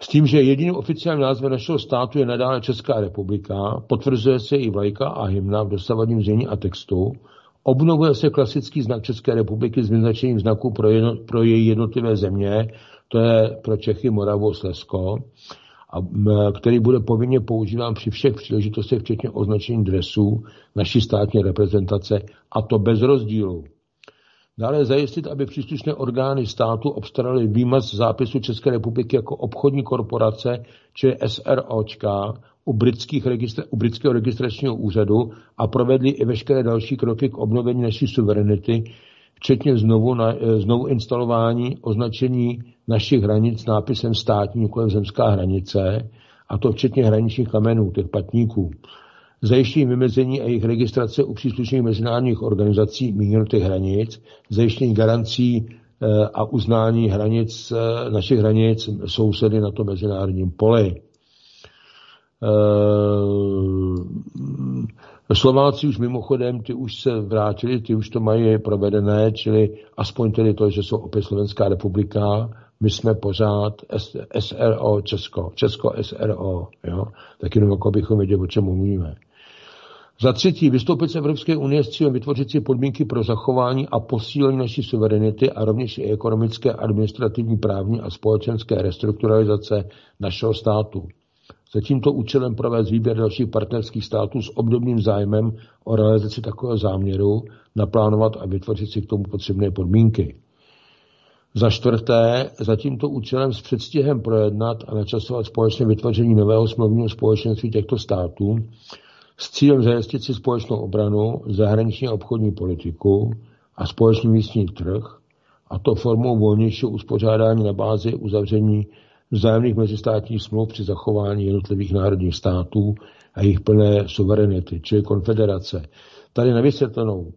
S tím, že jediným oficiálním názvem našeho státu je nadále Česká republika, potvrzuje se i vlajka a hymna v dosavadním znění a textu, obnovuje se klasický znak České republiky s vyznačením znaku pro, jedno, pro její jednotlivé země, to je pro Čechy, Moravu, Slesko, a, který bude povinně používán při všech příležitostech, včetně označení dresů naší státní reprezentace, a to bez rozdílu. Dále zajistit, aby příslušné orgány státu obstaraly výmaz zápisu České republiky jako obchodní korporace, či SROčka, u, britských u britského registračního úřadu a provedli i veškeré další kroky k obnovení naší suverenity, včetně znovu, na, eh, znovu instalování označení našich hranic nápisem státní, nikoli zemská hranice, a to včetně hraničních kamenů, těch patníků. Zajištění vymezení a jejich registrace u příslušných mezinárodních organizací míněno těch hranic, zajištění garancí eh, a uznání hranic, eh, našich hranic sousedy na to mezinárodním poli. Slováci už mimochodem, ty už se vrátili, ty už to mají provedené, čili aspoň tedy to, že jsou opět Slovenská republika, my jsme pořád SRO Česko, Česko SRO, jo? tak jenom jako bychom věděli, o čem mluvíme. Za třetí, vystoupit z Evropské unie s cílem vytvořit si podmínky pro zachování a posílení naší suverenity a rovněž i ekonomické, administrativní, právní a společenské restrukturalizace našeho státu. Za tímto účelem provést výběr dalších partnerských států s obdobným zájmem o realizaci takového záměru, naplánovat a vytvořit si k tomu potřebné podmínky. Za čtvrté, za tímto účelem s předstihem projednat a načasovat společné vytvoření nového smluvního společenství těchto států s cílem zajistit si společnou obranu, zahraniční obchodní politiku a společný místní trh, a to formou volnějšího uspořádání na bázi uzavření vzájemných mezistátních smluv při zachování jednotlivých národních států a jejich plné suverenity, čili konfederace. Tady na vysvětlenou.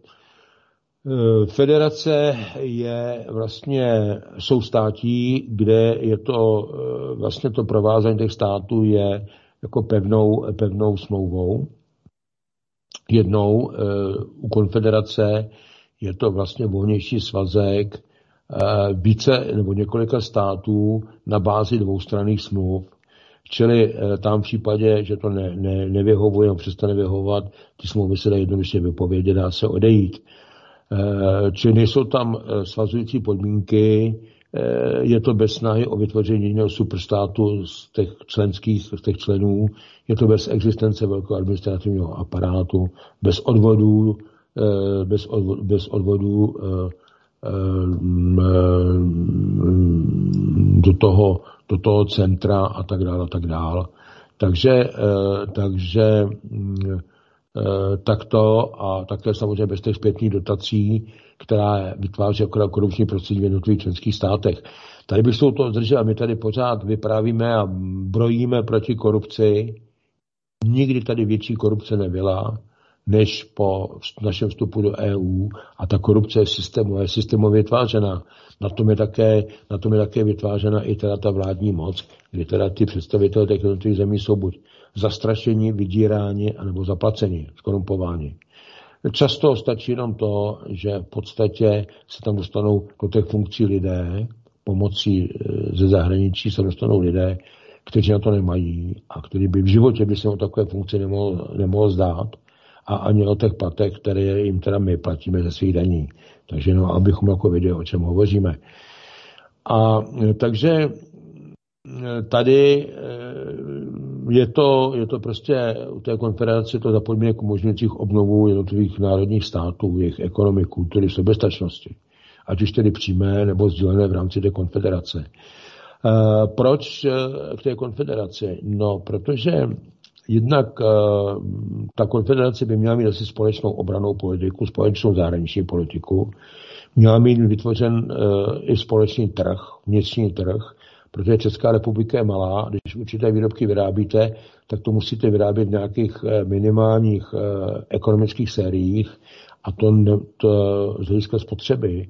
E, federace je vlastně soustátí, kde je to e, vlastně to provázání těch států je jako pevnou, pevnou smlouvou. Jednou e, u konfederace je to vlastně volnější svazek více nebo několika států na bázi dvoustranných smluv, Čili tam v případě, že to ne, ne, nevyhovuje, nebo přestane vyhovovat, ty smlouvy se dají jednoduše vypovědět a se odejít. Čili nejsou tam svazující podmínky, je to bez snahy o vytvoření jiného superstátu z těch členských, z těch členů, je to bez existence velkého administrativního aparátu, bez odvodů, bez, odvodů, bez odvodů do toho, do toho centra a tak dále a tak dále. Takže, eh, takže eh, takto a také samozřejmě bez těch zpětných dotací, která vytváří akorát korupční prostředí v jednotlivých členských státech. Tady bych se to zdržel a my tady pořád vyprávíme a brojíme proti korupci. Nikdy tady větší korupce nebyla než po našem vstupu do EU a ta korupce je systémově, systémově vytvářena. Na tom, je také, na tom je také vytvářena i teda ta vládní moc, kdy teda ty představitelé těch jednotlivých zemí jsou buď zastrašení, vydíráni, anebo zaplaceni, skorumpováni. Často stačí jenom to, že v podstatě se tam dostanou do těch funkcí lidé, pomocí e, ze zahraničí se dostanou lidé, kteří na to nemají a kteří by v životě by se o takové funkci nemohl, nemohl zdát a ani o těch platech, které jim teda my platíme ze svých daní. Takže no, abychom jako viděli, o čem hovoříme. A takže eh, tady je to, je to prostě u té konfederace to za podmínek umožňujících obnovu jednotlivých národních států, jejich ekonomik, kultury, soběstačnosti. Ať už tedy přímé nebo sdílené v rámci té konfederace. Eh, proč k té konfederaci? No, protože Jednak uh, ta konfederace by měla mít asi společnou obranou politiku, společnou zahraniční politiku, měla mít vytvořen i společný trh, vnitřní trh, protože Česká republika je malá, když určité výrobky vyrábíte, tak to musíte vyrábět v nějakých uh, minimálních uh, ekonomických sériích a to, to z hlediska spotřeby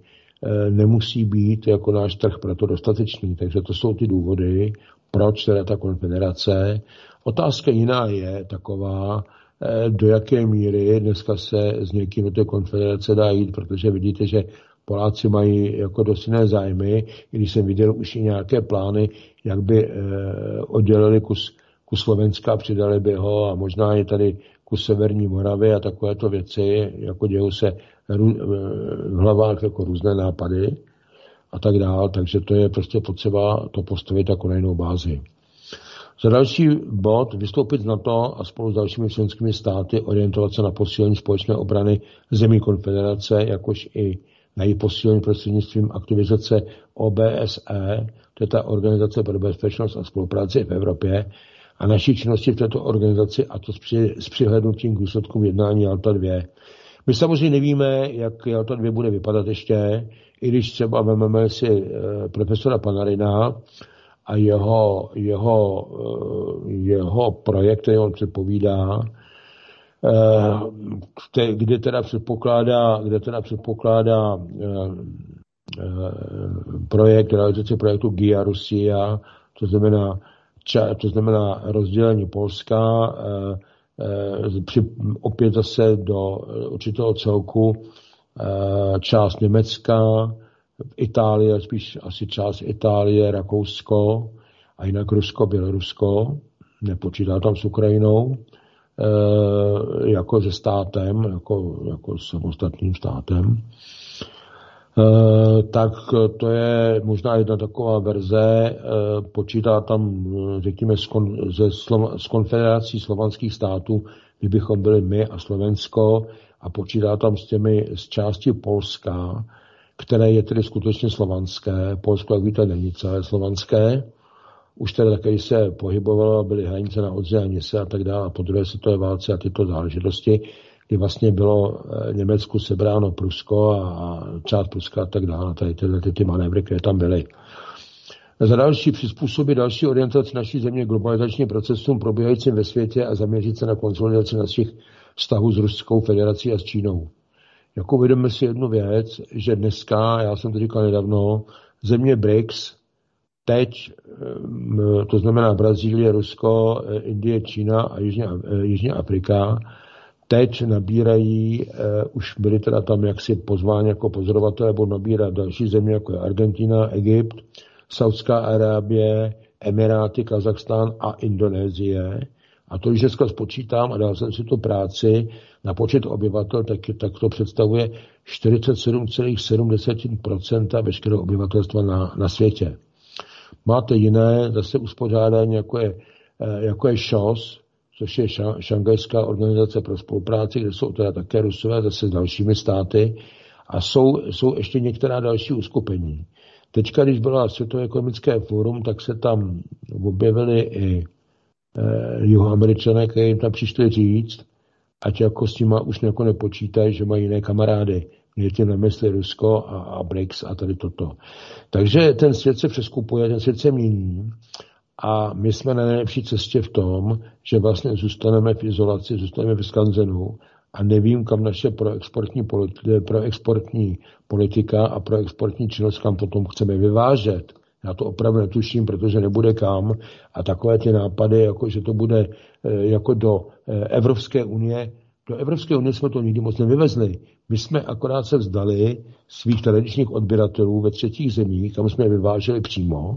nemusí být jako náš trh proto dostatečný. Takže to jsou ty důvody, proč teda ta konfederace Otázka jiná je taková, eh, do jaké míry dneska se s někým do té konfederace dá jít, protože vidíte, že Poláci mají jako dost jiné zájmy, když jsem viděl už i nějaké plány, jak by eh, oddělili kus, kus Slovenska, přidali by ho. A možná i tady kus Severní Moravy a takovéto věci, jako dějou se v hlavách jako různé nápady a tak dále, takže to je prostě potřeba to postavit jako na jinou bázi. Za další bod vystoupit z NATO a spolu s dalšími členskými státy orientovat se na posílení společné obrany zemí konfederace, jakož i na její posílení prostřednictvím aktivizace OBSE, to je ta Organizace pro bezpečnost a spolupráci v Evropě, a naší činnosti v této organizaci, a to s, při, s přihlednutím k výsledkům jednání Jalta 2. My samozřejmě nevíme, jak Jalta 2 bude vypadat ještě, i když třeba vezmeme si e, profesora Panarina, a jeho, jeho, eh, jeho projekt, který on předpovídá, eh, kde teda předpokládá, kde teda předpokládá eh, projekt, realizace projektu GIA Rusia, to znamená, to znamená rozdělení Polska, opět zase do určitého celku část Německa, Itálie, spíš asi část Itálie, Rakousko a jinak Rusko, Bělorusko, nepočítá tam s Ukrajinou, jako se státem, jako, jako samostatným státem. E, tak to je možná jedna taková verze, e, počítá tam, řekněme, z, kon, ze Slova, z konfederací slovanských států, kdybychom byli my a Slovensko, a počítá tam s těmi z části Polska, které je tedy skutečně slovanské. Polsko, jak víte, není celé slovanské. Už tedy také se pohybovalo, byly hranice na Odře a Nise a tak dále. A po druhé světové válce a tyto záležitosti, kdy vlastně bylo eh, Německu sebráno Prusko a část Pruska a tak dále. Tady tyhle ty, ty manévry, které tam byly. Za další přizpůsobit další orientaci naší země globalizačním procesům probíhajícím ve světě a zaměřit se na konsolidaci našich vztahů s Ruskou federací a s Čínou. Jako uvědomíme si jednu věc, že dneska, já jsem to říkal nedávno, země BRICS, teď, eh, to znamená Brazílie, Rusko, eh, Indie, Čína a Jižní, eh, Jižní Afrika, teď nabírají, už byli teda tam jaksi pozváni jako pozorovatelé, nebo nabírat další země, jako je Argentina, Egypt, Saudská Arábie, Emiráty, Kazachstán a Indonésie. A to, když dneska spočítám a dal jsem si tu práci na počet obyvatel, tak, tak to představuje 47,7% veškerého obyvatelstva na, na světě. Máte jiné zase uspořádání, jako je, eh, jako je ŠOS, což je Šangajská organizace pro spolupráci, kde jsou teda také Rusové zase s dalšími státy a jsou, jsou ještě některá další uskupení. Teďka, když byla Světové ekonomické fórum, tak se tam objevili i eh, jihoameričané, kteří jim tam přišli říct, ať jako s nima už jako nepočítají, že mají jiné kamarády. Je tím na mysli Rusko a, a BRICS a tady toto. Takže ten svět se přeskupuje, ten svět se mění a my jsme na nejlepší cestě v tom, že vlastně zůstaneme v izolaci, zůstaneme v skanzenu a nevím, kam naše proexportní, politi- proexportní politika a proexportní činnost, kam potom chceme vyvážet. Já to opravdu netuším, protože nebude kam. A takové ty nápady, jako že to bude eh, jako do eh, Evropské unie, do Evropské unie jsme to nikdy moc nevyvezli. My jsme akorát se vzdali svých tradičních odběratelů ve třetích zemích, kam jsme je vyváželi přímo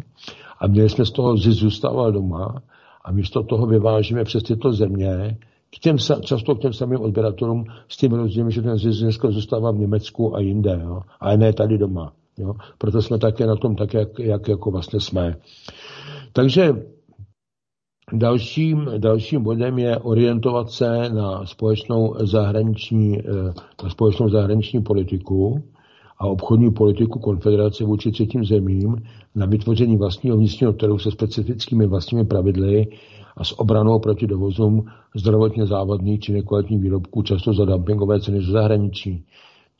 a měli jsme z toho zisk zůstával doma a místo toho vyvážíme přes tyto země k těm, často k těm samým odběratelům s tím rozdílem, že ten zisk dneska zůstává v Německu a jinde, jo? a ne tady doma. Jo? Proto jsme také na tom tak, jak, jak jako vlastně jsme. Takže dalším, dalším bodem je orientovat se na společnou zahraniční, eh, na společnou zahraniční politiku a obchodní politiku konfederace vůči třetím zemím na vytvoření vlastního vnitřního trhu se specifickými vlastními pravidly a s obranou proti dovozům zdravotně závadných či nekvalitních výrobků, často za dumpingové ceny ze zahraničí.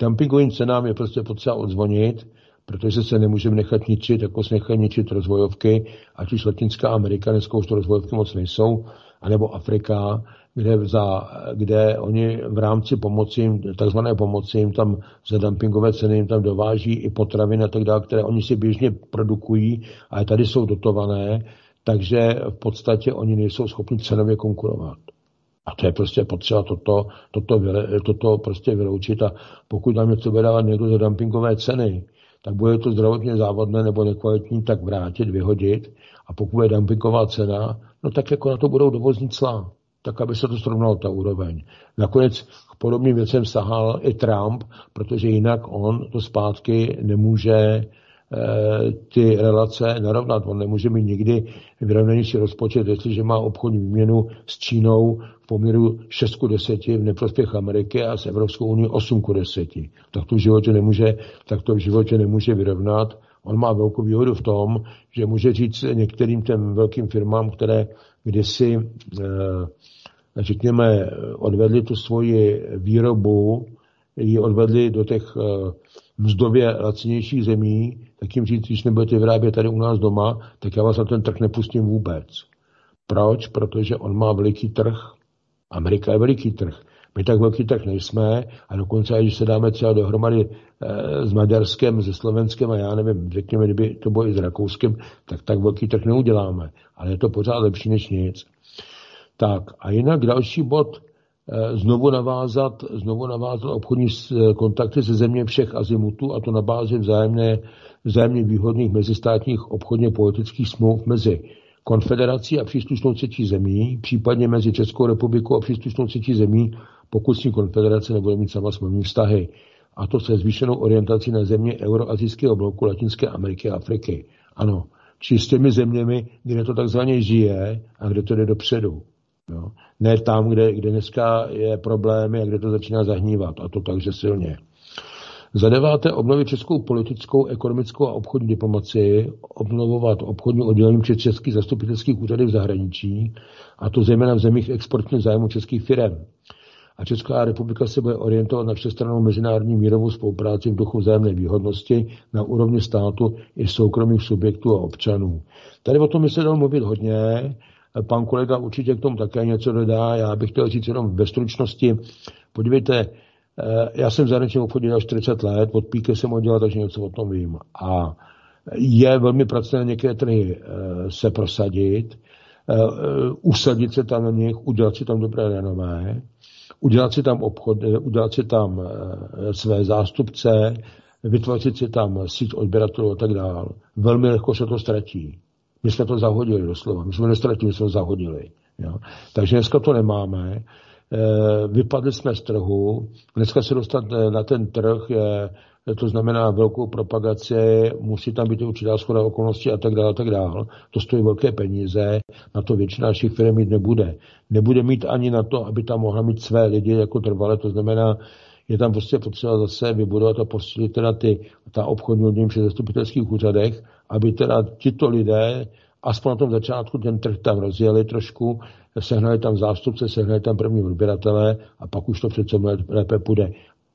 Dumpingovým cenám je prostě potřeba odzvonit, protože se nemůžeme nechat ničit, jako se nechají ničit rozvojovky, ať už Latinská Amerika, dneska už to rozvojovky moc nejsou, anebo Afrika, kde, za, kde oni v rámci pomoci, takzvané pomoci jim tam za dumpingové ceny jim tam dováží i potraviny a tak dále, které oni si běžně produkují, ale tady jsou dotované, takže v podstatě oni nejsou schopni cenově konkurovat. A to je prostě potřeba toto, toto, toto prostě vyloučit a pokud nám něco vydávat někdo za dumpingové ceny, tak bude to zdravotně závadné nebo nekvalitní, tak vrátit, vyhodit a pokud je dumpingová cena, no tak jako na to budou dovozní cla tak aby se to srovnalo ta úroveň. Nakonec k podobným věcem sahal i Trump, protože jinak on to zpátky nemůže ty relace narovnat. On nemůže mít nikdy vyrovnanější rozpočet, jestliže má obchodní výměnu s Čínou v poměru 6 k 10 v neprospěch Ameriky a s Evropskou unii 8 k 10. Tak to v životě nemůže, tak to v životě nemůže vyrovnat. On má velkou výhodu v tom, že může říct některým těm velkým firmám, které kdysi e, řekněme, odvedli tu svoji výrobu, ji odvedli do těch eh, mzdově lacinějších zemí, tak jim říct, když nebudete vyrábět tady u nás doma, tak já vás na ten trh nepustím vůbec. Proč? Protože on má veliký trh. Amerika je veliký trh. My tak velký trh nejsme a dokonce, když se dáme třeba dohromady e, s Maďarskem, se Slovenskem a já nevím, řekněme, kdyby to bylo i s Rakouskem, tak tak velký trh neuděláme. Ale je to pořád lepší než nic. Tak a jinak další bod, znovu navázat, znovu navázat obchodní eh, kontakty se země všech azimutů a to na bázi vzájemné, vzájemně výhodných mezistátních obchodně politických smluv mezi konfederací a příslušnou třetí zemí, případně mezi Českou republikou a příslušnou třetí zemí, pokud s ní konfederace nebude mít sama smluvní vztahy. A to se zvýšenou orientací na země euroazijského bloku Latinské Ameriky a Afriky. Ano, či s těmi zeměmi, kde to takzvaně žije a kde to jde dopředu. Jo. Ne tam, kde, kde dneska je problémy a kde to začíná zahnívat. A to takže silně. Za deváté obnovit českou politickou, ekonomickou a obchodní diplomaci, obnovovat obchodní oddělení před českých zastupitelských úřady v zahraničí, a to zejména v zemích exportního zájmu českých firm. A Česká republika se bude orientovat na všestrannou mezinárodní mírovou spolupráci v duchu vzájemné výhodnosti na úrovni státu i soukromých subjektů a občanů. Tady o tom by se dalo mluvit hodně, Pan kolega určitě k tomu také něco dodá. Já bych chtěl říct jenom ve stručnosti. Podívejte, eh, já jsem v zahraničním obchodě dělal 40 let, od píky jsem oddělal, takže něco o tom vím. A je velmi pracné některé trhy eh, se prosadit, eh, usadit se tam na nich, udělat si tam dobré renomé, udělat si tam obchod, udělat si tam své zástupce, vytvořit si tam síť odběratelů a tak dále. Velmi lehko se to ztratí. My jsme to zahodili doslova. My jsme nestratili, my jsme to zahodili. Jo. Takže dneska to nemáme. E, vypadli jsme z trhu. Dneska se dostat eh, na ten trh je, to znamená velkou propagaci, musí tam být určitá schoda okolností a tak dále, a tak dále. To stojí velké peníze, na to většina našich firm mít nebude. Nebude mít ani na to, aby tam mohla mít své lidi jako trvale, to znamená, je tam prostě potřeba zase vybudovat a posílit teda ty, ta obchodní oddělení při zastupitelských úřadech, aby teda tito lidé aspoň na tom začátku ten trh tam rozjeli trošku, sehnali tam zástupce, sehnali tam první odběratele a pak už to přece lépe půjde.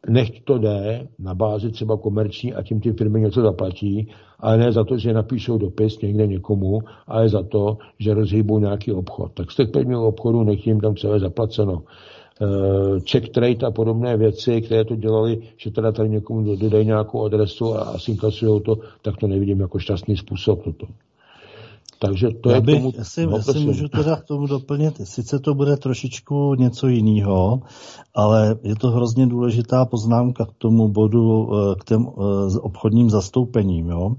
Nech to jde na bázi třeba komerční a tím ty firmy něco zaplatí, ale ne za to, že napíšou dopis někde někomu, ale za to, že rozhýbou nějaký obchod. Tak z těch prvního obchodu nech jim tam celé zaplaceno. Eh, check trade a podobné věci, které to dělali, že teda tady někomu dodají nějakou adresu a asi to, tak to nevidím jako šťastný způsob toto. Takže to Já je bych, tomu... Jestli, no, jestli můžu teda k tomu doplnit, sice to bude trošičku něco jiného, ale je to hrozně důležitá poznámka k tomu bodu, eh, k těm eh, obchodním zastoupením. Jo?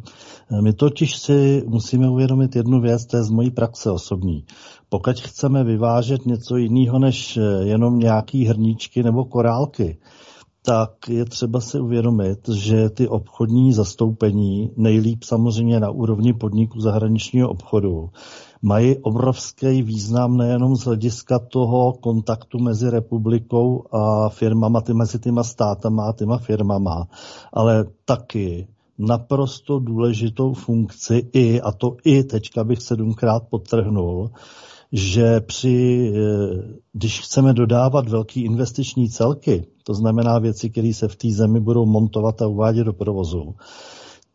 Eh, my totiž si musíme uvědomit jednu věc, to je z mojí praxe osobní. Pokud chceme vyvážet něco jiného než jenom nějaký hrníčky nebo korálky, tak je třeba si uvědomit, že ty obchodní zastoupení, nejlíp samozřejmě na úrovni podniku zahraničního obchodu, mají obrovský význam nejenom z hlediska toho kontaktu mezi republikou a firmama, ty mezi těma státama a těma firmama, ale taky naprosto důležitou funkci i, a to i teďka bych sedmkrát podtrhnul, že při, eh, když chceme dodávat velký investiční celky, to znamená věci, které se v té zemi budou montovat a uvádět do provozu,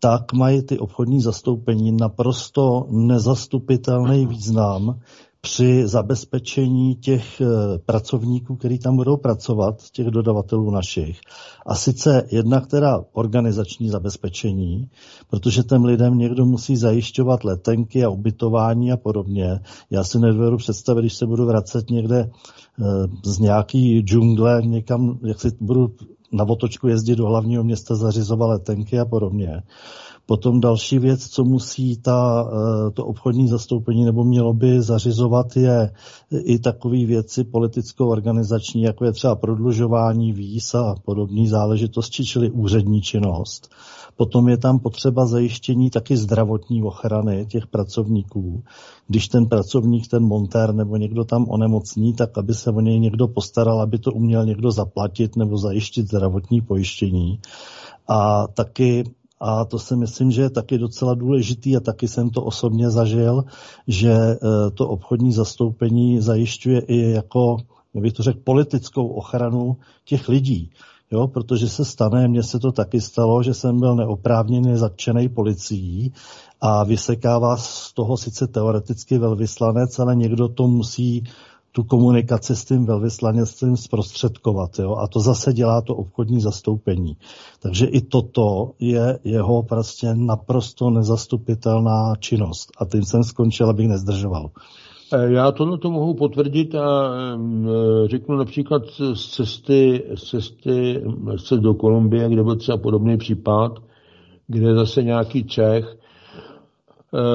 tak mají ty obchodní zastoupení naprosto nezastupitelný význam při zabezpečení těch eh, pracovníků, kteří tam budou pracovat, těch dodavatelů našich. A sice jednak teda organizační zabezpečení, protože těm lidem někdo musí zajišťovat letenky a ubytování a podobně. Já si nedovedu představit, když se budu vracet někde eh, z nějaký džungle někam, jak si budu na otočku jezdit do hlavního města, zařizovat letenky a podobně. Potom další věc, co musí ta, eh, to obchodní zastoupení nebo mělo by zařizovat, je i takové věci politicko-organizační, jako je třeba prodlužování víz a podobné záležitosti, čili úřední činnost. Potom je tam potřeba zajištění taky zdravotní ochrany těch pracovníků. Když ten pracovník, ten montér nebo někdo tam onemocní, tak aby se o něj někdo postaral, aby to uměl někdo zaplatit nebo zajištit zdravotní pojištění. A taky a to si myslím, že je taky docela důležitý a taky jsem to osobně zažil, že e, to obchodní zastoupení zajišťuje i jako, bych to řekl, politickou ochranu těch lidí. Jo, protože se stane, mně se to taky stalo, že jsem byl neoprávněně zatčený policií a vysekává z toho sice teoreticky velvyslanec, ale někdo to musí tu komunikaci s tím velvyslanectvím zprostředkovat. Jo? A to zase dělá to obchodní zastoupení. Takže i toto je jeho prostě naprosto nezastupitelná činnost. A tím jsem skončil, abych nezdržoval. E, já tohle to mohu potvrdit a e, řeknu například z cesty, z cesty, z cesty do Kolumbie, kde byl třeba podobný případ, kde zase nějaký Čech Eh,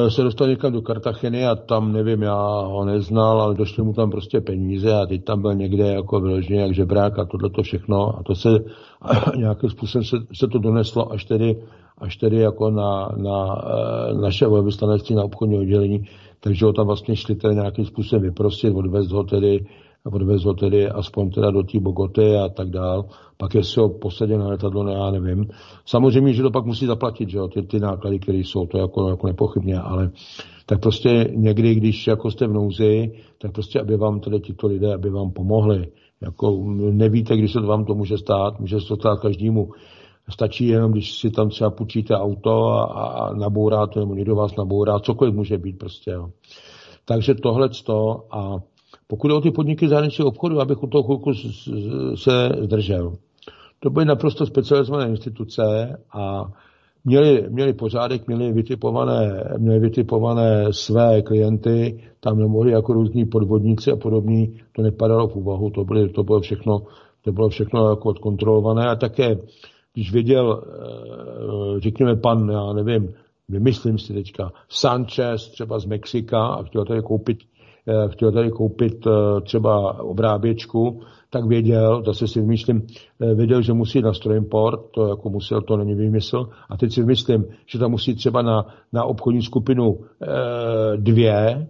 se dostal někam do Kartacheny a tam, nevím, já ho neznal, ale došly mu tam prostě peníze a teď tam byl někde jako vyložený jak žebrák a tohle to všechno. A to se a nějakým způsobem se, se, to doneslo až tedy, až tedy jako na, na eh, naše velvyslanectví na obchodní oddělení, takže ho tam vlastně šli tedy nějakým způsobem vyprostit, odvést ho tedy odvez ho tedy aspoň teda do té Bogoty a tak dál. Pak jestli ho posadil na letadlo, no já nevím. Samozřejmě, že to pak musí zaplatit, že jo, ty, ty náklady, které jsou, to jako, jako nepochybně, ale tak prostě někdy, když jako jste v nouzi, tak prostě, aby vám tedy tito lidé, aby vám pomohli. Jako nevíte, když se to vám to může stát, může se to stát každému. Stačí jenom, když si tam třeba půjčíte auto a, a nabouráte, nebo někdo vás nabourá, cokoliv může být prostě. Jo. Takže tohle a pokud o ty podniky zahraničního obchodu, abych u toho chvilku se zdržel. To byly naprosto specializované instituce a měli, měli pořádek, měli vytipované, měli vytipované své klienty, tam nemohli jako různí podvodníci a podobní, to nepadalo v úvahu, to, byly, to bylo všechno, to bylo všechno jako odkontrolované a také, když věděl, eh, řekněme pan, já nevím, vymyslím si teďka, Sanchez třeba z Mexika a chtěl tady koupit, chtěl tady koupit eh, třeba obráběčku, tak věděl, zase si vymyslím, eh, věděl, že musí na strojimport, to jako musel, to není výmysl, a teď si vymyslím, že tam musí třeba na, na obchodní skupinu e, dvě,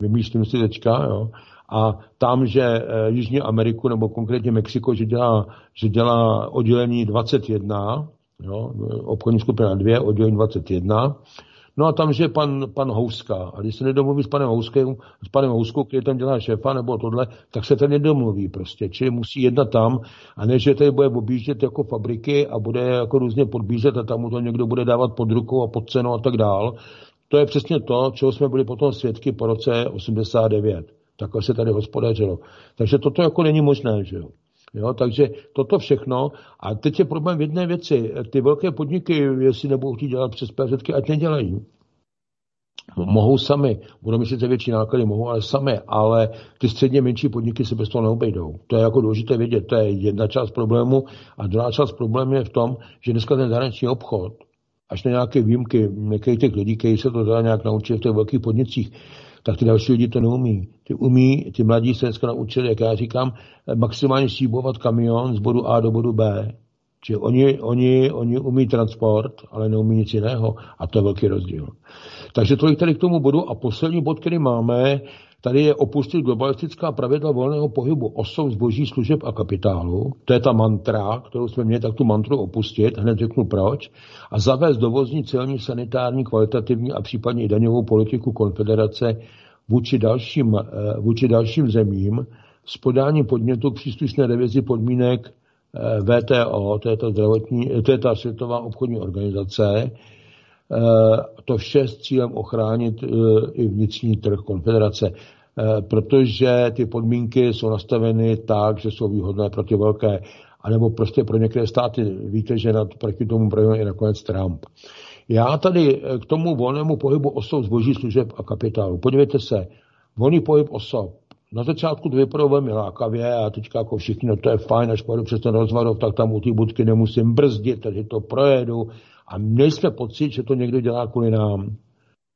vymýšlím si teďka, jo, a tam, že Jižní Ameriku, nebo konkrétně Mexiko, že dělá, že dělá oddělení 21, jo, obchodní skupina 2, oddělení 21, No a tam, že pan, pan Houska, a když se nedomluví s panem Houskem, s panem Houskou, který tam dělá šéfa nebo tohle, tak se to nedomluví prostě. Čili musí jednat tam a ne, že tady bude objíždět jako fabriky a bude jako různě podbízet a tam mu to někdo bude dávat pod rukou a pod cenu a tak dál. To je přesně to, čeho jsme byli potom svědky po roce 89. Takhle se tady hospodařilo. Takže toto jako není možné, že jo. Jo, takže toto všechno. A teď je problém v jedné věci. Ty velké podniky, jestli nebudou chtít dělat přes PZky, ať nedělají. Mohou sami, budou mít sice větší náklady, mohou ale sami, ale ty středně menší podniky se bez toho neobejdou. To je jako důležité vědět, to je jedna část problému. A druhá část problému je v tom, že dneska ten zahraniční obchod, až na nějaké výjimky některých těch lidí, kteří se to teda nějak naučili v těch velkých podnicích, tak ty další lidi to neumí. Ty umí, ty mladí se dneska naučili, jak já říkám, maximálně šíbovat kamion z bodu A do bodu B. Čili oni, oni, oni umí transport, ale neumí nic jiného a to je velký rozdíl. Takže tolik tady k tomu bodu a poslední bod, který máme, Tady je opustit globalistická pravidla volného pohybu osob, zboží, služeb a kapitálu. To je ta mantra, kterou jsme měli, tak tu mantru opustit, hned řeknu proč, a zavést dovozní, celní, sanitární, kvalitativní a případně i daňovou politiku konfederace vůči dalším, eh, vůči dalším zemím s podáním podnětu příslušné revizi podmínek eh, VTO, to je ta, zdravotní, to je ta světová obchodní organizace, to vše s cílem ochránit eh, i vnitřní trh konfederace, eh, protože ty podmínky jsou nastaveny tak, že jsou výhodné pro ty velké, anebo prostě pro některé státy. Víte, že na, proti tomu projevil i nakonec Trump. Já tady k tomu volnému pohybu osob, zboží, služeb a kapitálu. Podívejte se, volný pohyb osob. Na začátku to vypadalo velmi lákavě a teďka jako všichni, no to je fajn, až pojedu přes ten rozvarov, tak tam u té budky nemusím brzdit, takže to projedu a měli jsme pocit, že to někdo dělá kvůli nám.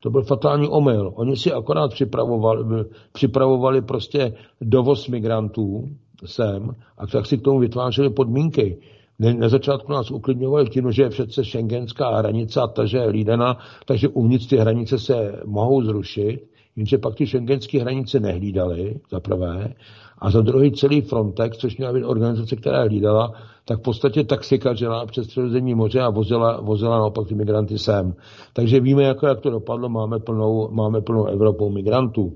To byl fatální omyl. Oni si akorát připravovali, připravovali prostě dovoz migrantů sem a tak si k tomu vytvářeli podmínky. Na začátku nás uklidňovali tím, že je přece šengenská hranice a ta, že je lídena, takže uvnitř ty hranice se mohou zrušit, jenže pak ty šengenské hranice nehlídali, za prvé, a za druhý celý Frontex, což měla být organizace, která hlídala, tak v podstatě taxikařila přes středozemní moře a vozila, vozila naopak ty migranty sem. Takže víme, jako, jak to dopadlo, máme plnou, máme plnou Evropou migrantů.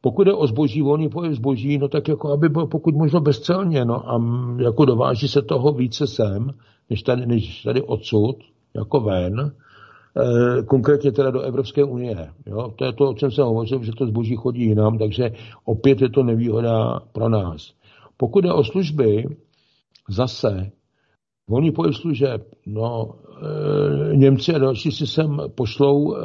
Pokud je o zboží, volný pohyb zboží, no tak jako aby bylo pokud možno bezcelně, no a jako dováží se toho více sem, než tady, než tady odsud, jako ven, konkrétně teda do Evropské unie. Jo? To je to, o čem jsem hovořil, že to zboží chodí jinam, takže opět je to nevýhoda pro nás. Pokud je o služby, Zase volný pohyb služeb, no, e, Němci a další si sem pošlou, e,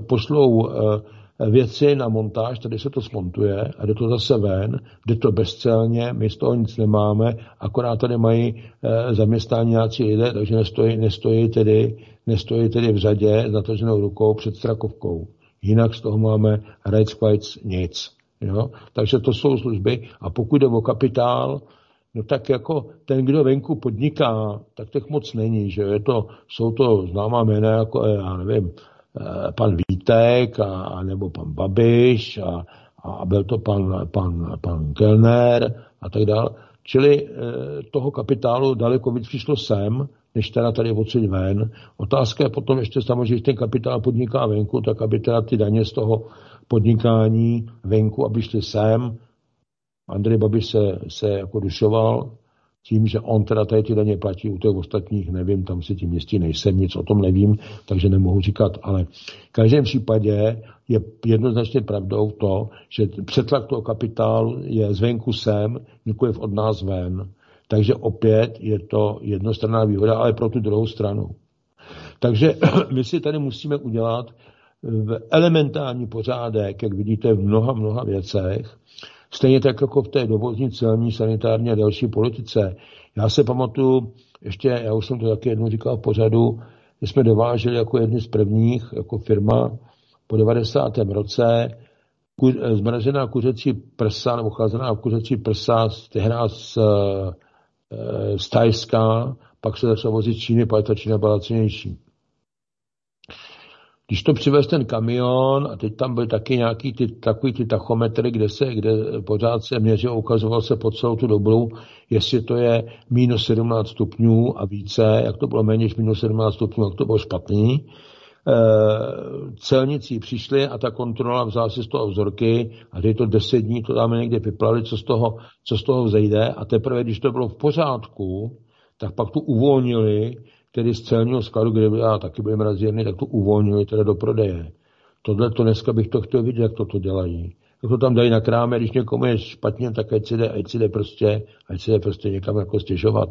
pošlou e, věci na montáž, tady se to smontuje a jde to zase ven, jde to bezcelně, my z toho nic nemáme, akorát tady mají e, zaměstnání nějací lidé, takže nestojí, nestojí, tedy, nestojí tedy v řadě zataženou rukou před strakovkou. Jinak z toho máme Reichsquajc nic. Jo? Takže to jsou služby a pokud jde o kapitál, No tak jako ten, kdo venku podniká, tak těch moc není, že je to, jsou to známá jména jako, eh, já nevím, eh, pan Vítek a, a nebo pan Babiš a, a byl to pan, pan, pan Kellner a tak dále. Čili eh, toho kapitálu daleko víc přišlo sem, než teda tady odsud ven. Otázka je potom ještě samozřejmě, že ten kapitál podniká venku, tak aby teda ty daně z toho podnikání venku, aby šly sem, Andrej Babiš se, se jako dušoval tím, že on teda tady ty daně platí, u těch ostatních nevím, tam si tím jistý nejsem, nic o tom nevím, takže nemohu říkat, ale v každém případě je jednoznačně pravdou to, že přetlak toho kapitálu je zvenku sem, nikoliv od nás ven. Takže opět je to jednostranná výhoda, ale pro tu druhou stranu. Takže my si tady musíme udělat v elementární pořádek, jak vidíte v mnoha, mnoha věcech, Stejně tak jako v té dovozní celní, sanitární a další politice. Já se pamatuju, ještě, já už jsem to taky jednou říkal v pořadu, My jsme dováželi jako jedni z prvních, jako firma po 90. roce ku, zmrazená kuřecí prsa nebo chlazená kuřecí prsa tehdy z, z Tajska, pak se začala vozit Číny, pak ta Čína byla cenější. Když to přivez ten kamion, a teď tam byly taky nějaký ty, takový ty tachometry, kde se, kde pořád se měřil, ukazoval se po celou tu dobu, jestli to je minus 17 stupňů a více, jak to bylo méně než minus 17 stupňů, jak to bylo špatný. E, celníci přišli a ta kontrola vzala si z toho vzorky a teď to 10 dní to dáme někde vyplali, co z toho, co z toho vzejde a teprve, když to bylo v pořádku, tak pak tu uvolnili tedy z celního skladu, kde byla, taky byly mrazírny, tak to uvolnili teda do prodeje. Tohle to dneska bych to chtěl vidět, jak to to dělají. Jak to tam dají na kráme, když někomu je špatně, tak ať si jde, ať si jde prostě, ať si jde prostě někam jako stěžovat.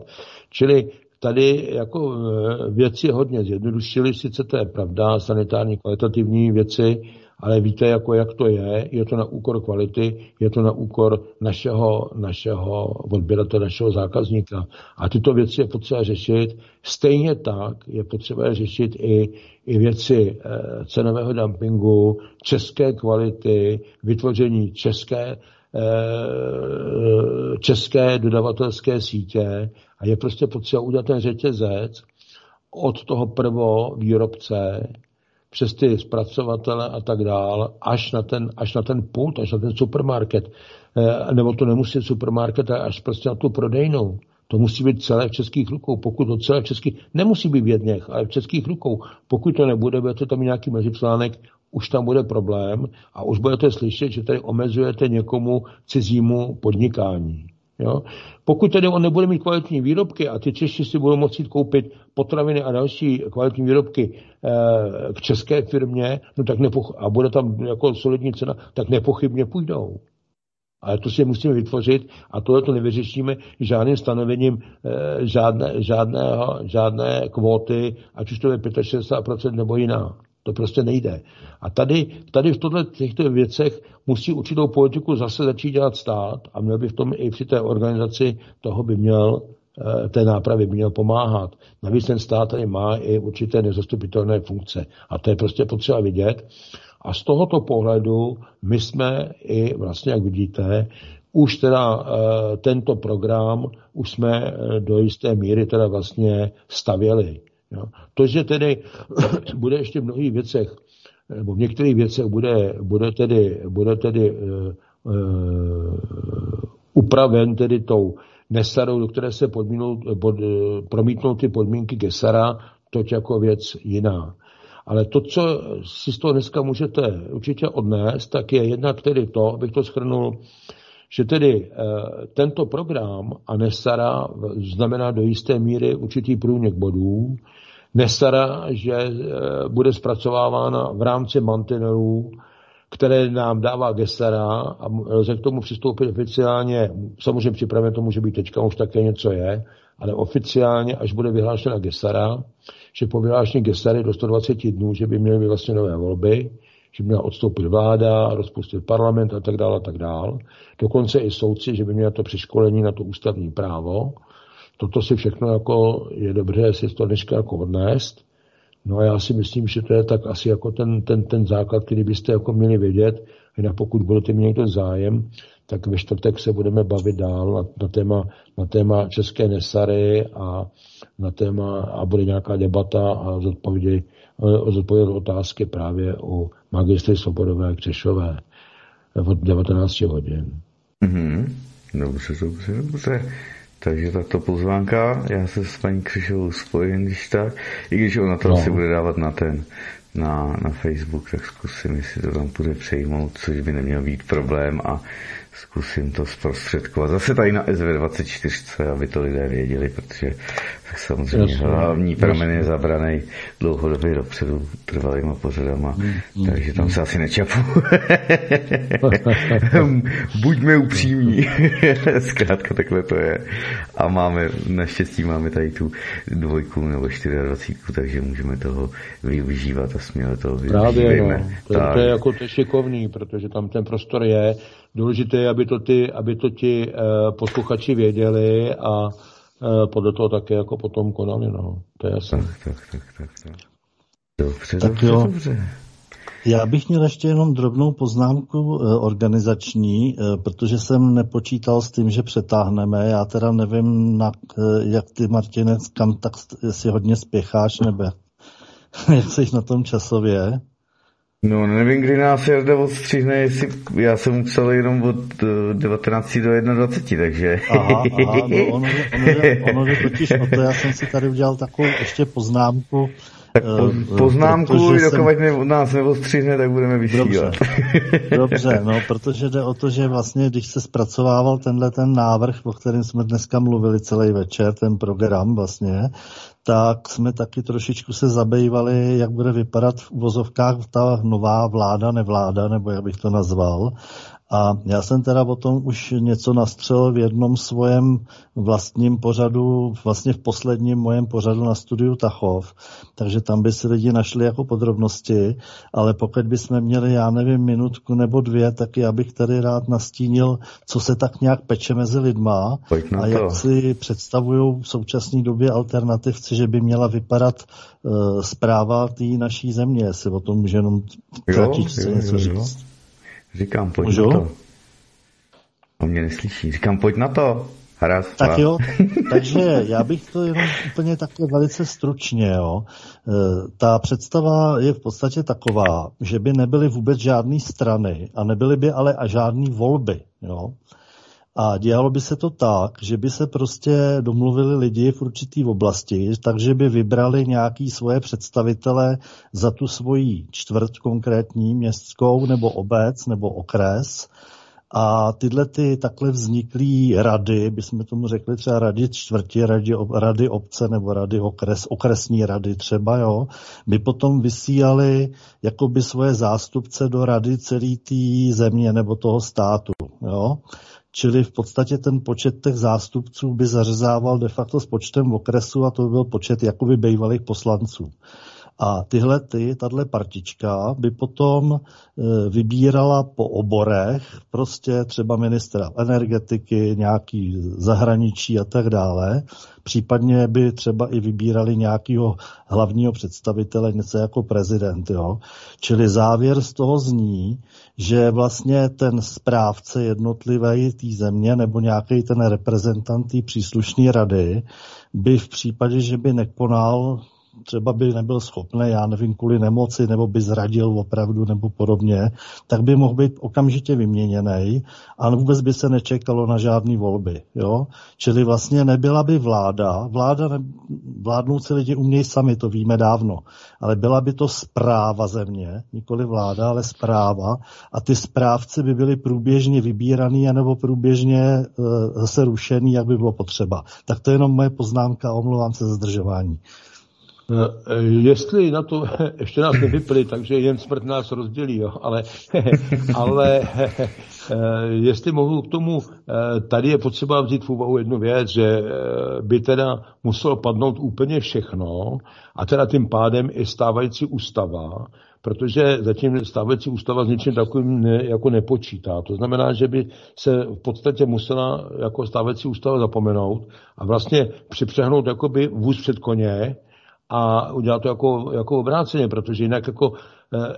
Čili tady jako e, věci hodně zjednodušili, sice to je pravda, sanitární kvalitativní věci, ale víte, jako jak to je, je to na úkor kvality, je to na úkor našeho, našeho odběratele, našeho zákazníka. A tyto věci je potřeba řešit. Stejně tak je potřeba řešit i, i věci eh, cenového dumpingu, české kvality, vytvoření české, eh, české dodavatelské sítě a je prostě potřeba udělat ten řetězec od toho prvo výrobce přes ty zpracovatele a tak dál, až na ten, až na ten pult, až na ten supermarket. E, nebo to nemusí supermarket, až prostě na tu prodejnou. To musí být celé v českých rukou. Pokud to celé v českých, nemusí být v jedněch, ale v českých rukou. Pokud to nebude, budete tam mít nějaký mezičlánek, už tam bude problém a už budete slyšet, že tady omezujete někomu cizímu podnikání. Jo? Pokud tedy on nebude mít kvalitní výrobky a ty Češi si budou moci koupit potraviny a další kvalitní výrobky e, k české firmě, no tak nepoch- a bude tam jako solidní cena, tak nepochybně půjdou. Ale to si musíme vytvořit a tohle to nevyřešíme žádným stanovením e, žádné, žádného, žádné kvóty, ať už to je 65% nebo jiná. To prostě nejde. A tady, tady v tohle, těchto věcech musí určitou politiku zase začít dělat stát a měl by v tom i při té organizaci toho by měl eh, té nápravy by měl pomáhat. Navíc ten stát tady má i určité nezastupitelné funkce. A to je prostě potřeba vidět. A z tohoto pohledu my jsme i vlastně, jak vidíte, už teda e, tento program už jsme e, do jisté míry teda vlastně stavěli. Jo. To, že tedy bude ještě v mnohých věcech, nebo v některých věcech bude, bude tedy, bude tedy uh, uh, upraven tedy tou Nesarou, do které se podmínou, pod, promítnou ty podmínky Gesara, to jako věc jiná. Ale to, co si z toho dneska můžete určitě odnést, tak je jednak tedy to, abych to schrnul, že tedy e, tento program a Nesara znamená do jisté míry určitý průnik bodů, Nesara, že e, bude zpracovávána v rámci mantinelů, které nám dává Gesara a lze k tomu přistoupit oficiálně. Samozřejmě připravené to může být teďka, už také něco je, ale oficiálně, až bude vyhlášena Gesara, že po vyhlášení Gesary do 120 dnů, že by měly být vlastně nové volby, že měla odstoupit vláda, rozpustit parlament a tak dále a tak dále. Dokonce i soudci, že by měla to přeškolení na to ústavní právo toto si všechno jako je dobře si to dneška jako odnést. No a já si myslím, že to je tak asi jako ten, ten, ten základ, který byste jako měli vědět. A pokud budete mít někdo zájem, tak ve čtvrtek se budeme bavit dál na, na, téma, na téma české nesary a na téma a bude nějaká debata a zodpovědi, zodpovědět otázky právě o magistry Svobodové Křešové od 19 hodin. Mm-hmm. Dobře, dobře, dobře. Takže tato pozvánka, já se s paní Křišovou spojím, když tak, i když ona to no. asi bude dávat na ten, na, na Facebook, tak zkusím, jestli to tam bude přejmout, což by neměl být problém a zkusím to zprostředkovat. Zase tady na SV24, aby to lidé věděli, protože tak samozřejmě jasně, hlavní pramen je zabraný dlouhodobě dopředu trvalýma pořadama, mm, mm, takže tam mm. se asi nečapu. Buďme upřímní. Zkrátka takhle to je. A máme, naštěstí máme tady tu dvojku nebo 24, takže můžeme toho využívat a směle toho Právě, no. to, je, to je jako to šikovný, protože tam ten prostor je. Důležité je, aby to, ty, aby to ti uh, posluchači věděli a podle toho také jako potom konali, no. To je jasné. Tak, tak, tak, tak, tak. Dobře, Tak dobře, jo. dobře. Já bych měl ještě jenom drobnou poznámku eh, organizační, eh, protože jsem nepočítal s tím, že přetáhneme. Já teda nevím, na, eh, jak ty, Martinec, kam tak, jestli hodně spěcháš, nebo jak jsi na tom časově. No, nevím, kdy nás Jarda odstřihne, jestli já jsem musel jenom od eh, 19 do 21, takže... Aha, aha, no ono, ono, ono jde totiž o to, já jsem si tady udělal takovou ještě poznámku. tak eh, po, poznámku, protože jsem- dokud ne, nás neodstřihne, tak budeme vysílat. Dobře. Dobře, no, protože jde o to, že vlastně, když se zpracovával tenhle ten návrh, o kterém jsme dneska mluvili celý večer, ten program vlastně, tak jsme taky trošičku se zabývali, jak bude vypadat v uvozovkách ta nová vláda, nevláda, nebo jak bych to nazval. A já jsem teda o tom už něco nastřelil v jednom svojem vlastním pořadu, vlastně v posledním mojem pořadu na studiu Tachov, takže tam by si lidi našli jako podrobnosti, ale pokud bychom měli, já nevím, minutku nebo dvě, tak já bych tady rád nastínil, co se tak nějak peče mezi lidma a jak si představují v současné době alternativci, že by měla vypadat uh, zpráva té naší země, jestli o tom může jenom Jo, kratičce jo, něco jo, jo. říct. Říkám, pojď Můžu? na to. On mě neslyší. Říkám, pojď na to. Hraz, Tak jo, takže já bych to jenom úplně takhle velice stručně, jo. E, Ta představa je v podstatě taková, že by nebyly vůbec žádné strany a nebyly by ale a žádné volby, jo. A dělalo by se to tak, že by se prostě domluvili lidi v určitý oblasti, takže by vybrali nějaký svoje představitele za tu svoji čtvrt konkrétní městskou nebo obec nebo okres a tyhle ty takhle vzniklý rady, bychom tomu řekli třeba rady čtvrti, rady, rady obce nebo rady okres, okresní rady třeba, jo, by potom vysílali jakoby svoje zástupce do rady celé té země nebo toho státu, jo. Čili v podstatě ten počet těch zástupců by zařezával de facto s počtem okresu a to by byl počet jakoby bývalých poslanců. A tyhle ty, tahle partička by potom e, vybírala po oborech, prostě třeba ministra energetiky, nějaký zahraničí a tak dále. Případně by třeba i vybírali nějakého hlavního představitele, něco jako prezident. Jo? Čili závěr z toho zní, že vlastně ten správce jednotlivé té země nebo nějaký ten reprezentant té příslušné rady by v případě, že by nekonal třeba by nebyl schopný, já nevím, kvůli nemoci, nebo by zradil opravdu, nebo podobně, tak by mohl být okamžitě vyměněný a vůbec by se nečekalo na žádné volby. Jo? Čili vlastně nebyla by vláda, vláda ne, vládnoucí lidi umějí sami, to víme dávno, ale byla by to zpráva země, nikoli vláda, ale zpráva a ty správci by byli průběžně vybíraný anebo průběžně uh, zase rušený, jak by bylo potřeba. Tak to je jenom moje poznámka, omlouvám se za zdržování. Eh, Jestli na to ještě nás nevypili, takže jen smrt nás rozdělí, jo, ale, ale eh, jestli mohu k tomu, eh, tady je potřeba vzít v úvahu jednu věc, že by teda muselo padnout úplně všechno a teda tím pádem i stávající ústava, protože zatím stávající ústava s ničím takovým ne, jako nepočítá. To znamená, že by se v podstatě musela jako stávající ústava zapomenout a vlastně připřehnout jakoby vůz před koně, a udělat to jako, jako obráceně, protože jinak jako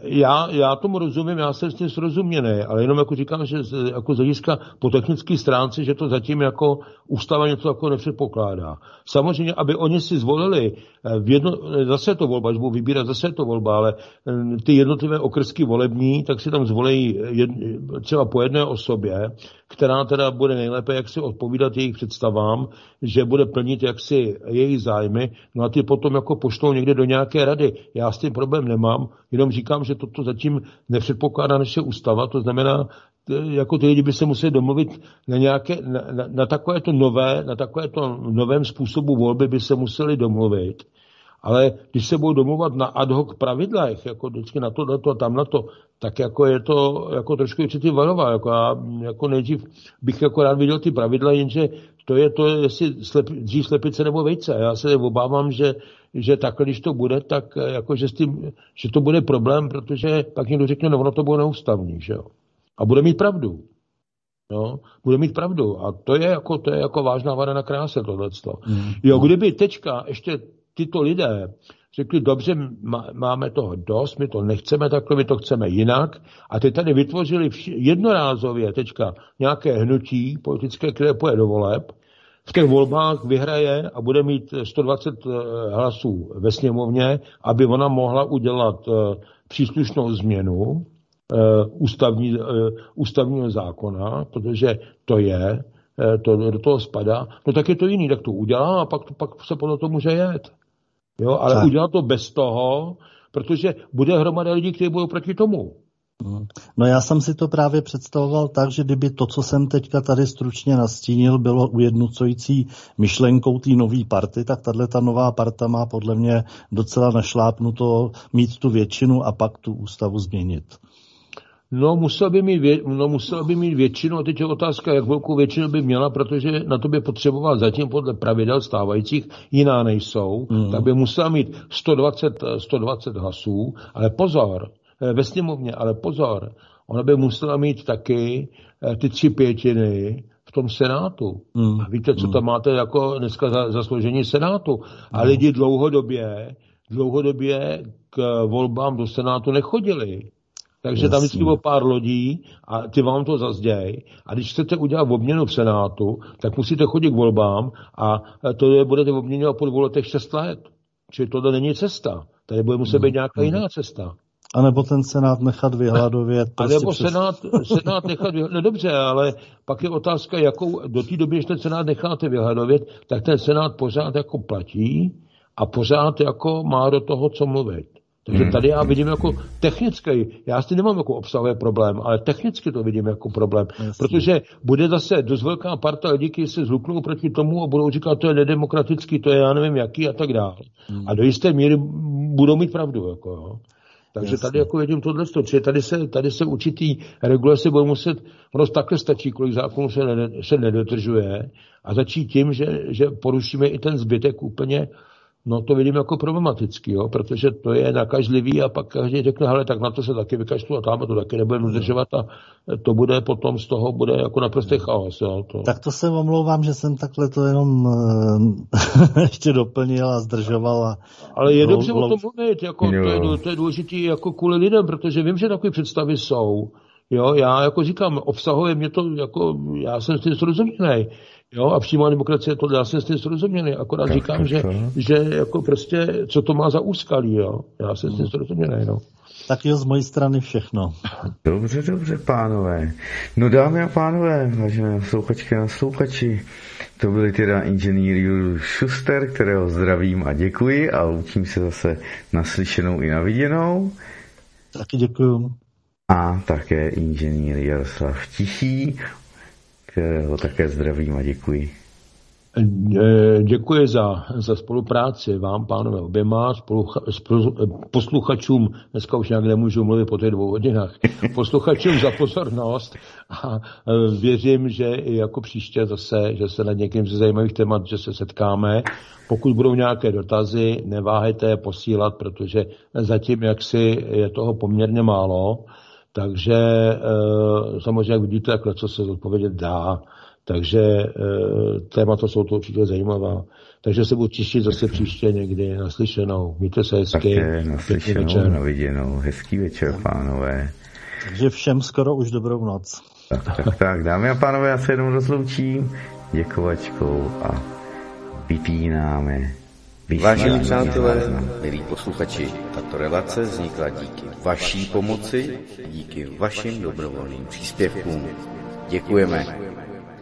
já, já tomu rozumím, já jsem s tím srozuměný, ale jenom jako říkám, že z, jako z hlediska po technické stránce, že to zatím jako ústava něco jako nepředpokládá. Samozřejmě, aby oni si zvolili, v jedno, zase je to volba, že budou vybírat, zase je to volba, ale ty jednotlivé okrsky volební, tak si tam zvolí jed, třeba po jedné osobě, která teda bude nejlépe jak si odpovídat jejich představám, že bude plnit jaksi jejich zájmy, no a ty potom jako pošlou někde do nějaké rady. Já s tím problém nemám, jenom říkám, že toto zatím nepředpokládá naše ústava, to znamená, jako ty lidi by se museli domluvit na, nějaké, na, na, na takovéto nové, na takovéto novém způsobu volby by se museli domluvit. Ale když se budou domluvat na ad hoc pravidlech, jako vždycky na to, na to a tam na to, tak jako je to jako trošku určitý varová. Jako já jako nejdřív bych jako rád viděl ty pravidla, jenže to je to, jestli slep, dřív slepice nebo vejce. Já se obávám, že, že takhle, když to bude, tak jako, že, s tím, že to bude problém, protože pak někdo řekne, no ono to bylo neústavní, že jo. A bude mít pravdu. Jo? Bude mít pravdu. A to je jako, to je jako vážná vada na kráse tohleto. Mm. Jo, kdyby teďka ještě tyto lidé řekli, dobře, máme toho dost, my to nechceme takhle, my to chceme jinak. A ty tady vytvořili vši, jednorázově teďka nějaké hnutí politické, které poje do voleb, v těch volbách vyhraje a bude mít 120 eh, hlasů ve sněmovně, aby ona mohla udělat eh, příslušnou změnu eh, ústavní, ústavního zákona, protože to je, to do toho spadá, no tak je to jiný, tak to udělá a pak, pak se podle toho může jet. Jo, ale tak. udělat to bez toho, protože bude hromada lidí, kteří budou proti tomu. Hmm. No já jsem si to právě představoval tak, že kdyby to, co jsem teďka tady stručně nastínil, bylo ujednocující myšlenkou té nové party, tak tahle ta nová parta má podle mě docela našlápnuto mít tu většinu a pak tu ústavu změnit. No musel, by mít vě, no musel by mít většinu, a teď je otázka, jak velkou většinu by měla, protože na to by potřeboval zatím podle pravidel stávajících, jiná nejsou, mm. tak by musela mít 120, 120 hlasů, ale pozor, eh, ve sněmovně, ale pozor, ona by musela mít taky eh, ty tři pětiny v tom Senátu. Mm. A víte, co mm. tam máte jako dneska za, za složení Senátu. A mm. lidi dlouhodobě, dlouhodobě k volbám do Senátu nechodili. Takže Jasně. tam vždycky bylo pár lodí a ty vám to zazděj. A když chcete udělat obměnu v Senátu, tak musíte chodit k volbám a to je, budete obměňovat po dvou letech 6 let. Čili tohle není cesta. Tady bude muset být nějaká jiná cesta. A nebo ten Senát nechat vyhladovět. A prostě nebo přes... senát, senát nechat vyhladovět. No dobře, ale pak je otázka, jakou do té doby, když ten Senát necháte vyhladovět, tak ten Senát pořád jako platí a pořád jako má do toho, co mluvit. Takže hmm. tady já vidím jako technický, já s tím nemám jako obsahové problém, ale technicky to vidím jako problém, Jasně. protože bude zase dost velká parta lidí, kteří se zhluknou proti tomu a budou říkat, to je nedemokratický, to je já nevím jaký a tak dále. Hmm. A do jisté míry budou mít pravdu. Jako, jo. Takže Jasně. tady jako vidím tohle, že tady se, tady se určitý regulace budou muset, ono takhle stačí, kolik zákonů se, ne, se nedodržuje a začít tím, že, že porušíme i ten zbytek úplně No to vidím jako problematický, jo, protože to je nakažlivý a pak každý řekne, hele, tak na to se taky vykašlu a tam to taky nebudeme udržovat a to bude potom z toho bude jako naprostý chaos. Jo, to. Tak to se omlouvám, že jsem takhle to jenom uh, ještě doplnil a zdržoval. A Ale je dobře o tom mluvit, jako, to, je, to je důležité jako kvůli lidem, protože vím, že takové představy jsou. Jo, já jako říkám, obsahově mě to, jako, já jsem s tím srozuměný. Jo, a přímá demokracie, to já jsem s tím srozuměný, akorát tak, říkám, že, že jako prostě, co to má za úskalí, jo. Já jsem s tím srozuměný, no. Tak jo, z mojí strany všechno. Dobře, dobře, pánové. No dámy a pánové, vážené posluchačky a posluchači, to byli teda inženýr Julius Schuster, kterého zdravím a děkuji a učím se zase naslyšenou i na viděnou. Taky děkuju. A také inženýr Jaroslav Tichý, kterého také zdravím a děkuji. Eh, děkuji za, za spolupráci vám, pánové, oběma, spolucha, spolu, posluchačům, dneska už nějak nemůžu mluvit po těch dvou hodinách, posluchačům za pozornost a eh, věřím, že i jako příště zase, že se nad někým ze zajímavých témat, že se setkáme. Pokud budou nějaké dotazy, neváhejte je posílat, protože zatím jaksi je toho poměrně málo. Takže eh, samozřejmě, jak vidíte, jak co se odpovědět dá. Takže eh, témata jsou to určitě zajímavá. Takže se budu těšit zase příště někdy naslyšenou. Mějte se hezky. Také naslyšenou, na viděnou. Hezký večer, pánové. Takže všem skoro už dobrou noc. Tak, tak, tak. Dámy a pánové, já se jenom rozloučím děkovačkou a vypínáme. Vážení přátelé, milí posluchači, tato relace vznikla díky vaší pomoci, díky vašim dobrovolným příspěvkům. Děkujeme.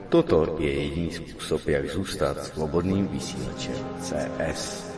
Toto je jediný způsob, jak zůstat svobodným vysílačem CS.